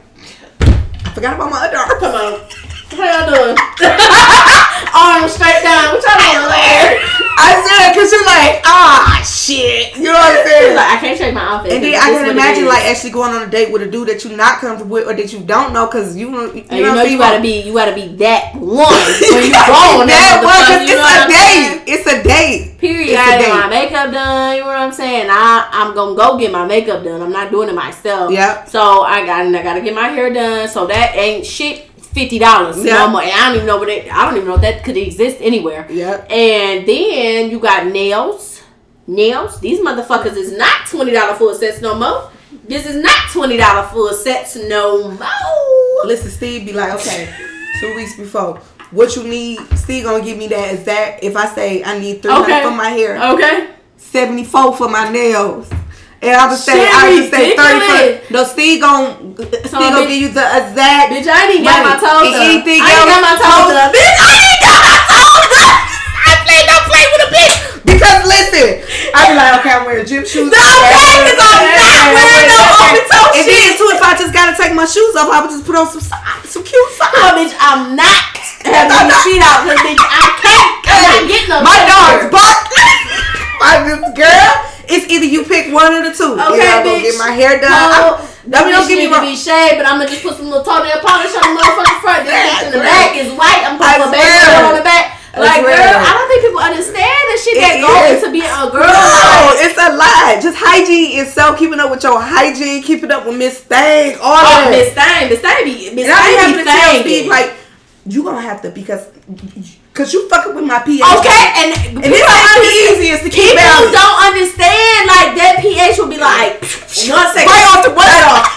I forgot about my underarms. Come on. How y'all doing? [LAUGHS] [LAUGHS] Arms straight down. What y'all doing I said, cause you're like, ah, shit. You know what I'm saying? Like, I can't change my outfit. And then I can imagine like actually going on a date with a dude that you're not comfortable with or that you don't know because you, you, And you know, know you gotta be you gotta be that one [LAUGHS] when you go on that that one because you know it's a date. It's a date. Period. It's I a gotta get my makeup done. You know what I'm saying? I I'm gonna go get my makeup done. I'm not doing it myself. Yep. So I got I gotta get my hair done. So that ain't shit. Fifty dollars Yep. no more. And I don't even know what it. I don't even know if that could exist anywhere. Yep. And then you got nails. Nails. These motherfuckers is not twenty dollar full sets no more. This is not twenty dollar full sets no more. Listen, Steve be like, okay, two weeks before. What you need, Steve gonna give me that exact. If I say I need three hundred Okay. for my hair, Okay. seventy four for my nails, and I would say I would say thirty for. No, Steve gon' Steve gonna give you the exact. Bitch, I ain't even got my toes done. Anything I ain't got my toes done. Bitch, I ain't got my toes done. I play don't play with a bitch because listen, I be like, okay, I'm wearing gym shoes. No, okay, I'm not wearing no open toe And then too, if I just gotta take my shoes off, I would just put on some so- some cute socks. bitch, I'm not having not- [LAUGHS] feet out because bitch, I can't. I'm not getting no my dogs butt. [LAUGHS] my this girl, it's either you pick one of the two. Okay, Either I'm gonna get my hair done. No, I'm- I mean, don't get me need to be shaved, but I'm gonna just put some little toenail polish on the motherfucking front. This in the back is white. I'm putting a baby on the back. Like, girl. I don't think people understand that shit that goes into being a girl. No, it's a lot. Just hygiene itself, keeping up with your hygiene, keeping up with Miss Thang, all oh, that. Miss Thang, Miss Thang be, Miss And I be Thang to tell. Steve like, you gonna have to because, cause you fucking with my pH. Okay, and, and people this don't the easiest to keep People balance. don't understand like that pH will be like one second Right off the right off.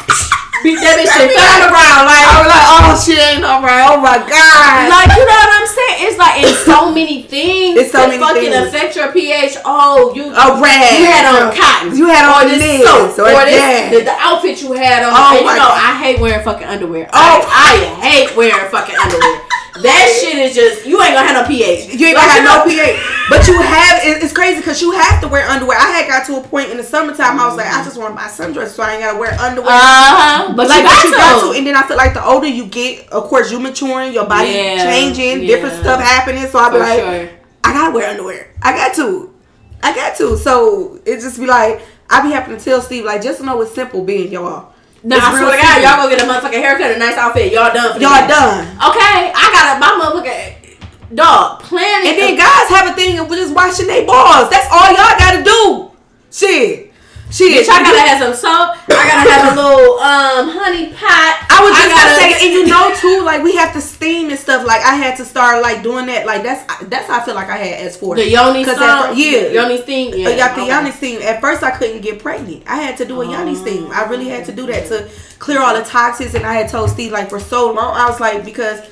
Beat that bitch shit turn around like I was like, oh, oh shit, ain't alright. Oh my god. like you know what I'm saying? It's like in so [COUGHS] many things. It's so that many fucking things. affect your pH. Oh, you a rag. you had on cotton. You had on this this, soap, or or this, that. the, the outfit you had on. Oh and you know, God. I hate wearing fucking underwear. Oh. I, I hate wearing fucking underwear. That shit is just you ain't gonna have no pH. You ain't gonna have no pH. But you have it's crazy because you have to wear underwear. I had got to a point in the summertime. I was like, I just want to buy sundress so I ain't gotta wear underwear. Uh huh. But like you got, but you got to. and then I feel like the older you get, of course, you maturing, your body Yeah, changing, different stuff happening. So I be For like, sure. I gotta wear underwear. I got to. I got to. So it just be like, I be having to tell Steve, like, just know it's simple being y'all. Nah, It's I real swear to God, y'all go get a motherfucking haircut, a nice outfit. Y'all done. For Y'all done. Okay, I got a my motherfucking dog planning. And then guys have a thing of just washing their balls. That's all y'all gotta do. Shit. Shit. Bitch, I gotta have some soap. I gotta have a [COUGHS] little um honey pot. I was just gotta gonna say, and you know too, like we have to steam and stuff. Like I had to start like doing that. Like that's that's how I feel like I had S four. the yoni steam. yeah. yoni steam. Yeah, I got the okay. yoni steam. At first, I couldn't get pregnant. I had to do a yoni steam. I really had to do that to clear all the toxins. And I had told Steve like for so long, I was like because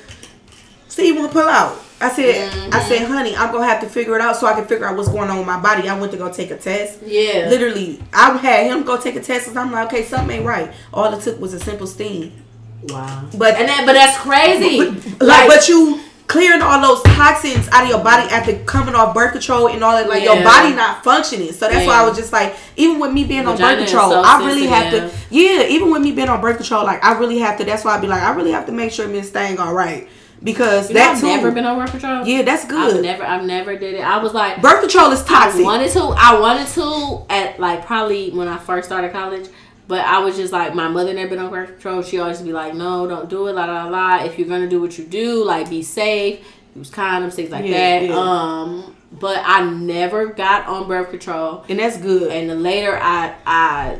Steve won't pull out. I said, Mm-hmm. I said, honey, I'm gonna have to figure it out so I can figure out what's going on with my body. I went to go take a test. Yeah. Literally, I had him go take a test, and I'm like, okay, something ain't right. All it took was a simple steam. Wow. But And that, but that's crazy. but, like, but you clearing all those toxins out of your body after coming off birth control and all that, like your body not functioning. So that's why I was just like, even with me being on Vagina birth control, so I really have to. Yeah, even with me being on birth control, like I really have to. That's why I'd be like, I really have to make sure Miss Thing all right because You know, that I've too. never been on birth control. yeah, that's I've good. never, I've never did it. I was like, birth control is toxic. I wanted to. I wanted to at like probably when I first started college, but I was just like my mother never been on birth control. She always be like, "No, don't do it." La la la. If you're gonna do what you do, like be safe, use condoms, things like Yeah, that. yeah. Um, but I never got on birth control, and that's good. and the later I I.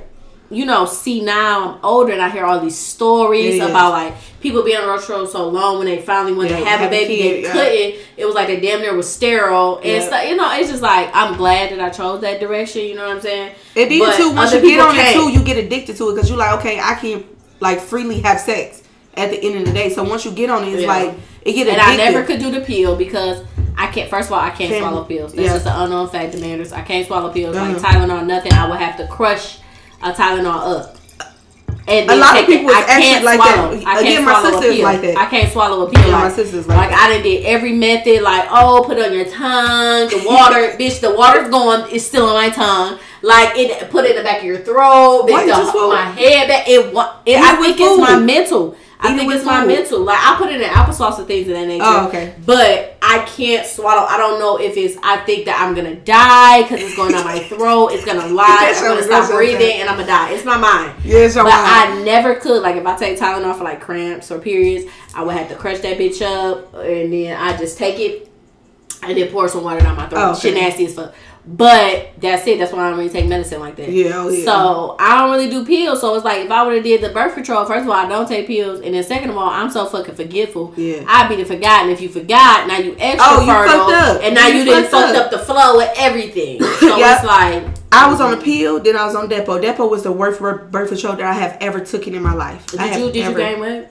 You know, see now I'm older and I hear all these stories Yeah, yeah. about like people being on birth control so long when they finally wanted Yeah, to have, a a baby, kid, they couldn't. It was like they damn near was sterile, and stuff. You know, it's just like I'm glad that I chose that direction. You know what I'm saying? And then But too, once you get on it too, you get addicted to it because you're like, okay, I can like freely have sex at the end of the day. So once you get on it, it's like it get And. I never could do the pill because I can't. First of all, I can't Can't- swallow pills. That's just an unknown fact, Demanders. I can't swallow pills like Uh-huh. Tylenol, nothing. I would have to crush a Tylenol up. And A lot of it. people is I can't like swallow. that. I can't Again, my swallow a sister is pill. like that. I can't swallow a pill. My sister's like like that. I done did every method. Like oh, put it on your tongue. The water, [LAUGHS] bitch. The water's going. It's still on my tongue. Like it. Put it in the back of your throat. Why Bitch, the, my head back. It. wa- it I think it's my mental. I think it's my food. mental. Like I put it in applesauce and things of that nature. Oh, okay. But I can't swallow. I don't know if it's. I think that I'm gonna die because it's going down my throat. It's gonna [LAUGHS] lie. I'm gonna stop breathing thing. and I'm gonna die. It's my mind. Yeah, it's your But mind. I never could. Like if I take Tylenol for like cramps or periods, I would have to crush that bitch up and then I just take it and then pour some water down my throat. Oh, okay. Shit nasty as fuck. But that's it. That's why I don't really take medicine like that. Yeah, oh, yeah. So I don't really do pills. So it's like if I would have did the birth control, first of all, I don't take pills, and then second of all, I'm so fucking forgetful. Yeah. I'd be the forgotten. If you forgot, now you extra Oh, you fertile, fucked up. and now You you, didn't fucked fucked up. up. the flow with everything. [LAUGHS] So Yep. it's like I was on a pill, then I was on Depo. Depo was the worst birth control that I have ever taken in my life. Did you did ever, you gain weight?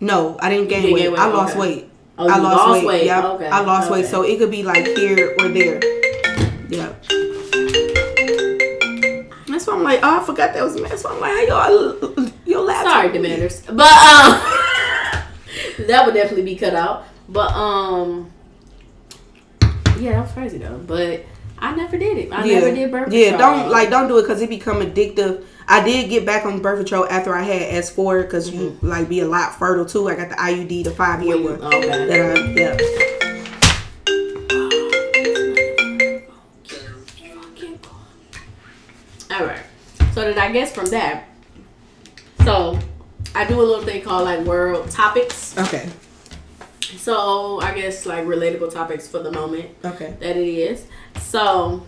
No, I didn't gain didn't weight. gain weight, I lost okay. weight. Oh, I you lost, lost weight. weight. Yeah, Okay, I lost weight. So it could be like here or there. Yeah. That's why I'm like, oh, I forgot that was me. That's why I'm like, y'all, your laptop. Sorry, Demanders. But um [LAUGHS] that would definitely be cut out. But um yeah, that was crazy though. But I never did it. I never did birth control. Yeah, don't like don't do it because it become addictive. I did get back on birth control after I had S four because you like be a lot fertile too. I got the IUD, the five year one. okay. That I, yeah. All right. So then I guess from that, so I do a little thing called like world topics. Okay. So I guess like relatable topics for the moment Okay. that it is. So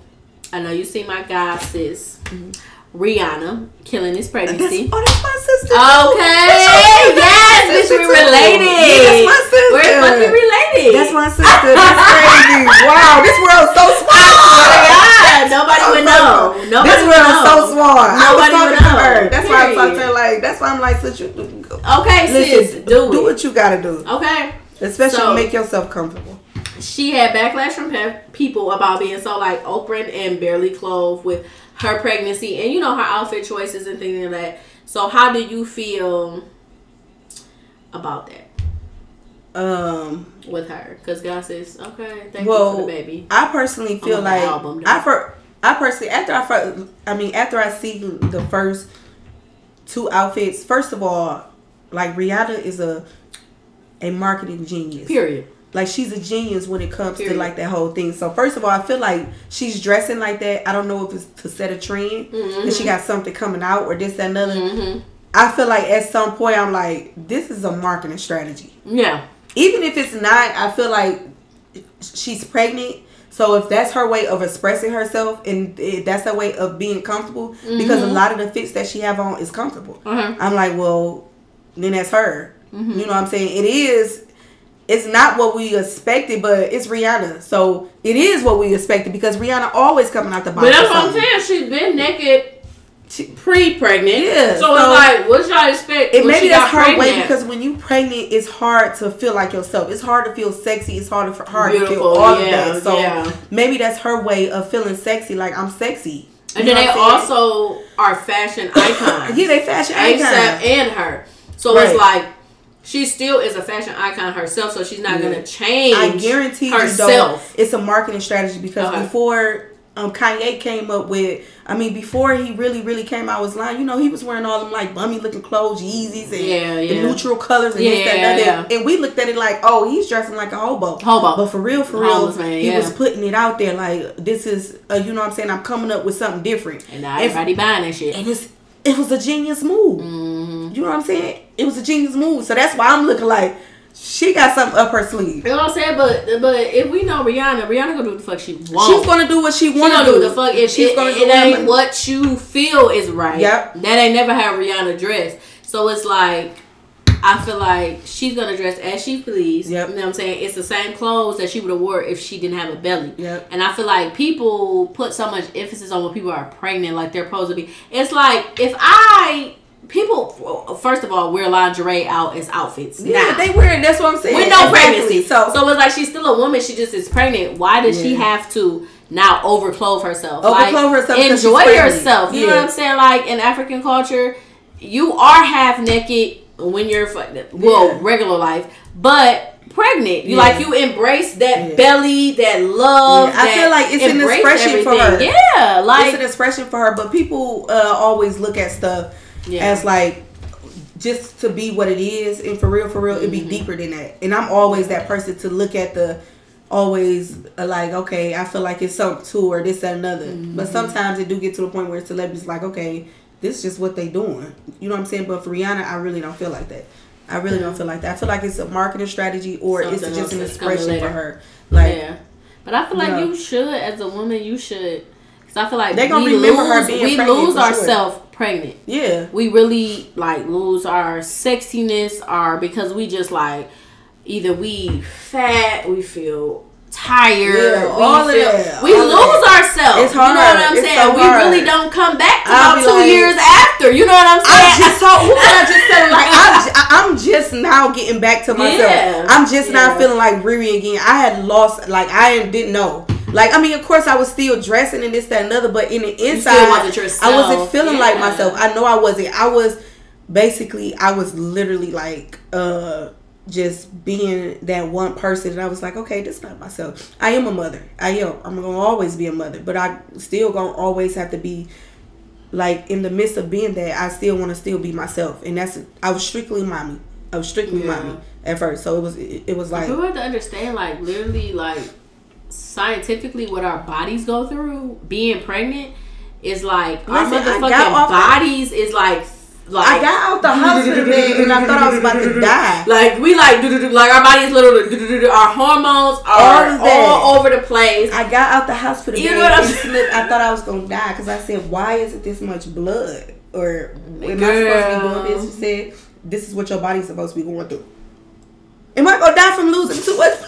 I know you see my god sis mm-hmm. Rihanna killing That's, pregnancy. [LAUGHS] oh, that's my sister. Okay. [LAUGHS] Yes, bitch, we related. Yeah, that's my sister. We're fucking related. That's my sister. That's crazy. [LAUGHS] wow, this world's so small. Oh Yeah, nobody would know. Nobody this would know. so small. Nobody talking would to know. her. That's why I talked to her like. That's why I'm like, sis, you, Okay, listen, sis, do, do it. what you gotta do, Okay. especially So- make yourself comfortable. she had backlash from people about being so like open and barely clothed with her pregnancy and you know her outfit choices and things like that. So how do you feel about that? Um, with her because God says, "Okay, thank well, you for the baby." I personally feel the like album. I for I personally after I fir- I mean after I see the first two outfits. First of all, like Rihanna is a a marketing genius. Period. Like she's a genius when it comes Period. to like that whole thing. So first of all, I feel like she's dressing like that. I don't know if it's to set a trend Mm-hmm. that she got something coming out or this that another. I feel like at some point I'm like this is a marketing strategy. Yeah. Even if it's not, I feel like she's pregnant. So if that's her way of expressing herself and that's her way of being comfortable, because a lot of the fits that she have on is comfortable. Uh-huh. I'm like, well, then that's her. Mm-hmm. You know what I'm saying? It is. It's not what we expected, but it's Rihanna, so it is what we expected because Rihanna always coming out the box. But that's what I'm saying. She's been naked pre-pregnant. Yeah, So, so- it's like, what y'all expect? It maybe that's her way because when you pregnant, it's hard to feel like yourself. It's hard to feel sexy. It's hard to hard to feel Beautiful, all yeah, of that. So yeah. maybe that's her way of feeling sexy. Like I'm sexy. and then they what I'm saying? also are fashion icons. [LAUGHS] yeah, they fashion ASAP icon. and her. So Right. it's like she still is a fashion icon herself. So she's not Yeah. gonna change. I guarantee you, though, herself. it's a marketing strategy because Okay. before um, Kanye came up with, I mean, before he really, really came out with his line, you know, he was wearing all them like bummy looking clothes, Yeezys, and Yeah, the neutral colors and this, that, and Yeah, that. And we looked at it like, oh, he's dressing like a hobo. Hobo. But for real, for real, man, he yeah. was putting it out there like, this is, uh, you know what I'm saying? I'm coming up with something different. and now And- everybody buying that shit. and it's it was a genius move. Mm-hmm. You know what I'm saying? It was a genius move. So that's why I'm looking like she got something up her sleeve. You know what I'm saying? But but if we know Rihanna, Rihanna gonna do what the fuck she wants. She's gonna do what she She want gonna do do. what the fuck if She's it, gonna it do what ain't what you feel is right. Yep. That ain't never how Rihanna dressed. So it's like I feel like she's gonna dress as she please. Yep. You know what I'm saying? It's the same clothes that she would have wore if she didn't have a belly. Yep. And I feel like people put so much emphasis on when people are pregnant, like they're supposed to be. It's like if I people first of all wear lingerie out as outfits. Yeah, now. they wear it. That's what I'm saying. with no Exactly. pregnancy. So, so it's like she's still a woman. She just is pregnant. Why does she have to now overclothe herself? Overclothe herself 'cause she's Enjoy yourself. You know what I'm saying? Like in African culture, you are half naked when you're well Yeah. regular life, but pregnant. You Yeah. like you embrace that Yeah. belly, that love. Yeah, I that feel like it's an expression for her. Yeah, like it's an expression for her, but people uh, always look at stuff Yeah. as like just to be what it is, and for real, for real, it'd be Mm-hmm. deeper than that. And I'm always that person to look at the always uh, like, okay, I feel like it's something to or this that another. Mm-hmm. But sometimes it do get to the point where celebrities like, okay, this is just what they doing. You know what I'm saying? But for Rihanna, I really don't feel like that. I really don't feel like that. I feel like it's a marketing strategy or Something it's just an else that's coming expression for her. Like yeah. But I feel like Yeah. you should, as a woman, you should. Because I feel like They gonna we remember her lose, being we lose for sure. Pregnant. yeah. We really like lose our sexiness, or because we just like either we fat, we feel tired, Yeah, we all of that, we all lose ourselves. It's You know what. I'm It's saying? so we hard. really don't come back I'll about two like- years after. You know what I'm saying? I just told who [LAUGHS] I just said like I'm, I'm just now getting back to myself. Yeah. I'm just now feeling like Riri again. I had lost like I didn't know. Like I mean, of course, I was still dressing and this that and another, but in the inside, wasn't. I wasn't feeling like myself. I know I wasn't. I was basically, I was literally like, uh, just being that one person, and I was like, okay, this is not myself. I am a mother. I am. I'm gonna always be a mother, but I still gonna always have to be like in the midst of being that, I still want to still be myself, and that's I was strictly mommy. I was strictly Yeah. mommy at first, so it was it, it was like People have to understand, like, literally, like, scientifically, what our bodies go through being pregnant is like our Listen, I motherfucking bodies is like, like I got out the hospital bed and I thought I was about to die. Like we like do do do like our bodies literally our hormones are All all over the place. I got out the hospital You bed know what I'm slipped. I thought I was gonna die because I said, "Why is it this much blood?" Or am I supposed to be Girl. doing this? She said, "This is what your body's supposed to be going through." Am I gonna die from losing too much?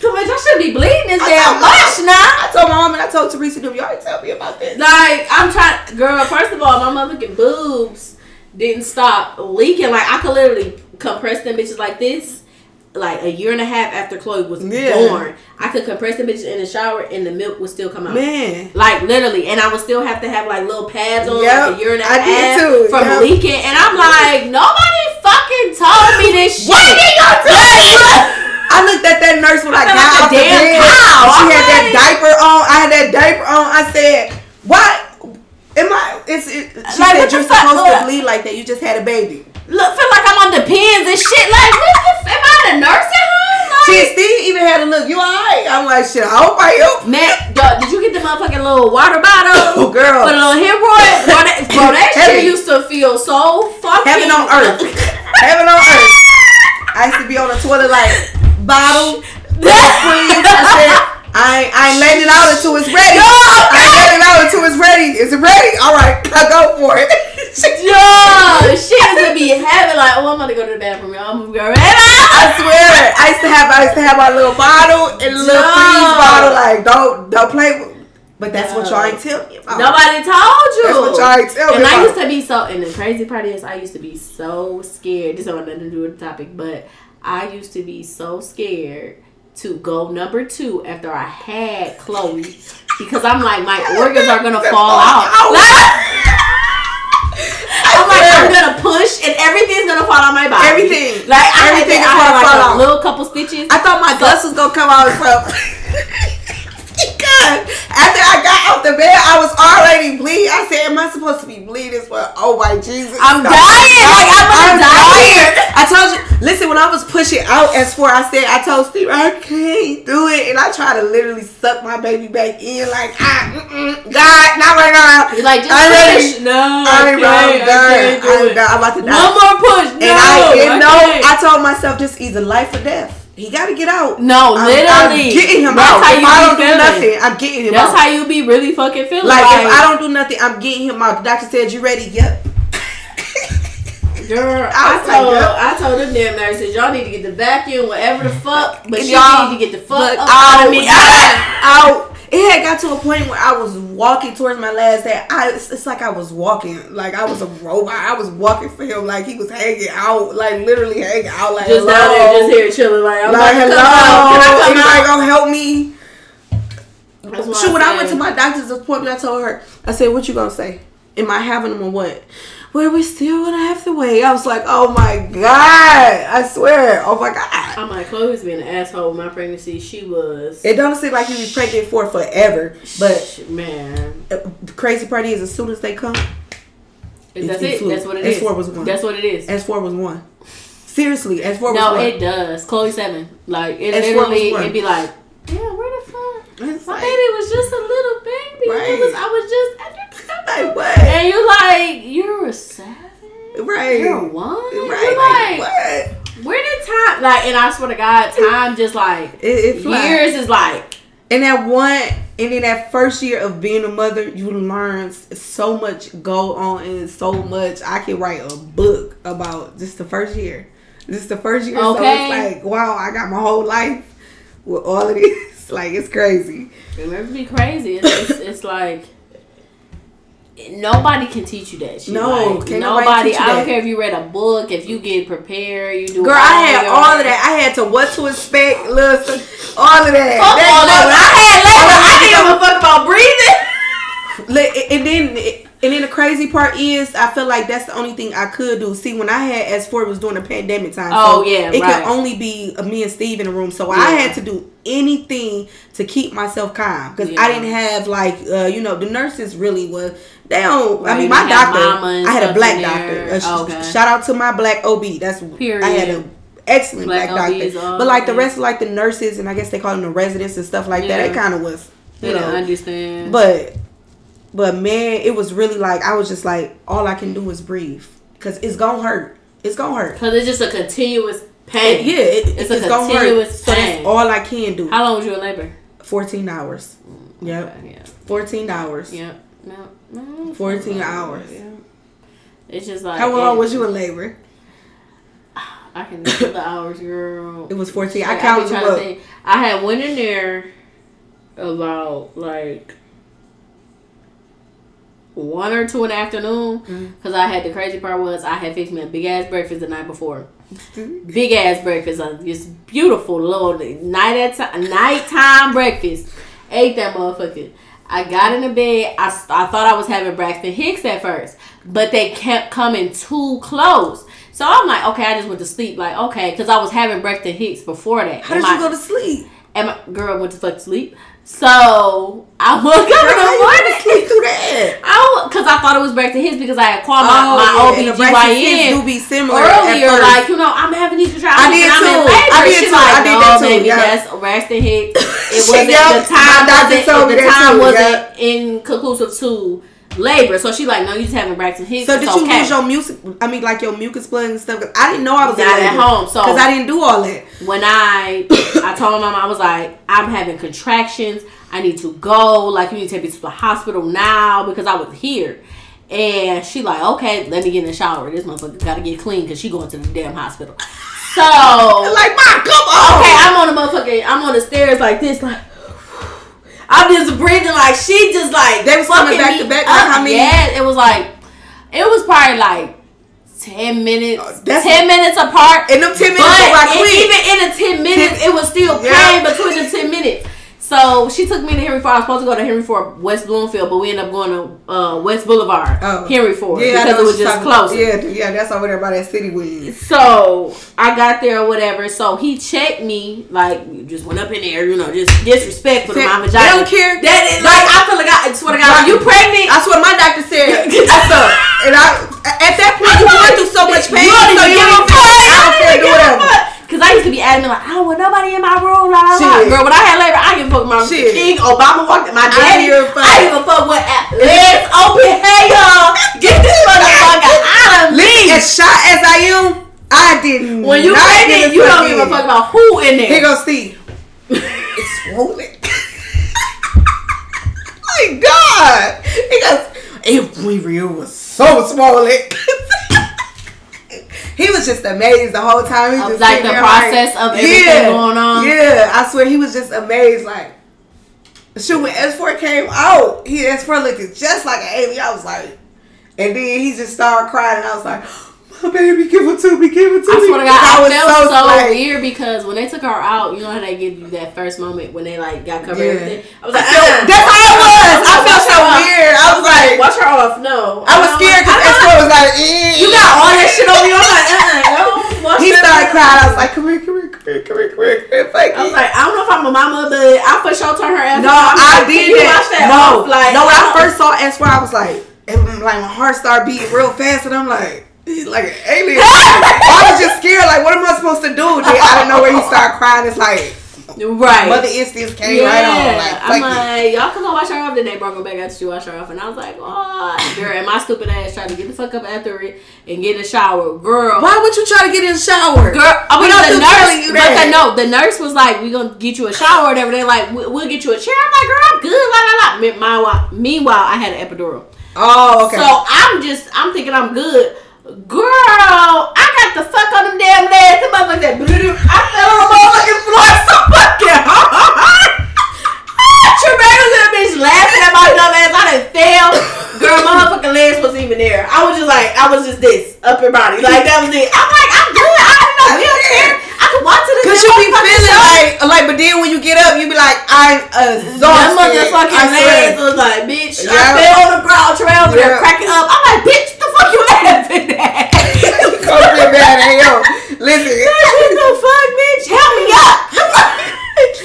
Too much. I should be bleeding this damn much now. I told my mom and I told Teresa, "Them y'all tell me about this." Like I'm trying, girl. First of all, my motherfucking boobs didn't stop leaking. Like I could literally compress them bitches like this. Like a year and a half after Chloe was Yeah. born, I could compress them bitches in the shower and the milk would still come out. Man, Like literally, and I would still have to have like little pads on Yep, like a year and a I half from yep. leaking. And I'm like, nobody fucking told me this shit. Why did y'all tell me? I looked at that nurse when I, felt got like a off the damn bed. cow. She I'm had that diaper on. I had that diaper on. I said, "What? Am I?" It's. It, she Like, said you're fuck? supposed to Look. bleed like that. You just had a baby. Look, feel like I'm on the pins and shit. Like, what the f- am I the nurse home? Steve even had to look. You alright? I'm like, shit. I hope I help. Man, dog, did you get the motherfucking little water bottle? [LAUGHS] Oh, girl. For the little hemorrhoid? Bro, that, bro, that shit used to feel so fucking. Heaven on earth. Heaven on earth. I used to be on the toilet like bottle. [LAUGHS] Please. I said, I I ain't letting it out until it's ready. Yo, I ain't letting it out until it's ready. Is it ready? All right, [LAUGHS] I go for it. Yo, shit is gonna be heavy. Like, oh, I'm gonna go to the bathroom, y'all. I'm gonna go right I swear, I used to have, I used to have my little bottle and little Yo. freeze bottle. Like, don't, don't play with. But that's what y'all ain't tell me about. Nobody told you. That's what y'all ain't tell me And I about. used to be so. And the crazy part is, I used to be so scared. This has nothing to do with the topic, but I used to be so scared to go number two after I had Chloe because I'm like, my organs are gonna fall out. [LAUGHS] [LAUGHS] I'm like, I'm gonna push and everything's gonna fall on my body. Everything. Like I Everything had, to, I had like a out. little couple stitches. I thought my guts was gonna come out from. [LAUGHS] God, [LAUGHS] after I got off the bed, I was already bleeding. I said, "Am I supposed to be bleeding?" As well, oh my Jesus! I'm No. dying. Like I'm, gonna die. I told you. Listen, when I was pushing out as for, I said, I told Steve, I can't do it, and I tried to literally suck my baby back in, like, ah, God, not right now. You're like, just I'm ready. push. No, I'm, I I'm can't, I done. can't do I'm done. I'm about to die. One more push. No, And I, and no, can't. I told myself this either life or death. He got to get out. No, I'm, literally. I'm getting him That's out. how If you I don't do nothing, I'm getting him out. That's out. how you be really fucking feeling. like, if I don't do nothing, I'm getting him out. The doctor said, "You ready?" Yep. Girl, [LAUGHS] I I, was like, told. I told them damn nurses, y'all need to get the vacuum, whatever the fuck, but you Y'all need to get the fuck out, [LAUGHS] out of me. out. It had got to a point where I was walking towards my last day. I it's, it's like I was walking, like I was a robot. I was walking for him, like he was hanging out, like literally hanging out, like Just hello. down there, just here chilling, like I'm like like, hello. Can I come out? gonna help me? Shoot, when I went to my doctor's appointment, I told her, I said, "What you gonna say? Am I having them or what?" Well, we still gonna have to wait. I was like, "Oh my god!" I swear, "Oh my god!" I'm like, Chloe's being an asshole with my pregnancy. She was. It don't seem like you be pregnant for forever, but man, uh, the crazy part is, as soon as they come, that's it. flew. That's what it is. S4 was one. That's what it is. S four was one. Seriously, S four was No, one. it does. Chloe seven. Like it S4 was literally, it'd be like, yeah, where the fuck? It's My like- baby was just a little baby. Right. It was, I was just. Like what? And you're like, you're a seven. Right. You're one. Right. You're Like, like, what? where did time? Like, and I swear to God, time just like It, it years is like. And that one, and in that first year of being a mother, you learn so much go on and so much. I can write a book about just the first year. Just the first year. So Okay. it's like, wow, I got my whole life with all of this. [LAUGHS] Like, it's crazy. Remember, be crazy. It's, it's, it's like nobody can teach you that. Shit. No, like, nobody nobody. teach you I don't care if you read a book, if you get prepared, you do. Girl, I had all of that. I had to what to expect, listen, all of that. Fuck That- all that. I had labor, I didn't give a fuck about breathing. And then and then the crazy part is I feel like that's the only thing I could do. See, when I had S4 it was during the pandemic time. Oh, so yeah, it right. could only be me and Steve in the room. So I had to do anything to keep myself calm because Yeah. I didn't have like uh, you know the nurses really was they don't. I mean my doctor I had a black doctor. Uh, Okay. Shout out to my black OB. That's Period. I had a excellent Black black, doctor. But like the rest of like the nurses and I guess they call them the residents and stuff like that. Yeah. It kind of was you didn't know understand. but but man, it was really like I was just like all I can do is breathe because it's gonna hurt. It's gonna hurt. Because it's just a continuous pain. It- yeah, it, It's it's, a continuous So pain. that's all I can do. How long was you in labor? Fourteen hours. Yep, Okay, yeah. fourteen hours. Yeah. No, no, 14 no, hours. Yeah. It's just like How long was you in labor? I can feel the hours, girl. It was fourteen. Shit, I counted trying them to up. think. I had went in there about like one or two in the afternoon Mm. because I had the crazy part was I had fixed me a big ass breakfast the night before. [LAUGHS] big ass breakfast, uh, this beautiful little night at time, nighttime breakfast. Ate that motherfucker. I got in the bed. I, I thought I was having Braxton Hicks at first, but they kept coming too close. So I'm like, okay, I just went to sleep. Like, okay, because I was having Braxton Hicks before that. How did And you go to sleep? And my girl went to fuck sleep. So I woke up in Girl, the how you morning. to sleep through that? [LAUGHS] I because I thought it was Braxton Hicks because I had called my, Oh, my yeah, and the Braxton Hicks OBGYN do be similar earlier, like you know, I'm having these contractions. I did and I'm in too. labor. I did She's too. like, I did no, that too, baby, yeah. that's Braxton Hicks. It [LAUGHS] wasn't yeah, the time. wasn't, the time too, wasn't yeah. inconclusive to labor. So she like, no, you just having Braxton Hicks. So did you okay. lose your music? I mean, like your mucus plug and stuff. 'Cause I didn't know I was Not at home, so- because I didn't do all that. when I [COUGHS] I told my mom I was like, I'm having contractions. I need to go. Like you need to take me to the hospital now because I was here. And she like, okay, let me get in the shower. This motherfucker gotta get clean because she going to the damn hospital. So [LAUGHS] Like, mom, come on. okay, I'm on the motherfucking I'm on the stairs like this, like I'm just breathing like she just like They was coming back to back, like, how many- Yeah, it was like it was probably like ten minutes, Uh, that's- ten minutes apart. In them 10 minutes, But it- even in the ten minutes, it was still Yeah. pain between the ten minutes. So she took me to Henry Ford. I was supposed to go to Henry Ford, West Bloomfield, but we ended up going to uh, West Boulevard, Oh. Henry Ford, I know because it was just about. Yeah, yeah, that's over there by that city with. So I got there or whatever. So he checked me, like just went up in there, you know, just disrespectful to my They vagina. don't care. That is like I feel like I, I swear to God, you pregnant? That's what my doctor said. [LAUGHS] And I, at that point, you going through so much pain, You don't so you don't fuck. I don't care, do whatever. Cause I used to be adamant like I don't want nobody in my room. La, la, la. Girl, when I had labor, I didn't fuck my Shit. King Obama walked in my daddy. give a fuck. I didn't give a fuck what legs open. Hey y'all, get this motherfucker out of me. as shot as I am, I didn't. When you pregnant, give you don't give a fuck about who in there. Here goes Steve. it's [LAUGHS] swollen. [LAUGHS] My God. He goes, it real was so swollen. [LAUGHS] he was just amazed the whole time. He Of, just like, the process of everything going on? Yeah, I swear he was just amazed. Like, shoot, when S4 came out, he S4 looked just like an alien. I was like, and then he just started crying, and I was like, my [LAUGHS] baby, give it to me, give it to I me. swear to God, I, was felt so, like, weird because when they took her out, you know how they give you that first moment when they like got covered Yeah. everything. I was like, I felt- uh, that's how it was. I felt so Wash her off. weird. I was like, wash her off. No, I was scared because I- S4 was like, eh. You got all that shit on you. I'm like, uh, no. He started crying. I was like, come here, come here, come here, come here, come here, here, I was like, I don't know if I'm a mama, but I for sure turn her ass. No. Like, did can that. That no, off? Like, no. When I first saw S4, I was like, and like my heart started beating real fast, and I'm like, he's like an alien. [LAUGHS] I was just scared. Like, what am I supposed to do? don't know where he started crying. It's like right. mother instincts came yeah, right on. Like, I'm fuck like, y'all can go wash her off. Then they brought her back after she washed her off, and I was like, oh, girl, and my stupid ass tried to get the fuck up after it and get in the shower, girl. Why would you try to get in the shower? Girl, I mean, Without the nurse, telling you but that. the, no, the nurse was like, "We gonna get you a shower or whatever." They're like, "We- "We'll get you a chair." I'm like, "Girl, I'm good." La la la. Meanwhile, meanwhile, I had an epidural, Oh, okay. so I'm just, I'm thinking I'm good. Girl, I got the fuck on them damn legs. The motherfucker that I fell on the motherfucking floor [LAUGHS] so fucking hard. Tremaine was in the bitch laughing at my dumb ass. I done fell. Girl, my motherfucking legs wasn't even there. I was just like, I was just this upper body. Like that was it. I'm like, I'm good. I don't know wheelchair. I could walk to the Cause gym you be motherfucking feeling show. like, like, but then when you get up, you be like, I'm That exhausted. motherfucking I swear. legs was like, bitch, I Yeah. fell on the ground, trail over there Yeah. cracking up. I'm like, bitch, the fuck you laughing at? Come feel bad, hey yo. Listen, what the fuck, bitch? Help me up. [LAUGHS]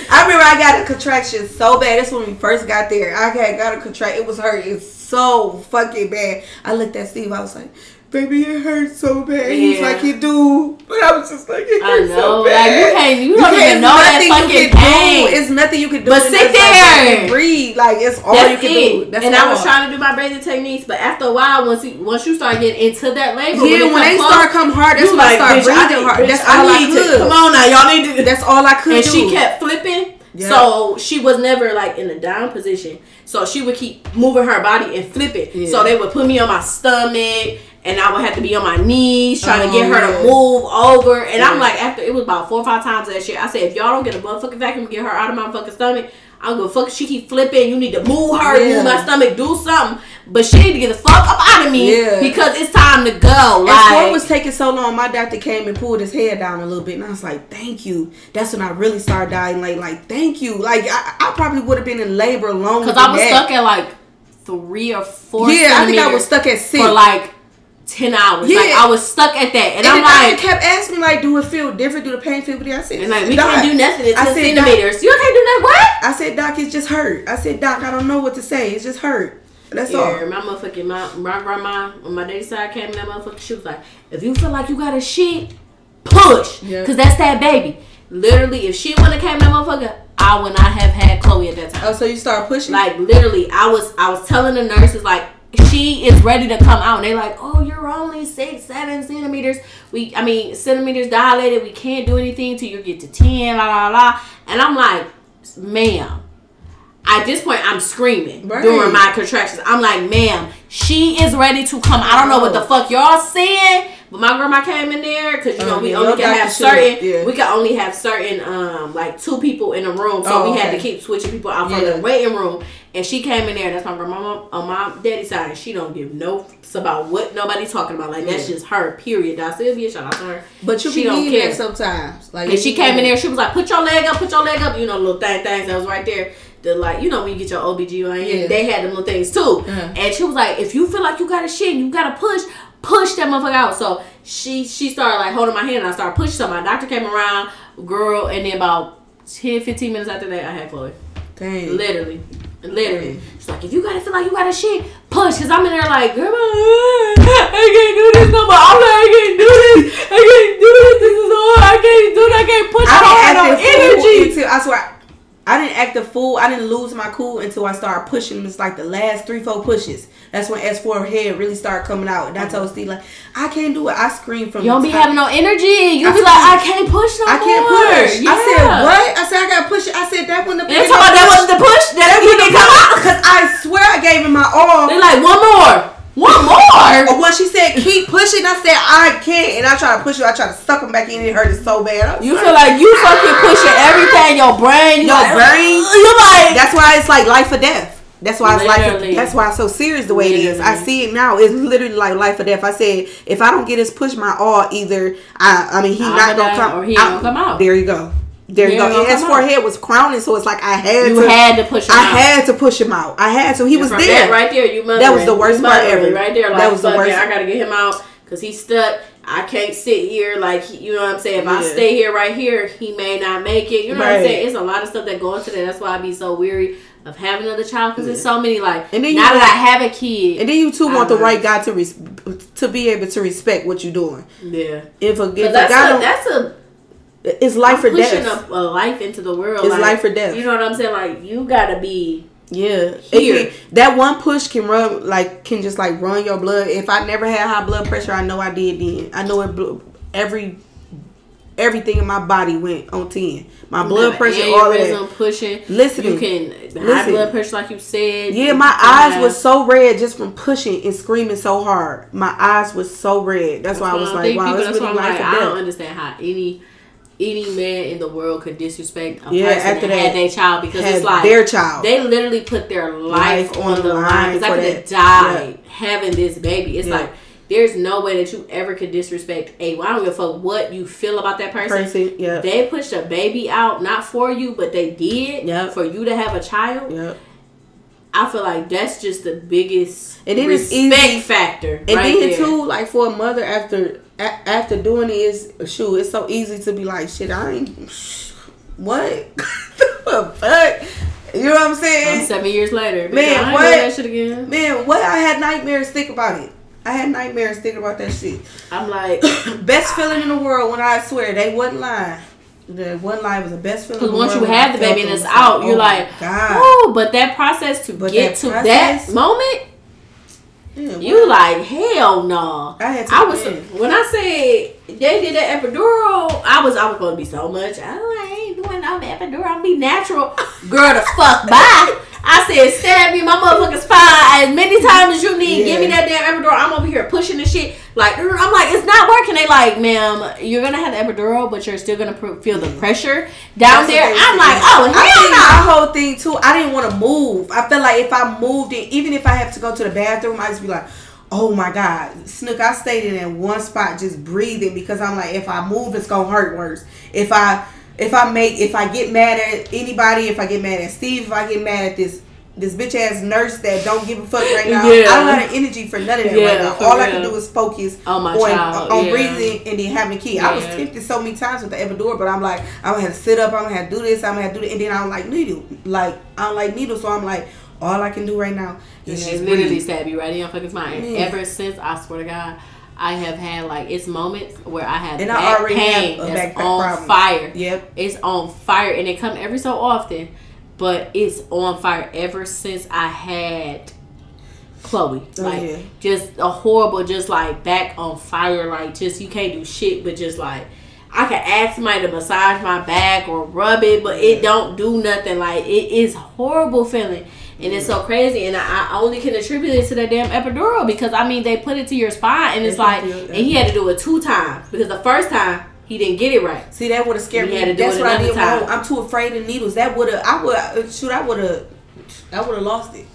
I remember I got a contraction so bad. That's when we first got there. I had got a contraction. It was hurting so fucking bad. I looked at Steve. I was like, "Baby, it hurts so bad." Yeah. like, "You do," but I was just like, "It I hurts know, so like, bad." you can't- you don't even know that fucking can pain. Do. It's nothing you can do. But sit just like there. breathe. Like it's all That's you can it. do. That's and all. I was trying to do my breathing techniques, but after a while, once you, once you start getting into that labor, Yeah, it when they close, start come hard, that's when I start breathing need- hard. bitch, That's all I need could. To, come on now, y'all need to. That's all I could and do. she kept flipping. Yeah. So she was never like in a down position. So she would keep moving her body and flipping. Yeah. So they would put me on my stomach and I would have to be on my knees trying to get Oh, her yeah. to move over. And I'm like, after it was about four or five times that shit, I said, if y'all don't get a motherfucking vacuum and get her out of my fucking stomach, I'm gonna fuck. She keep flipping. You need to move her, Yeah. move my stomach, do something. But she need to get the fuck up out of me Yeah. because it's time to go. And Like, what was taking so long, my doctor came and pulled his head down a little bit, and I was like, "Thank you." That's when I really started dying. Like, like, thank you. Like, I, I probably would have been in labor longer. because I was than stuck at like three or four. Yeah, I think I was stuck at six. for like ten hours. Yeah. Like I was stuck at that, and, And I'm like, kept asking me like, do it feel different? Do the pain feel different? I said, and like we "Doc." can't do nothing I until said, Doc- centimeters. You can't do that. What? I said, Doc, it's just hurt. I said, Doc, I don't know what to say. It's just hurt. That's Yeah, all. my motherfucking my, my grandma on my daddy's side came in that motherfucker. She was like, if you feel like you got a shit, push, Yeah. cause that's that baby. Literally, if she wouldn't have came in that motherfucker, I would not have had Chloe at that time. Oh, so you start pushing? Like literally, I was I was telling the nurses like she is ready to come out, and they like, oh, you're only six, seven centimeters. We, I mean, centimeters dilated. We can't do anything till you get to ten, la la la. And I'm like, ma'am. At this point, I'm screaming Right. during my contractions. I'm like, ma'am, she is ready to come. I don't know what the fuck y'all saying, but my grandma came in there because you know Oh, we only can have certain. yeah. We can only have certain um like two people in a room, so Oh, we had to keep switching people out from Yeah. the waiting room. And she came in there. That's my grandma on my daddy's side. And she don't give no fucks about what nobody's talking about. Like that's just her. Period. That's Sylvia. Shout out to her. but you she be don't care. sometimes. Like And she came in there. She was like, "Put your leg up. Put your leg up." You know, little thing things that was right there. The like, you know, when you get your OBGYN, Yeah. they had them little things too. Uh-huh. And she was like, "If you feel like you got a shit, and you gotta push." Push that motherfucker out. So she she started like holding my hand and I started pushing. So my doctor came around, girl, and then about 10, 15 minutes after that, I had Chloe. Dang. Literally. Literally. It's like, if you gotta feel like you got a shit, push. Cause I'm in there like, girl, I can't do this no more. I'm like, I can't do this. I can't do this. This is hard. I can't do that. I can't push. I, don't have no didn't act a fool energy. Until, I swear, I didn't act a fool. I didn't lose my cool until I started pushing. It's like the last three, four pushes. That's when S4 head really started coming out. And I told Steve, like, I can't do it. I screamed from You don't be top. having no energy. You I be like, I can't push no I can't push. Yeah. I said, what? I said, I got to push it. I said, that when the they talking about that wasn't the push. That he didn't come out. Because I swear I gave him my all. They're like, one more. One more. Oh, or when she said keep pushing, I said I can't, and I try to push it. I try to suck him back in. It hurted so bad. You like- feel like you fucking pushing ah. everything, your brain, Your like, brain? Uh, you like, That's why it's like life or death. That's why it's Literally. life. That's why it's so serious the way it is. I see it now. It's literally like life or death. I said if I don't get his push my all, either I, I mean he I'ma not gonna come. or he I- gonna come out. There you go. There you go. ain't And gonna his come out. was crowning, so it's like I had you to. had to push him out. I out. had to push him out. I had to. He was there. that right there. You mother. That was the worst part ever. Right there, like That was the worst. I gotta get him out because he's stuck. I can't sit here like you know what I'm saying. If I Yeah. stay here right here, he may not make it. You know what I'm saying? It's a lot of stuff that goes into that. That's why I be so weary of having another child because there's so many like. And then you now want- that I have a kid, And then you too want the right guy to res- to be able to respect what you're doing. yeah, If a, if a guy a, that's a it's life or pushing death. Pushing a, a life into the world. It's like, life or death. You know what I'm saying? Like you gotta be. Yeah, Here. can- that one push can run like can just like run your blood. If I never had high blood pressure, I know I did then. I know it. Blew, every everything in my body went on ten. My blood pressure, all of that. pushing. Listening. You can high Listen. blood pressure, like you said. Yeah, my eyes was so red just from pushing and screaming so hard. My eyes was so red. That's why I was like, wow, that's really why I'm like, I don't understand how any any man in the world could disrespect a Yeah, person after that had their child because it's like their child. they literally put their life, Life on the line because I could have died having this baby. It's Yeah. like there's no way that you ever could disrespect a. Well, I don't give a fuck what you feel about that person. Person, yeah. They pushed a baby out not for you, but they did Yep. for you to have a child. Yep. I feel like that's just the biggest And then it's respect easy- factor. And right then there. too, like for a mother after a- after doing it is shoot, it's so easy to be like, shit, I ain't what [LAUGHS] the fuck. You know what I'm I'm saying? seven years later. Man, what? that shit again. Man, what I had nightmares think about it. I had nightmares thinking about that shit. I'm like, [COUGHS] best feeling in the world when I swear they wasn't lying. They wasn't lying. It was the best feeling. because once you have the baby and it's out, oh you're my like, God. oh, but that process to But get to process- that moment, Yeah, you like, hell no. I had to I was when I said they did that epidural, I was I was gonna be so much. I, like, I ain't doing no epidural. I'm be natural, [LAUGHS] girl. The fuck bye. I said, stab me my motherfucking spine as many times as you need. Give me that damn epidural. I'm over here pushing the shit. Like I'm like, it's not working. They like, ma'am, you're gonna have the epidural, but you're still gonna pr- feel the pressure down That's there. I'm like, oh I hell no. my whole thing too. I didn't want to move. I felt like if I moved it, even if I have to go to the bathroom, I just be like, "Oh my god, Snook!" I stayed in that one spot just breathing because I'm like, if I move, it's gonna hurt worse. If I if I make if I get mad at anybody, if I get mad at Steve, if I get mad at this this bitch ass nurse that don't give a fuck right now. Yeah. I don't have the energy for none of that Yeah, right now. All I can do is focus On my on, child, on yeah. breathing and then having a kid. I was tempted so many times with the epidural, but I'm like, I'm gonna have to sit up, I'm gonna have to do this, I'm gonna have to do that, and then I don't like needle. Like I don't like needles, so I'm like, all I can do right now And just literally stab you right in your fucking spine. Ever since, I swear to God, I have had like it's moments where I have And I back already pain have a that's back on problem. fire. Yep. It's on fire, and it come every so often, but it's on fire ever since I had Chloe. Oh, Like yeah. just a horrible, just like back on fire. Like just you can't do shit, but just like. I can ask somebody to massage my back or rub it, but it don't do nothing. Like it is horrible feeling, and it's so crazy. And I, I only can attribute it to that damn epidural because I mean they put it to your spine, and it's They like, and he had to do it two times because the first time he didn't get it right. See, that would have scared You me. had to do That's it what I did wrong. I'm too afraid of needles. That would have, I would, uh, shoot, I would have, I would have lost it.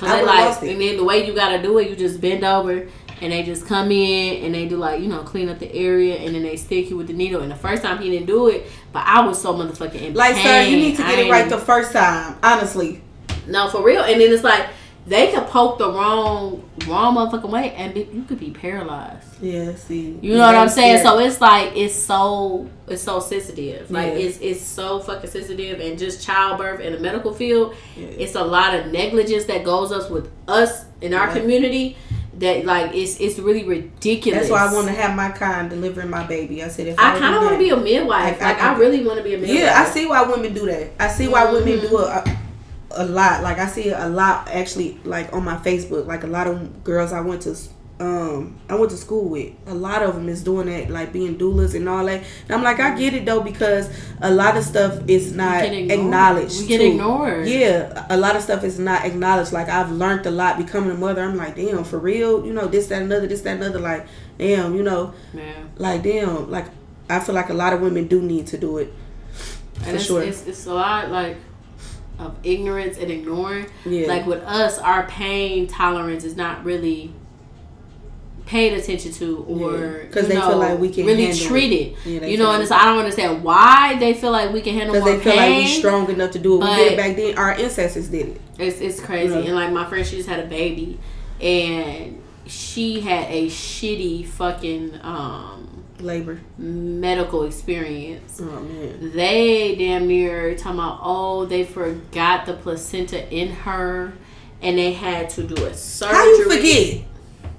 I would like, lost and then the way you gotta do it, you just bend over and they just come in and they do like you know clean up the area and then they stick you with the needle. And the first time he didn't do it, but I was so motherfucking in Like, pain. sir, you need to I get it ain't- right the first time. Honestly, No, for real. And then it's like they could poke the wrong wrong motherfucking way and be, you could be paralyzed. yeah. See, You know what I'm saying? scared. So it's like it's so it's so sensitive. Like Yeah. it's it's so fucking sensitive and just childbirth in the medical field, Yeah. it's a lot of negligence that goes up with us in our Yeah. community that like it's it's really ridiculous. That's why I want to have my kind delivering my baby. I said if I I, kind of want to be a midwife. Like, I- Like I, I- really want to be a midwife. Yeah, I see why women do that. I see why women Mhm. do it a, lot. Like I see a lot actually. Like on my Facebook, like a lot of girls I went to, um, I went to school with. A lot of them is doing that, like being doulas and all that. And I'm like, I get it though because a lot of stuff is not acknowledged. We get too. ignored. Yeah, a lot of stuff is not acknowledged. Like I've learned a lot becoming a mother. I'm like, damn, for real. You know, this, that, another, this, that, another. Like, damn, you know, Yeah. like damn, like I feel like a lot of women do need to do it. And For it's, sure. it's, it's a lot like of ignorance and ignoring. Yeah. Like with us, our pain tolerance is not really paid attention to or because you they feel like we can really handle it. treated. Yeah, you know, and like- it's, I don't understand why they feel like we can handle Because they feel pain. like we're strong enough to do it. we did it back then. Our ancestors did it. It's it's crazy. Yeah. And like my friend, she just had a baby, and she had a shitty fucking um Labor. medical experience. Oh man. they damn near talking about oh they forgot the placenta in her and they had to do a surgery. How you forget?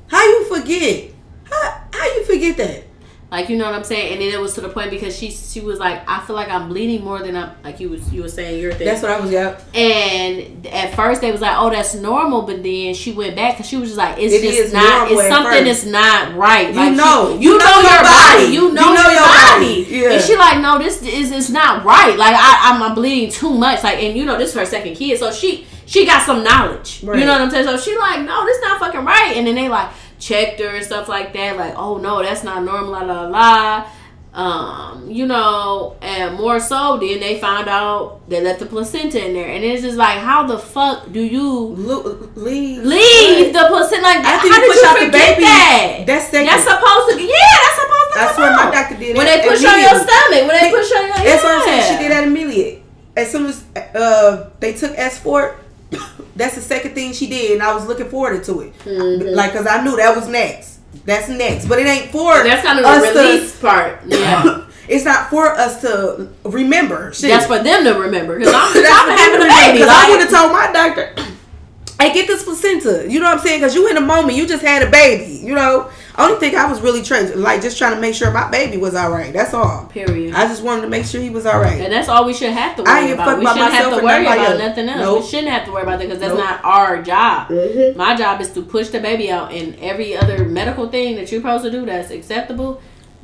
How you forget? How how you forget that? Like you know what I'm saying? And then it was to the point because she she was like, I feel like I'm bleeding more than I'm like you was you were saying your thing. That's what I was. Yeah. and at first they was like, oh that's normal, but then she went back because she was just like, it's It just not. It's something that's not right. You Like, she- know. you, You know, know your body. body. You know, You know your, body. body. Yeah. And she like, no, this is it's not right. Like I, I'm, I'm bleeding too much. Like, and you know, this is her second kid, so she she got some knowledge. Right. You know what I'm saying? So she like, no, this is not fucking right. And then they like checked her and stuff like that. Like, oh no, that's not normal. La la la. Um, you know, and more so, then they found out they left the placenta in there, and it's just like, how the fuck do you Lo- leave. leave the placenta? Like, After how you did push you out the forget baby, that? that's second. That's supposed to, yeah, that's supposed to. That's what my doctor did. When they push on your stomach, when they push on your, That's what I'm saying. She did that immediately. As soon as uh, they took S four, that's the second thing she did, and I was looking forward to it. Mhm. Like, cause I knew that was next. That's next, but it ain't for That's kind of us the to- release part. Yeah. [COUGHS] it's not for us to remember. Shit. That's for them to remember. Because I'm, [COUGHS] I'm having a to do. I would have told my doctor, [COUGHS] "Hey, get this placenta." You know what I'm saying? Because you in a moment, you just had a baby. You know, only thing I was really trying, like, just trying to make sure my baby was all right. That's all. period. I just wanted to make sure he was all right. And that's all we should have to I worry ain't about. fuck We about shouldn't have to worry about else. nothing else. Nope. We shouldn't have to worry about that because that's Nope. not our job. Mhm. My job is to push the baby out, and every other medical thing that you're supposed to do that's acceptable,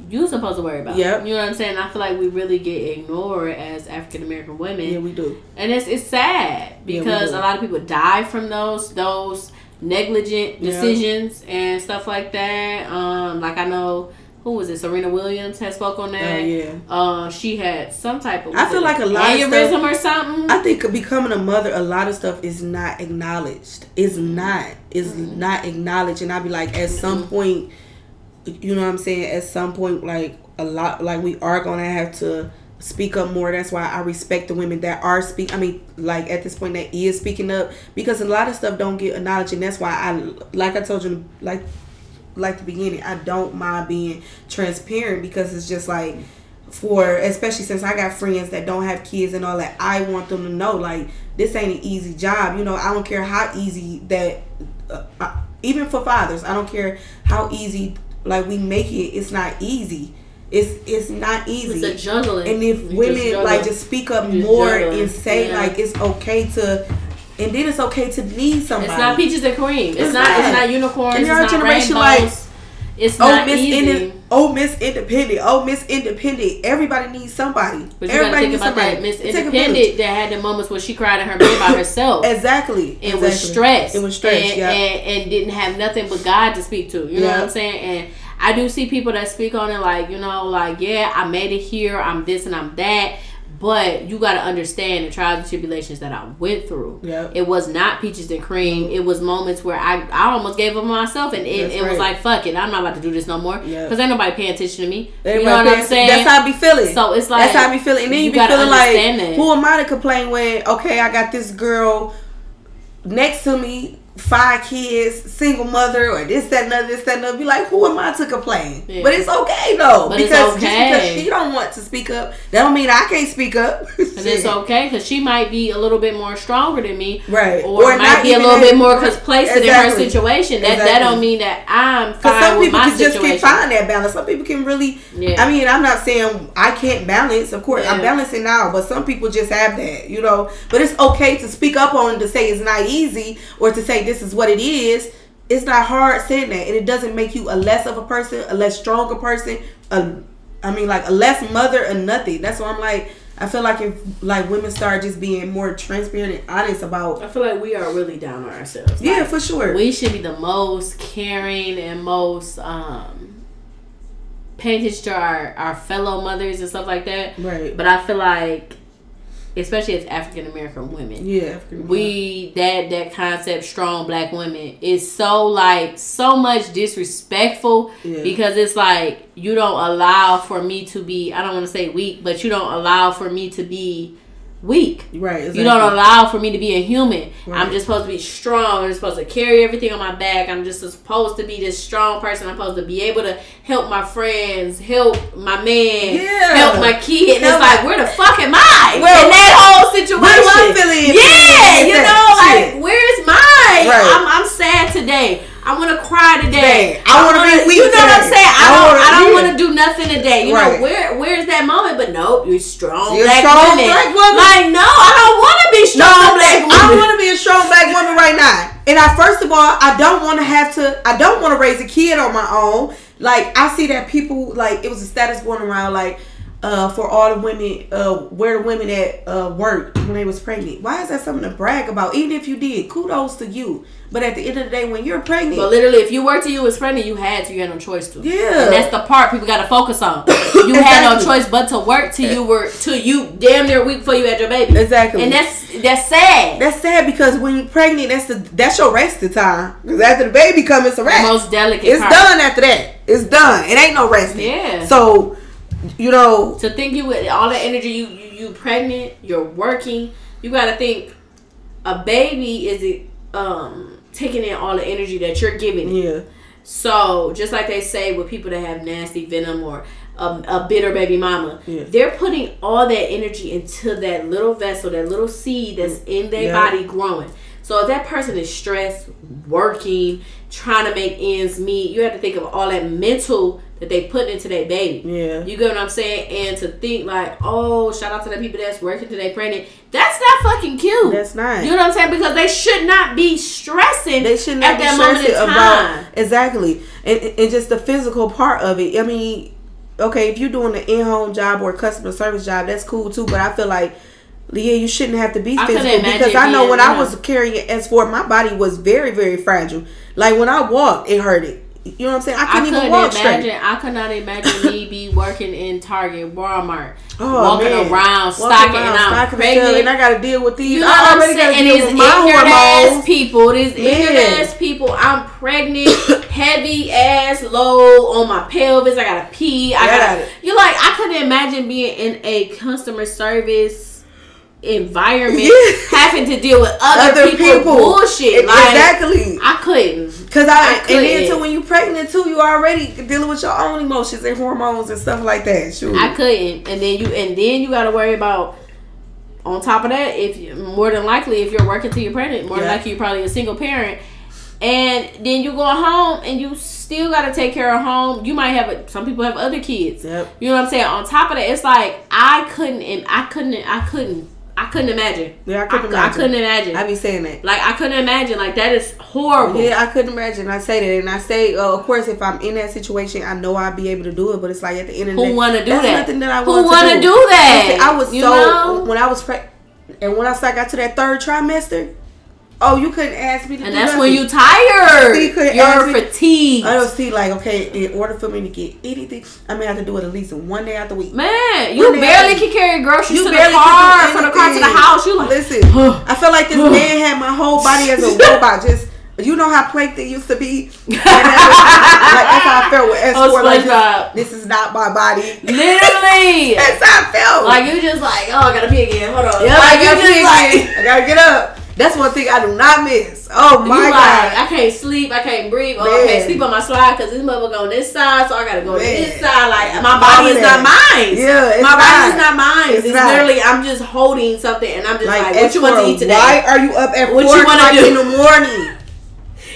you're supposed to worry about. Yep. You know what I'm saying? I feel like we really get ignored as African American women, Yeah, we do. and it's it's sad because do. a lot of people die from those those negligent Yeah. decisions and stuff like that. Um, like I know who was it? Serena Williams had spoke on Oh that. yeah. Uh, she had some type of. I feel like a lot of stuff- or something. I think becoming a mother, a lot of stuff is not acknowledged. It's not. It's Mm-hmm. not acknowledged, and I'd be like, at some point, you know what I'm saying? At some point, like a lot, like we are gonna have to speak up more. That's why I respect the women that are speak. I mean, like at this point that is speaking up because a lot of stuff don't get acknowledged, and that's why I, like I told you, like, like the beginning, I don't mind being transparent because it's just like for especially since I got friends that don't have kids and all that, I want them to know like this ain't an easy job. You know, I don't care how easy that. Uh, even for fathers, I don't care how easy like we make it. It's not easy. It's it's not easy. It's a juggling. And if You women just like just speak up just more juggle. and say Yeah. like it's okay to, and then it's okay to need somebody. It's not peaches and cream. It's, It's not. not. It's not unicorns. And It's your not generation, rainbows. like, it's Oh not Miss easy. Inde- Oh Miss Independent. Oh Miss Independent. Everybody needs somebody. But you Everybody needs about somebody. that Miss a Independent that had the moments where she cried in her bed by herself. [COUGHS] Exactly. It was exactly. stress. It was stress. And, yeah. and, and didn't have nothing but God to speak to. You know what I'm saying? And I do see people that speak on it like, you know, like, yeah, I made it here, I'm this and I'm that. But you gotta understand the trials and tribulations that I went through. Yep. It was not peaches and cream. It was moments where I, I almost gave up on myself and it, it was like, fuck it, I'm not about to do this no more. Yep. Because ain't nobody paying attention to me. you know what I'm saying? That's how I be feeling. So it's like that's how I be feeling. And then you, you be feeling like, that. who am I to complain when, okay, I got this girl next to me, five kids, single mother, or this, that, and other, this, that, and other. Be like, who am I to complain? Yeah. But it's okay though. But because okay. just because she don't want to speak up, that don't mean I can't speak up. [LAUGHS] And it's okay because she might be a little bit more stronger than me, Right. Or, Or might be a little that- bit more complacent in her situation. That that don't mean that I'm fine some people can just situation. can't find that balance. Some people can really. Yeah. I mean, I'm not saying I can't balance. Of course, I'm balancing now, but some people just have that, you know. But it's okay to speak up on to say it's not easy or to say this is what it is. It's not hard saying that, and it doesn't make you a less of a person, a less stronger person. A, I mean, like a less mother or nothing. That's why I'm like. I feel like if like women start just being more transparent and honest about. I feel like we are really down on ourselves. Yeah, Like, for sure. we should be the most caring and most um paying attention to our, our fellow mothers and stuff like that. right. But I feel like, especially as African American women, Yeah. we that that concept strong black women is so like so much disrespectful Yeah. because it's like you don't allow for me to be I don't want to say weak but you don't allow for me to be weak Right. Exactly. you don't allow for me to be a human Right. I'm just supposed to be strong I'm supposed to carry everything on my back I'm just supposed to be this strong person I'm supposed to be able to help my friends help my man Yeah. help my kid and Help it's like where the fuck am I Well, in that whole situation Where do I yeah, you know, like where's mine? Right. I'm, I'm sad today. I want to cry today. Today. I wanna be weak You know what I'm saying? I I don't. wanna- I don't want to do nothing today. You Right. know where? Where's that moment? But nope, you're strong You're black strong woman. black woman. Like no, I don't want to be strong No, black woman. I want to be a strong black woman right now. And I first of all, I don't want to have to. I don't want to raise a kid on my own. Like I see that people like it was a status going around like. Uh, for all the women, uh, where the women at uh, work when they was pregnant. Why is that something to brag about? Even if you did, kudos to you. But at the end of the day, when you're pregnant, But literally, if you worked till you was pregnant, you had to. You had no choice to. Yeah. And that's the part people got to focus on. You had no choice but to work till you were till you damn near a week before you had your baby. Exactly. And that's that's sad. that's sad because when you're pregnant, that's the that's your resting time. Because after the baby comes, it's a the most delicate. It's part. done after that. It's done. It ain't no resting. Yeah. So, you know, to think you with all that energy you you, you pregnant you're working you got to think a baby is it um taking in all the energy that you're giving it. yeah, so just like they say with people that have nasty venom or a, a bitter baby mama Yeah. they're putting all that energy into that little vessel that little seed that's in their Yeah. body growing so if that person is stressed working trying to make ends meet you have to think of all that mental that they put into that baby yeah, you get what I'm saying? And to think like, oh, shout out to the people that's working today pregnant. That's not fucking cute. that's not. you know what I'm saying? Because they should not be stressing they should not at be that moment in time. about exactly, and and just the physical part of it. I mean, okay, if you're doing an in-home job or customer service job, that's cool too. But I feel like. Yeah, you shouldn't have to be I physical because I know when I was carrying it as for my body was very very fragile. Like when I walked, it hurted. You know what I'm saying? I I couldn't couldn't even walk imagine. straight. I could not imagine me be working in Target, Walmart, Oh, walking man. around, Walking stocking, around, and I'm stocking pregnant. and I got to deal with these. You know I I'm already saying? And deal with my hormones. ass people, these ignorant ass people. I'm pregnant, [COUGHS] heavy ass load on my pelvis. I gotta pee. I Yeah. gotta. You're like, I couldn't imagine being in a customer service environment, Yeah. having to deal with other, Other people, people. bullshit. Like, exactly. I couldn't. Cause I I, and then couldn't. too when you're pregnant too, you already dealing with your own emotions and hormones and stuff like that. Shoot. I couldn't. And then you and then you got to worry about. On top of that, if you, more than likely, if you're working till you're pregnant, more than likely you're probably a single parent, and then you go home and you still got to take care of home. You might have a, some people have other kids. Yep. You know what I'm saying? On top of that, it's like I couldn't, and I couldn't, I couldn't, I couldn't imagine. Yeah, I couldn't I, imagine. couldn't imagine. I be saying that. like I couldn't imagine. Like that is horrible. Yeah, I couldn't imagine. I say that, and I say, uh, of course, if I'm in that situation, I know I'll be able to do it. But it's like at the end of the Who day, wanna do that? Nothing that I Who want to do that? I was You so know? when I was pregnant, and when I got to that third trimester, oh, you couldn't ask me to. and that's nothing. when you tired. See, you You're fatigued. I don't see like okay. In order for me to get anything, I may have to do it at least one day out the week. Man, you barely can carry groceries You to the car, from the car to the house. You like, Listen, [SIGHS] I feel like this [SIGHS] man had my whole body as a [LAUGHS] robot. Just you know how Plankton used to be. And that's, like, that's how I felt with S4. [LAUGHS] Oh, like SpongeBob. this, this is not my body. literally. [LAUGHS] That's how I felt. like you just like, oh, I gotta pee again. Hold on. yeah, like, I you gotta just pee like, again. I gotta get up. That's one thing I do not miss. Oh you my like, god. I can't sleep. I can't breathe. Oh, I can't sleep on my slide because this motherfucker on this side, so I gotta go to Man. this side. Like my body is not mine. Yeah, my body is not mine. It's, It's not. literally I'm just holding something, and I'm just like, what you want to eat today? Why are you up at What four you o'clock in the morning?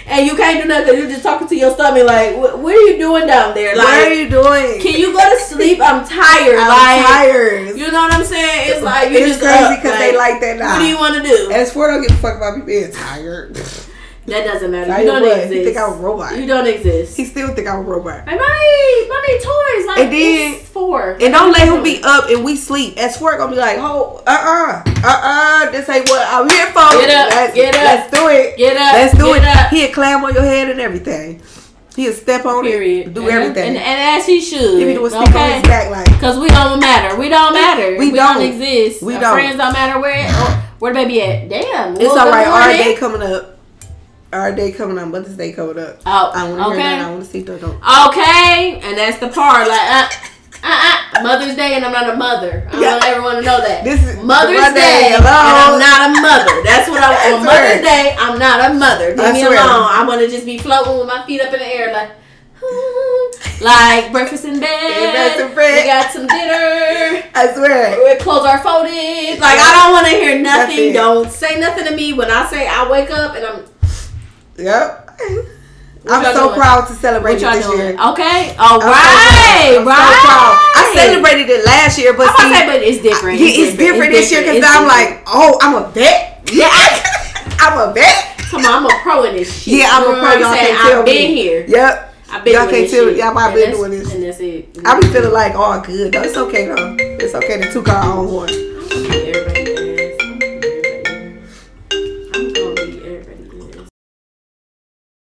And you can't do nothing. You're just talking to your stomach. Like, what, what are you doing down there? Like, what are you doing? Can you go to sleep? I'm tired. I'm like, tired. You know what I'm saying? It's like you it's just crazy because they like that now. What do you want to do? S4 don't give a fuck about me being tired. [LAUGHS] That doesn't matter. You don't what, exist. he think I'm a robot. You don't exist. He still think I'm a robot. Like, mommy, mommy, toys. Like, And then- it's four. And don't let him be up and we sleep. S4 gonna be like, oh, uh uh, uh uh, this ain't what I'm here for. Get up, let's, get up, Let's do it. Get up. Let's do it. Up. He'll clam on your head and everything. He'll step on Period. it, do and, everything. And, and as he should. He be doing stick on his back like, Because we don't matter. We don't matter. We We, don't. don't. exist. We Our don't. friends don't matter where or, where the baby at. Damn. it's all right. Our day coming up. Our day coming up. Mother's Day coming up. Oh, I want to hear that. I want to see that. Don't. Okay, and that's the part. Like, uh, uh, uh, Mother's Day, and I'm not a mother. I Yeah. want everyone to know that. This is Mother's day, Day, and. I'm not a mother. That's what I'm. [LAUGHS] On. Mother's Day, I'm not a mother. Leave me alone. I want to just be floating with my feet up in the air, like. [LAUGHS] Like breakfast in bed. Breakfast in bed. We got some dinner. I swear. We clothes are folded. Like I don't want to hear nothing. Don't say nothing to me when I say I wake up and I'm. Yep. What I'm so doing? proud to celebrate it this doing? year. Okay. All right. So right. proud. I'm right. so. I celebrated it last year, but see, say, but it's different. yeah, it's different this year because I'm different. like, oh, I'm a vet. yeah. [LAUGHS] I'm a vet. Come on, I'm a pro in this shit. Yeah, I'm You a pro. Y'all can't tell I've been me. here. Yep. I've been Y'all can't tell me. Y'all might And been doing this. And that's it. I be feeling like, oh, good. No, it's okay though. It's okay to took our own one. Everybody